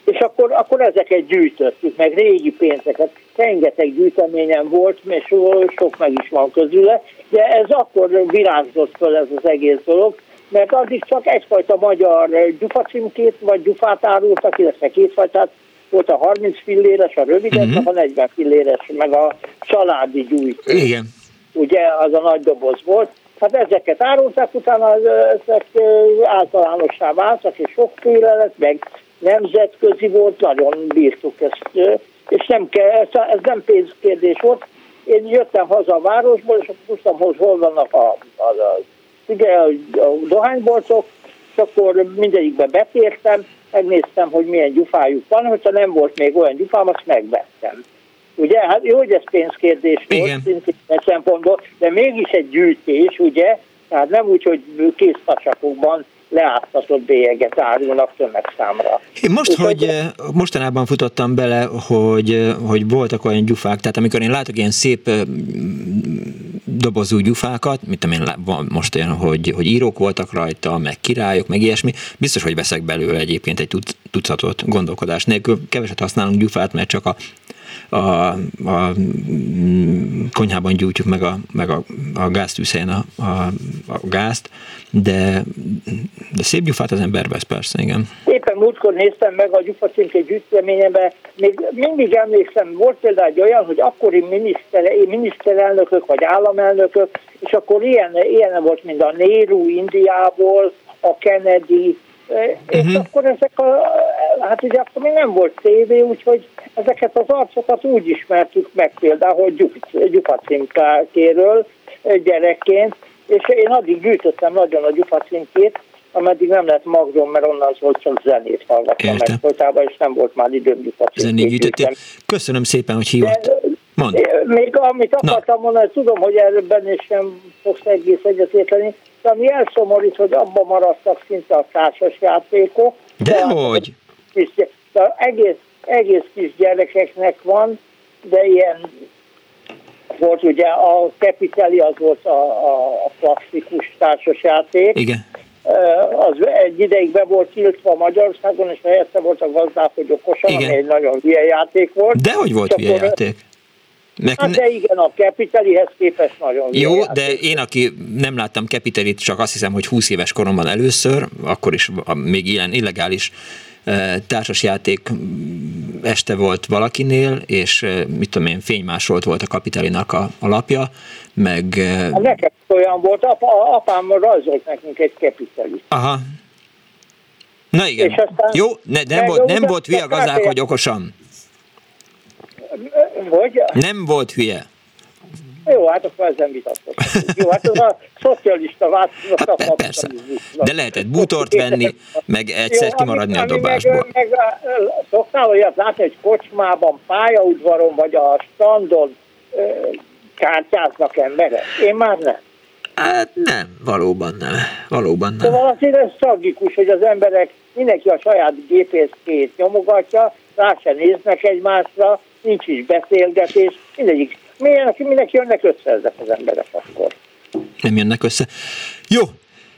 és akkor, akkor ezeket gyűjtöttük, meg régi pénzeket. Rengeteg gyűjteményem volt, és sok meg is van közüle, de ez akkor virágzott föl ez az egész dolog, mert addig csak egyfajta magyar gyufacimkét, vagy gyufát árultak, illetve kétfajtát, volt a 30 filléres, a rövides, uh-huh. a 40 filléres, meg a családi gyújt. Igen. Ugye az a nagy doboz volt. Hát ezeket árulták, utána ezek általánossá váltak, és sokféle lett, meg nemzetközi volt, nagyon bírtuk ezt, és nem kell, ez nem pénzkérdés volt. Én jöttem haza a városból, és akkor tudtam, hogy hol vannak a, a, a, ugye, a, dohányboltok, és akkor mindegyikbe betértem, megnéztem, hogy milyen gyufájuk van, hogyha nem volt még olyan gyufám, azt megvettem. Ugye, hát jó, hogy ez pénzkérdés volt, szintén szempontból, de mégis egy gyűjtés, ugye, tehát nem úgy, hogy kéztacsakokban leáztatott bélyeget árulnak tömegszámra. Én most, Úgy, hogy eh, mostanában futottam bele, hogy, eh, hogy voltak olyan gyufák, tehát amikor én látok ilyen szép eh, dobozú gyufákat, mit tudom én, van most olyan, hogy, hogy írók voltak rajta, meg királyok, meg ilyesmi, biztos, hogy veszek belőle egyébként egy tucatot gondolkodás nélkül. Keveset használunk gyufát, mert csak a a, a konyhában gyújtjuk meg a, meg a, a gáztűzhelyen a, a, a gázt, de, de szép gyufát az ember vesz persze, igen. Éppen múltkor néztem meg a gyufacímke gyűjteményembe, még mindig emlékszem, volt például egy olyan, hogy akkori miniszter, miniszterelnökök vagy államelnökök, és akkor ilyen, ilyen volt, mint a Nehru Indiából, a Kennedy, Uh-huh. És mhm. akkor ezek a, hát ugye akkor még nem volt tévé, úgyhogy ezeket az arcokat úgy ismertük meg például, hogy Gyufacinkákéről gyerekként, és én addig gyűjtöttem nagyon a Gyufacinkét, ameddig nem lett magzom, mert onnan volt csak zenét hallgattam meg és nem volt már időm Gyufacinkét. Köszönöm szépen, hogy hívott. De, Mond. Még amit akartam Na. mondani, tudom, hogy ebben is sem fogsz egész egyetérteni, de ami elszomorít, hogy abban maradtak szinte a társas játékok. Dehogy! De, de egész, egész kis gyerekeknek van, de ilyen volt ugye a Capitali, az volt a, a, a klasszikus társasjáték. Igen. Az egy ideig be volt tiltva Magyarországon, és helyette volt a gazdálkodó kosar, ami egy nagyon hülye játék volt. Dehogy volt hülye játék? Nek, hát de igen, a Capitalihez képest nagyon Jó, játék. de én, aki nem láttam Capitalit, csak azt hiszem, hogy 20 éves koromban először, akkor is még ilyen illegális társasjáték este volt valakinél, és mit tudom én, fénymásolt volt a Kapitalinak a, a lapja, meg... Hát nekem olyan volt, apa, apám rajzolt nekünk egy Capitalit. Aha. Na igen. Jó, ne, nem, volt, nem volt hülye gazdák, hogy okosan. Hogy? Nem volt hülye. Jó, hát akkor ezen vitatkozunk. Jó, hát az a szocialista változat. Hát persze. De lehetett bútort venni, meg egyszer Jó, kimaradni a dobásból. Meg, meg, szoktál olyat látni, hogy kocsmában, pályaudvaron vagy a standon kártyáznak emberek? Én már nem. Hát nem, valóban nem. Valóban nem. Szóval azért ez tragikus, hogy az emberek mindenki a saját gépészkét nyomogatja, rá se néznek egymásra, nincs is beszélgetés, mindegyik. Milyen, mindenki jönnek össze ezek az emberek akkor. Nem jönnek össze. Jó,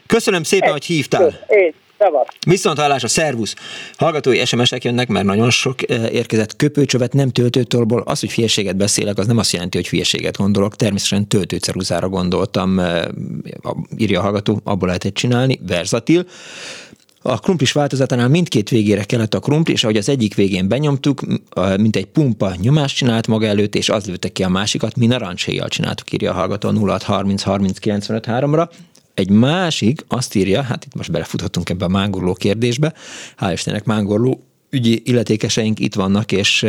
köszönöm szépen, Egy, hogy hívtál. Én, Viszont hallás a szervusz. Hallgatói SMS-ek jönnek, mert nagyon sok eh, érkezett köpőcsövet, nem töltőtolból. Az, hogy hülyeséget beszélek, az nem azt jelenti, hogy hülyeséget gondolok. Természetesen töltőceruzára gondoltam, eh, írja a hallgató, abból lehetett csinálni, verzatil. A krumplis változatánál mindkét végére kellett a krumpli, és ahogy az egyik végén benyomtuk, mint egy pumpa nyomást csinált maga előtt, és az lőtte ki a másikat, mi narancshéjjal csináltuk, írja a hallgató 0630 30 95 3-ra. Egy másik azt írja, hát itt most belefuthatunk ebbe a mángorló kérdésbe, hál' Istennek mángorló ügyi illetékeseink itt vannak, és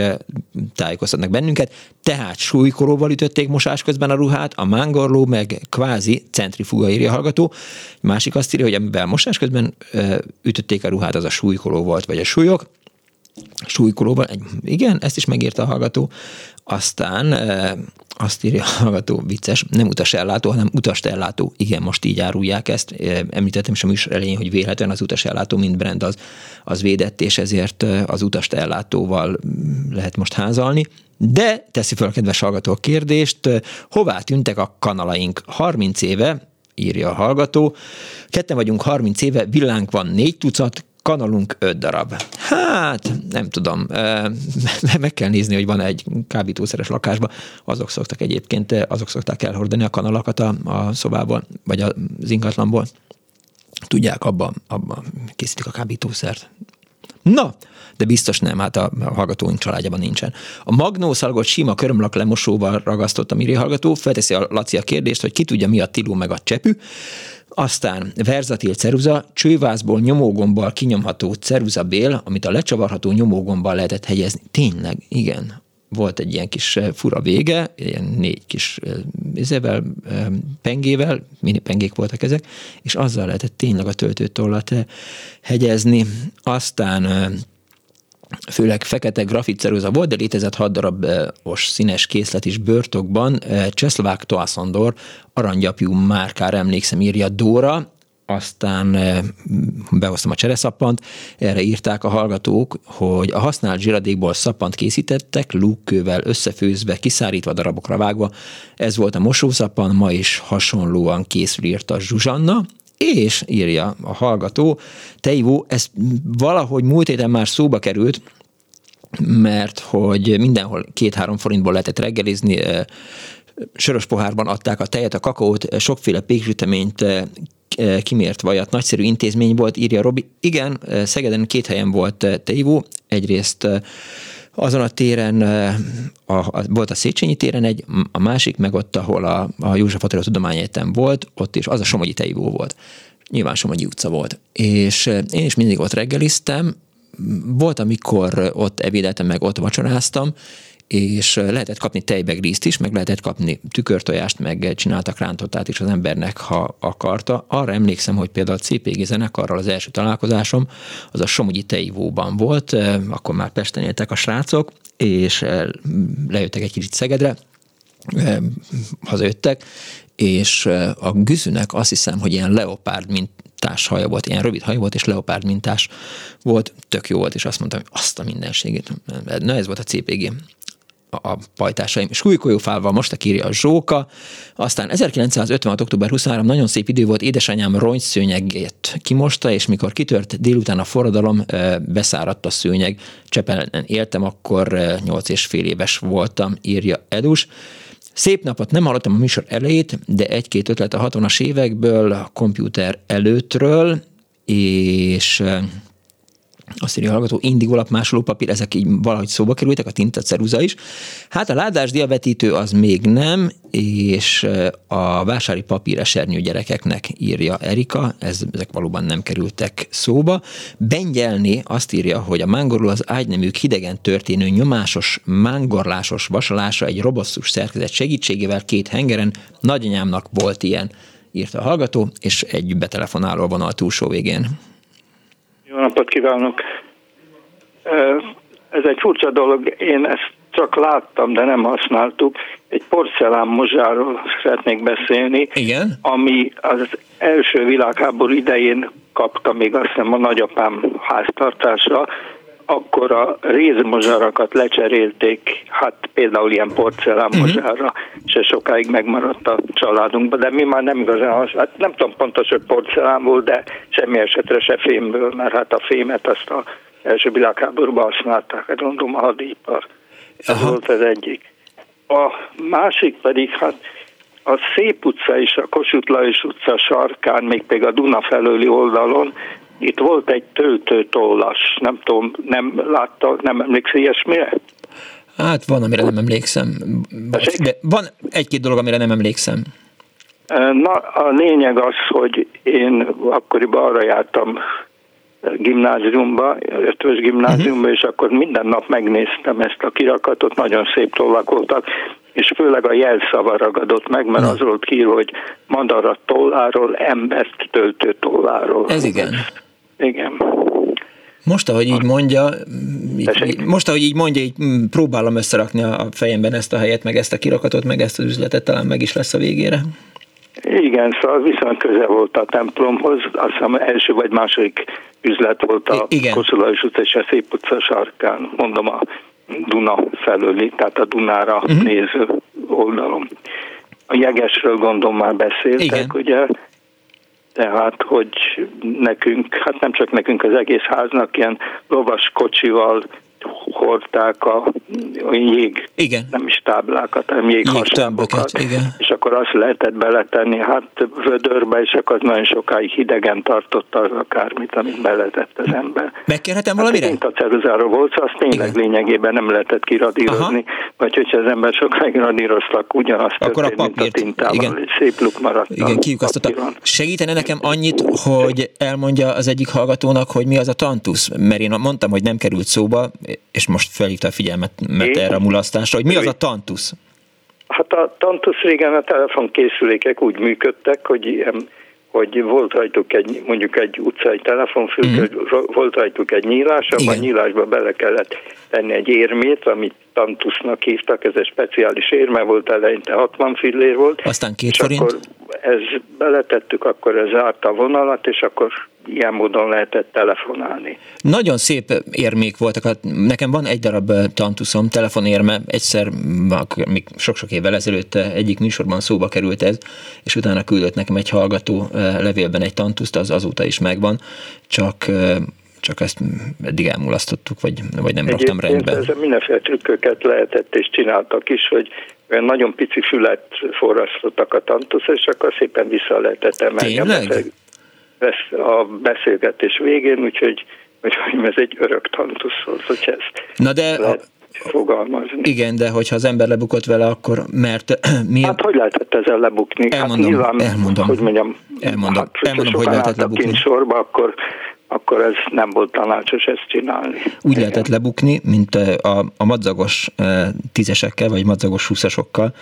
tájékoztatnak bennünket. Tehát súlykolóval ütötték mosás közben a ruhát, a mángorló meg kvázi centrifuga írja a hallgató. Másik azt írja, hogy amivel mosás közben ütötték a ruhát, az a súlykoló volt, vagy a súlyok súlykolóval, egy, igen, ezt is megírta a hallgató. Aztán e, azt írja a hallgató, vicces, nem utasellátó, hanem utastellátó. Igen, most így árulják ezt. E, említettem is a műsor elején, hogy véletlen az utasellátó, mint brand az, az védett, és ezért az utastellátóval lehet most házalni. De teszi fel a kedves hallgató a kérdést, hová tűntek a kanalaink? 30 éve írja a hallgató. Ketten vagyunk 30 éve, villánk van négy tucat, kanalunk öt darab. Hát, nem tudom, meg kell nézni, hogy van egy kábítószeres lakásban. Azok szoktak egyébként, azok szokták elhordani a kanalakat a, a szobából, vagy az ingatlanból. Tudják, abban abba készítik a kábítószert. Na, de biztos nem, hát a hallgatóink családjában nincsen. A magnó szalagot sima körömlak lemosóval ragasztott a Miri hallgató, felteszi a Laci a kérdést, hogy ki tudja mi a tiló meg a csepű. Aztán verzatil ceruza, csővázból nyomógombbal kinyomható ceruzabél, amit a lecsavarható nyomógombbal lehetett helyezni. Tényleg, igen, volt egy ilyen kis eh, fura vége, ilyen négy kis eh, eh, pengével, mini pengék voltak ezek, és azzal lehetett tényleg a töltőtollat hegyezni. Aztán főleg fekete grafitceruza volt, de létezett hat darabos színes készlet is börtokban. Cseszlovák Toaszondor aranygyapjú márkára emlékszem írja Dóra, aztán behoztam a csereszappant, erre írták a hallgatók, hogy a használt zsiradékból szappant készítettek, lúkkővel összefőzve, kiszárítva darabokra vágva. Ez volt a mosószappan, ma is hasonlóan készül írta Zsuzsanna, és írja a hallgató, Teivó, ez valahogy múlt héten már szóba került, mert hogy mindenhol két-három forintból lehetett reggelizni, sörös pohárban adták a tejet, a kakaót, sokféle péksüteményt, kimért vajat, nagyszerű intézmény volt, írja Robi. Igen, Szegeden két helyen volt teivó, egyrészt azon a téren a, a, volt a Széchenyi téren egy, a másik meg ott, ahol a, a József Attila Tudományegyetem volt, ott is az a Somogyi Teivó volt. Nyilván Somogyi utca volt. És én is mindig ott reggeliztem, volt, amikor ott evédeltem, meg ott vacsoráztam, és lehetett kapni tejbegrízt is, meg lehetett kapni tükörtojást, meg csináltak rántotát is az embernek, ha akarta. Arra emlékszem, hogy például a CPG zenekarral az első találkozásom, az a Somogyi Teivóban volt, akkor már Pesten éltek a srácok, és lejöttek egy kicsit Szegedre, hazajöttek, és a güzünek azt hiszem, hogy ilyen leopárd mintás haja volt, ilyen rövid haja volt, és leopárd mintás volt, tök jó volt, és azt mondtam, hogy azt a mindenségét. Na ez volt a CPG a pajtásaim. Súlykolyófával most írja a Zsóka, aztán 1956. október 23 nagyon szép idő volt, édesanyám rongyszőnyegét kimosta, és mikor kitört délután a forradalom, beszáradt a szőnyeg. Csepelen éltem, akkor 8 és fél éves voltam, írja Edus. Szép napot, nem hallottam a műsor elejét, de egy-két ötlet a 60-as évekből, a komputer előttről, és azt írja a hallgató, indigolap, másoló papír, ezek így valahogy szóba kerültek, a tinta ceruza is. Hát a ládás diabetítő az még nem, és a vásári papír esernyő gyerekeknek írja Erika, ez, ezek valóban nem kerültek szóba. Bengyelni azt írja, hogy a mángorul az ágyneműk hidegen történő nyomásos, mángorlásos vasalása egy robosztus szerkezet segítségével két hengeren, nagyanyámnak volt ilyen, írta a hallgató, és egy betelefonáló vonal túlsó végén. Jó napot kívánok! Ez egy furcsa dolog, én ezt csak láttam, de nem használtuk. Egy porcelán mozsáról szeretnék beszélni, Igen? ami az első világháború idején kapta még azt hiszem a nagyapám háztartásra, akkor a rézmozsarakat lecserélték, hát például ilyen porcelánmozsára, uh-huh. és ez sokáig megmaradt a családunkban, de mi már nem igazán, hát nem tudom pontos, hogy porcelán volt, de semmi esetre se fémből, mert hát a fémet azt a első világháborúban használták, hát gondolom a hadipar. Ez Aha. volt az egyik. A másik pedig, hát a Szép utca és a Kossuth Lajos utca sarkán, még pedig a Duna felőli oldalon itt volt egy töltőtollas, nem tudom, nem látta, nem emlékszel ilyesmire? Hát van, amire nem emlékszem. De van egy-két dolog, amire nem emlékszem. Na, a lényeg az, hogy én akkoriban arra jártam gimnáziumba, ötös gimnáziumba, uh-huh. és akkor minden nap megnéztem ezt a kirakatot, nagyon szép tollak voltak, és főleg a jelszava ragadott meg, mert uh-huh. az volt ki, hogy madarat tolláról, embert töltő tolláról. Ez igen. Igen. Most, ahogy így mondja, így, most, ahogy így mondja, így mm, próbálom összerakni a fejemben ezt a helyet, meg ezt a kirakatot, meg ezt az üzletet, talán meg is lesz a végére. Igen, szóval viszont közel volt a templomhoz, azt hiszem első vagy második üzlet volt a Koszolajos utca és a Szép utca sarkán, mondom a Duna felőli, tehát a Dunára uh-huh. néző oldalon. A jegesről gondolom már beszéltek, Igen. ugye, tehát hogy nekünk, hát nem csak nekünk, az egész háznak ilyen lovas kocsival hordták a, jég, igen. nem is táblákat, hanem jéghasábokat, igen. és akkor azt lehetett beletenni hát vödörbe, és akkor az nagyon sokáig hidegen tartotta az akármit, amit beletett az ember. Megkérhetem valamire? Hát, mint a ceruzáról volt, azt tényleg igen. lényegében nem lehetett kiradírozni, Aha. vagy hogyha az ember sokáig radíroztak, ugyanazt akkor történt, a papírt, mint a tintával, igen. szép luk maradt. Igen, kiukasztotta. Segítene nekem annyit, hogy elmondja az egyik hallgatónak, hogy mi az a tantusz, mert én mondtam, hogy nem került szóba, és most felhívta a figyelmet mert erre a mulasztásra, hogy mi az a tantusz? Hát a tantusz régen a telefonkészülékek úgy működtek, hogy ilyen hogy volt rajtuk egy, mondjuk egy utcai telefonfülke, mm. volt rajtuk egy nyílás, abban a nyílásba bele kellett tenni egy érmét, amit tantusznak hívtak, ez egy speciális érme volt, eleinte 60 fillér volt. Aztán két és forint? akkor ez beletettük, akkor ez zárta a vonalat, és akkor ilyen módon lehetett telefonálni. Nagyon szép érmék voltak. Nekem van egy darab tantuszom, telefonérme, egyszer, még sok-sok évvel ezelőtt egyik műsorban szóba került ez, és utána küldött nekem egy hallgató levélben egy tantuszt, az azóta is megvan, csak csak ezt eddig elmulasztottuk, vagy, vagy nem raktam rendbe. Ezzel mindenféle trükköket lehetett és csináltak is, hogy olyan nagyon pici fület forrasztottak a tantusz, és akkor szépen vissza lehetett emelni a beszélgetés végén, úgyhogy hogy ez egy örök tantusz volt, hogy ezt Na de lehet fogalmazni. Igen, de hogyha az ember lebukott vele, akkor mert mi... Hát hogy lehetett ezzel lebukni? Elmondom, hát nyilván, elmondom. Hogy mondjam, elmondom, hát, elmondom hogy lehetett lebukni. sorba, akkor akkor ez nem volt tanácsos ezt csinálni. Úgy Igen. lehetett lebukni, mint a, a madzagos tízesekkel, vagy madzagos húszasokkal,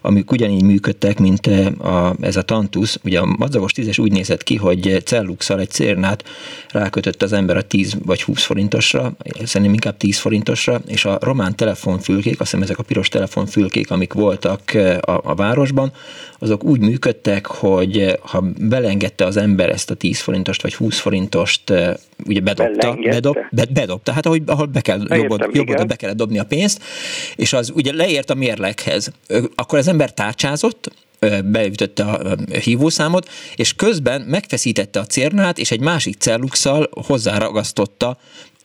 amik ugyanígy működtek, mint a, ez a tantusz. Ugye a madzagos tízes úgy nézett ki, hogy celluxal egy cérnát rákötött az ember a 10 vagy 20 forintosra, szerintem inkább 10 forintosra, és a román telefonfülkék, azt hiszem ezek a piros telefonfülkék, amik voltak a, a városban, azok úgy működtek, hogy ha belengedte az ember ezt a 10 forintost vagy 20 forintost ugye bedobta, bedob, bed, bedobta, hát ahogy, ahol be kell, jobbod, be kellett dobni a pénzt, és az ugye leért a mérleghez. Akkor az ember tárcsázott, beütötte a hívószámot, és közben megfeszítette a cérnát, és egy másik celluxal hozzáragasztotta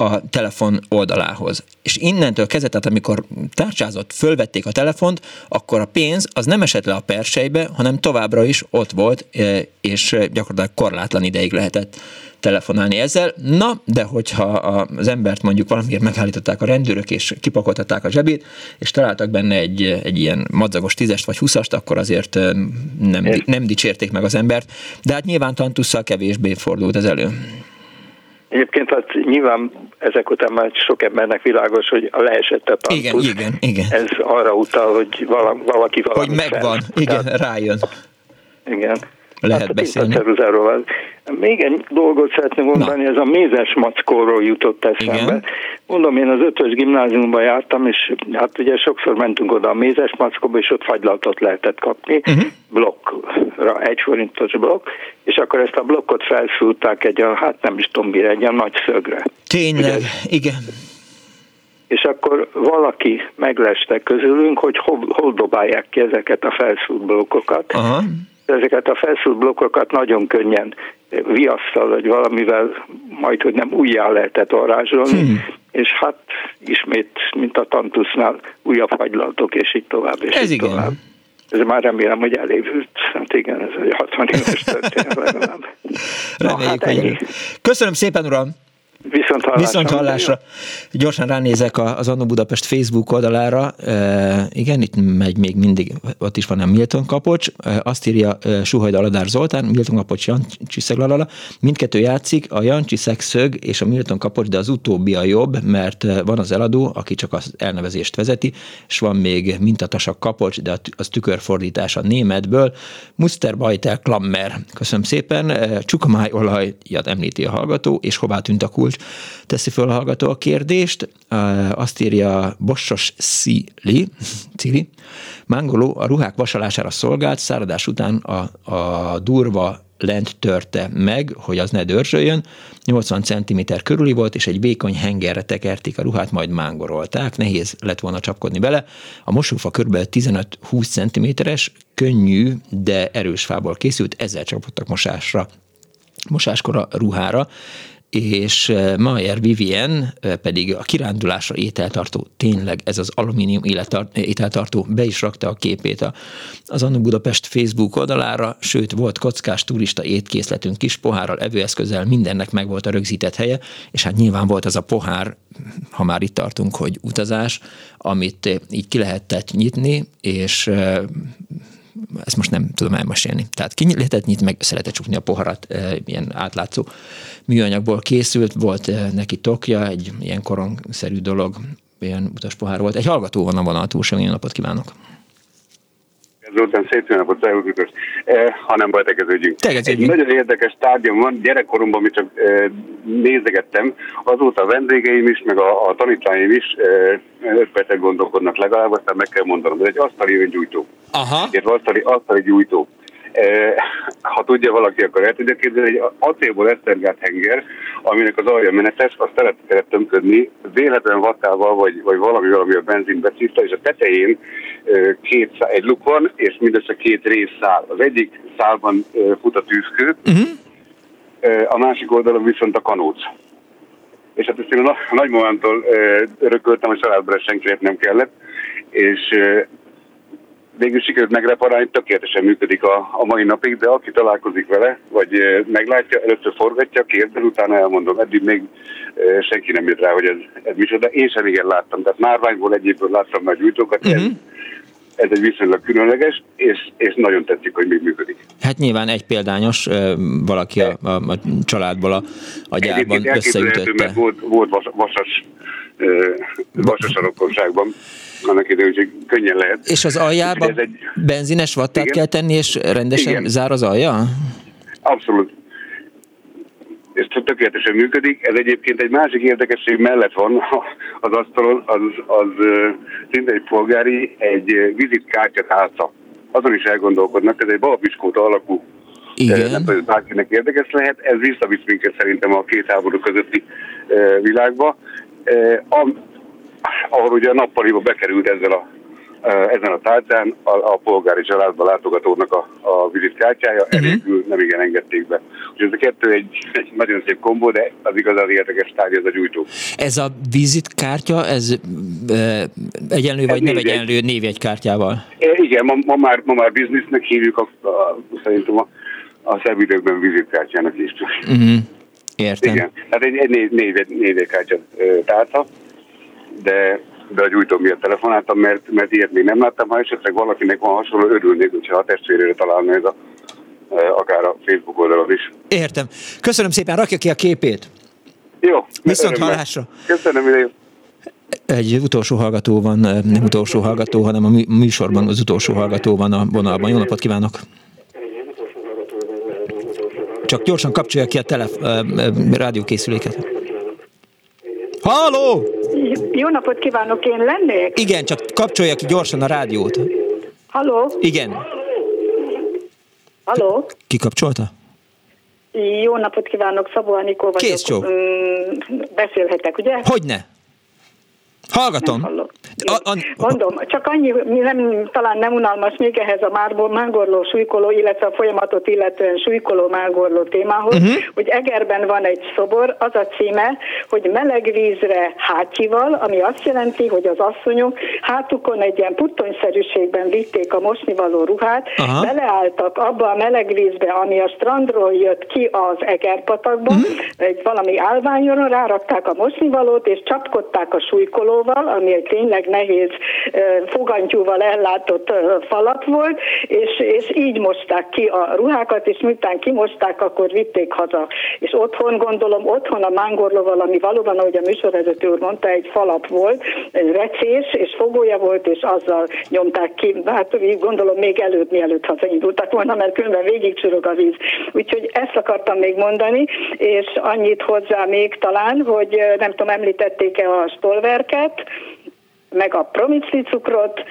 a telefon oldalához. És innentől kezdve, tehát amikor tárcsázott, fölvették a telefont, akkor a pénz az nem esett le a persejbe, hanem továbbra is ott volt, és gyakorlatilag korlátlan ideig lehetett telefonálni ezzel. Na, de hogyha az embert mondjuk valamiért megállították a rendőrök, és kipakoltatták a zsebét, és találtak benne egy, egy ilyen madzagos tízest vagy húszast, akkor azért nem, nem dicsérték meg az embert. De hát nyilván tantusszal kevésbé fordult ez elő. Egyébként hát nyilván ezek után már sok embernek világos, hogy a leesett a tantusz, igen, igen, igen. ez arra utal, hogy valaki valami Hogy megvan, fel. igen, rájön. Igen lehet hát beszélni. Még egy dolgot szeretném mondani, Na. ez a mézes mackóról jutott eszembe. Igen. Mondom, én az ötös gimnáziumban jártam, és hát ugye sokszor mentünk oda a mézes mackóba, és ott fagylaltot lehetett kapni, uh-huh. blokkra, egy forintos blokk, és akkor ezt a blokkot felszúrták egy, a, hát nem is tudom mire, egy a nagy szögre. Tényleg, ugye, igen és akkor valaki megleste közülünk, hogy hol, hol dobálják ki ezeket a felszúrt blokkokat. Aha ezeket a felszúrt blokkokat nagyon könnyen viasszal, vagy valamivel majd, hogy nem újjá lehetett varázsolni, hmm. és hát ismét, mint a tantusznál, újabb fagylaltok, és így tovább, és Ez így igen. tovább. Ez már remélem, hogy elévült. Hát igen, ez egy 60 éves történet legalább. Na, hát ennyi. Köszönöm szépen, uram! Viszont hallásra. Viszont hallásra. Gyorsan ránézek az Annó Budapest Facebook oldalára. E, igen, itt megy még mindig, ott is van a Milton Kapocs. E, azt írja e, Suhajda Aladár Zoltán, Milton Kapocs, Jancsi Szeglalala. Mindkettő játszik, a Jancsi Szegszög és a Milton Kapocs, de az utóbbi a jobb, mert van az eladó, aki csak az elnevezést vezeti, és van még mintatasak Kapocs, de az tükörfordítás a németből. Muster Bajtel Klammer. Köszönöm szépen. Csukamáj olajat említi a hallgató, és hová tűnt a kult Kulcs teszi föl a hallgató a kérdést. Azt írja Bossos Szili, Cili. Mángoló a ruhák vasalására szolgált, száradás után a, a durva lent törte meg, hogy az ne dörzsöljön. 80 cm körüli volt, és egy vékony hengerre tekerték a ruhát, majd mángorolták. Nehéz lett volna csapkodni bele. A mosófa kb. 15-20 cm-es, könnyű, de erős fából készült, ezzel csapottak mosásra mosáskora ruhára, és Mayer Vivien pedig a kirándulásra ételtartó, tényleg ez az alumínium ételtartó, be is rakta a képét az Annu Budapest Facebook oldalára, sőt volt kockás turista étkészletünk kis pohárral, evőeszközzel, mindennek meg volt a rögzített helye, és hát nyilván volt az a pohár, ha már itt tartunk, hogy utazás, amit így ki lehetett nyitni, és ezt most nem tudom elmesélni. Tehát ki nyitni, meg szeretett csukni a poharat, ilyen átlátszó műanyagból készült, volt neki tokja, egy ilyen korongszerű dolog, ilyen utaspohár volt. Egy hallgató van a vonal túlsó, napot kívánok! Zoltán, szép jó napot, szervusz, eh, ha nem baj, tegeződjünk. tegeződjünk. Egy nagyon érdekes tárgyam van, gyerekkoromban mi csak eh, nézegettem, azóta a vendégeim is, meg a, a tanítványaim is eh, öt percet gondolkodnak legalább, aztán meg kell mondanom, ez egy asztali öngyújtó. Aha. Egy asztali, asztali gyújtó. Eh, ha tudja valaki, akkor el tudja képzelni, egy acélból esztergált henger, aminek az alja menetes, azt tele kellett tömködni, véletlen vattával, vagy, vagy valami, valami a benzin becívta, és a tetején két szál, egy luk van, és mindössze két rész szál. Az egyik szálban fut a tűzkő, uh-huh. a másik oldalon viszont a kanóc. És hát ezt én a nagymamámtól örököltem, a családban senkinek nem kellett, és végül sikerült megreparálni, tökéletesen működik a, a mai napig, de aki találkozik vele, vagy meglátja, először forgatja, kérdez, utána elmondom, eddig még senki nem jött rá, hogy ez, ez micsoda. Én sem igen láttam, tehát márványból egyéből láttam nagy gyújtókat, uh-huh. ez. Ez egy viszonylag különleges, és, és nagyon tetszik, hogy még működik. Hát nyilván egy példányos, valaki a, a, a családból a, a gyárban összeütötte. mert volt, volt vas, vasas, vasas a annak idő, hogy könnyen lehet. És az aljába egy... benzines vattát Igen. kell tenni, és rendesen Igen. zár az alja? Abszolút. Ez tökéletesen működik. Ez egyébként egy másik érdekesség mellett van az asztalon, az, az szinte egy polgári, egy vizitkártya tálca. Azon is elgondolkodnak, ez egy balapiskóta alakú igen. Nem tudom, bárkinek érdekes lehet. Ez visszavisz minket szerintem a két háború közötti világba ahol ugye a nappaliba bekerült ezzel a, ezen a tárcán a, a polgári családba látogatónak a, a vizitkártyája, uh-huh. enélkül nem igen engedték be. Úgyhogy ez a kettő egy, egy nagyon szép kombó, de az igazán érdekes tárgy ez a gyújtó. Ez a vizitkártya, ez e, egyenlő vagy nem egyenlő névjegykártyával? E, igen, ma, ma, már, ma már biznisznek hívjuk, a, a, szerintem a, a szebb időkben vizitkártyának is. Uh-huh. Értem. Igen, tehát egy, egy név, név, névjegykártya tárca de, de a gyújtó miatt telefonáltam, mert, mert ilyet még nem láttam. Ha esetleg valakinek van hasonló, örülnék, hogyha a testvérére találna ez a, e, akár a Facebook oldalon is. Értem. Köszönöm szépen, rakja ki a képét. Jó. Viszont hallásra. Köszönöm, ide egy utolsó hallgató van, nem utolsó hallgató, hanem a műsorban az utolsó hallgató van a vonalban. Jó napot kívánok! Csak gyorsan kapcsolja ki a telef- rádiókészüléket. Halló! Jó napot kívánok, én lennék? Igen, csak kapcsolja ki gyorsan a rádiót. Halló? Igen. Halló? Ki kapcsolta? Jó napot kívánok, Szabó Anikó vagyok. Kész csó. Mm, beszélhetek, ugye? Hogyne. Hallgatom. A, a, Mondom, csak annyi, nem, talán nem unalmas még ehhez a mágorló súlykoló, illetve a folyamatot illetően súlykoló mágorló témához, uh-huh. hogy Egerben van egy szobor, az a címe, hogy meleg vízre hátyival, ami azt jelenti, hogy az asszonyok hátukon egy ilyen puttonyszerűségben vitték a mosnivaló ruhát, uh-huh. beleálltak abba a meleg vízbe, ami a strandról jött ki az Egerpatakba, uh-huh. egy valami állványon rárakták a mosnivalót, és csapkodták a súlykoló falóval, ami egy tényleg nehéz fogantyúval ellátott falat volt, és, és így mosták ki a ruhákat, és miután kimosták, akkor vitték haza. És otthon, gondolom, otthon a mángorlóval, ami valóban, ahogy a műsorvezető úr mondta, egy falap volt, egy recés, és fogója volt, és azzal nyomták ki. Hát gondolom még előtt, mielőtt hazaindultak volna, mert különben végigcsurog a víz. Úgyhogy ezt akartam még mondani, és annyit hozzá még talán, hogy nem tudom, említették-e a stolverket, meg a promicli cukrot,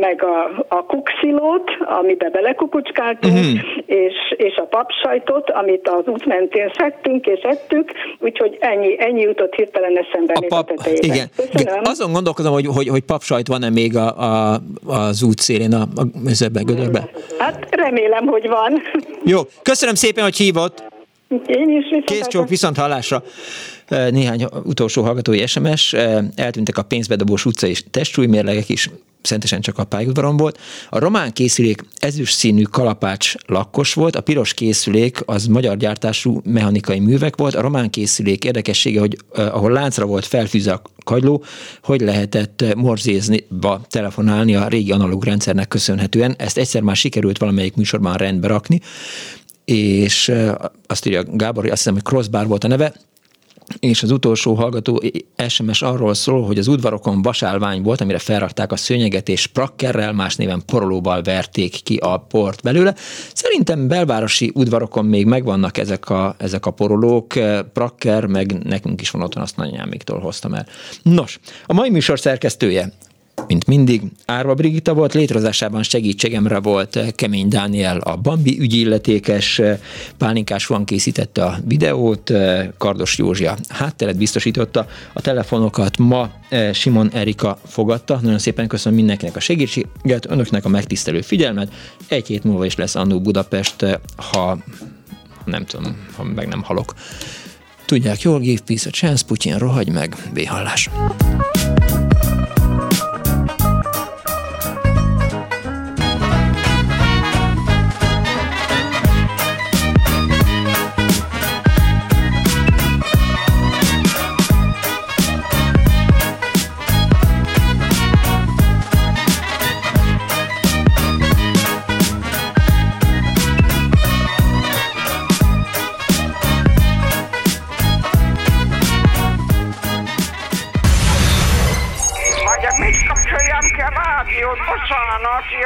meg a, a kukszilót, amiben belekukucskáltunk, uh-huh. és, és a papsajtot, amit az út mentén szedtünk és ettük, úgyhogy ennyi, ennyi jutott hirtelen eszembe a még pap, a tetejében. Igen. Köszönöm. Azon gondolkozom, hogy, hogy, hogy papsajt van-e még a, a, az út szélén, a, a gödörben. Hát remélem, hogy van. Jó, köszönöm szépen, hogy hívott. Én is viszont Kész csók, viszont hallásra. Néhány utolsó hallgatói SMS. Eltűntek a pénzbedobós utca és testsúlymérlegek is szentesen csak a pályaudvaron volt. A román készülék ezüst színű kalapács lakkos volt, a piros készülék az magyar gyártású mechanikai művek volt, a román készülék érdekessége, hogy ahol láncra volt felfűzve a kagyló, hogy lehetett morzézni, telefonálni a régi analóg rendszernek köszönhetően. Ezt egyszer már sikerült valamelyik műsorban rendbe rakni, és azt írja Gábor, azt hiszem, hogy Crossbar volt a neve, és az utolsó hallgató SMS arról szól, hogy az udvarokon vasálvány volt, amire felrakták a szőnyeget, és prakkerrel, más néven porolóval verték ki a port belőle. Szerintem belvárosi udvarokon még megvannak ezek a, ezek a porolók, prakker, meg nekünk is van otthon, azt nagyanyámiktól hoztam el. Nos, a mai műsor szerkesztője mint mindig, Árva Brigitta volt, létrehozásában segítségemre volt Kemény Dániel, a Bambi ügyilletékes, Pálinkás van készítette a videót, Kardos Józsia hátteret biztosította, a telefonokat ma eh, Simon Erika fogadta. Nagyon szépen köszönöm mindenkinek a segítséget, önöknek a megtisztelő figyelmet. Egy hét múlva is lesz Annó Budapest, eh, ha nem tudom, ha meg nem halok. Tudják jól, give peace a chance, Putyin rohagy meg, véhallás.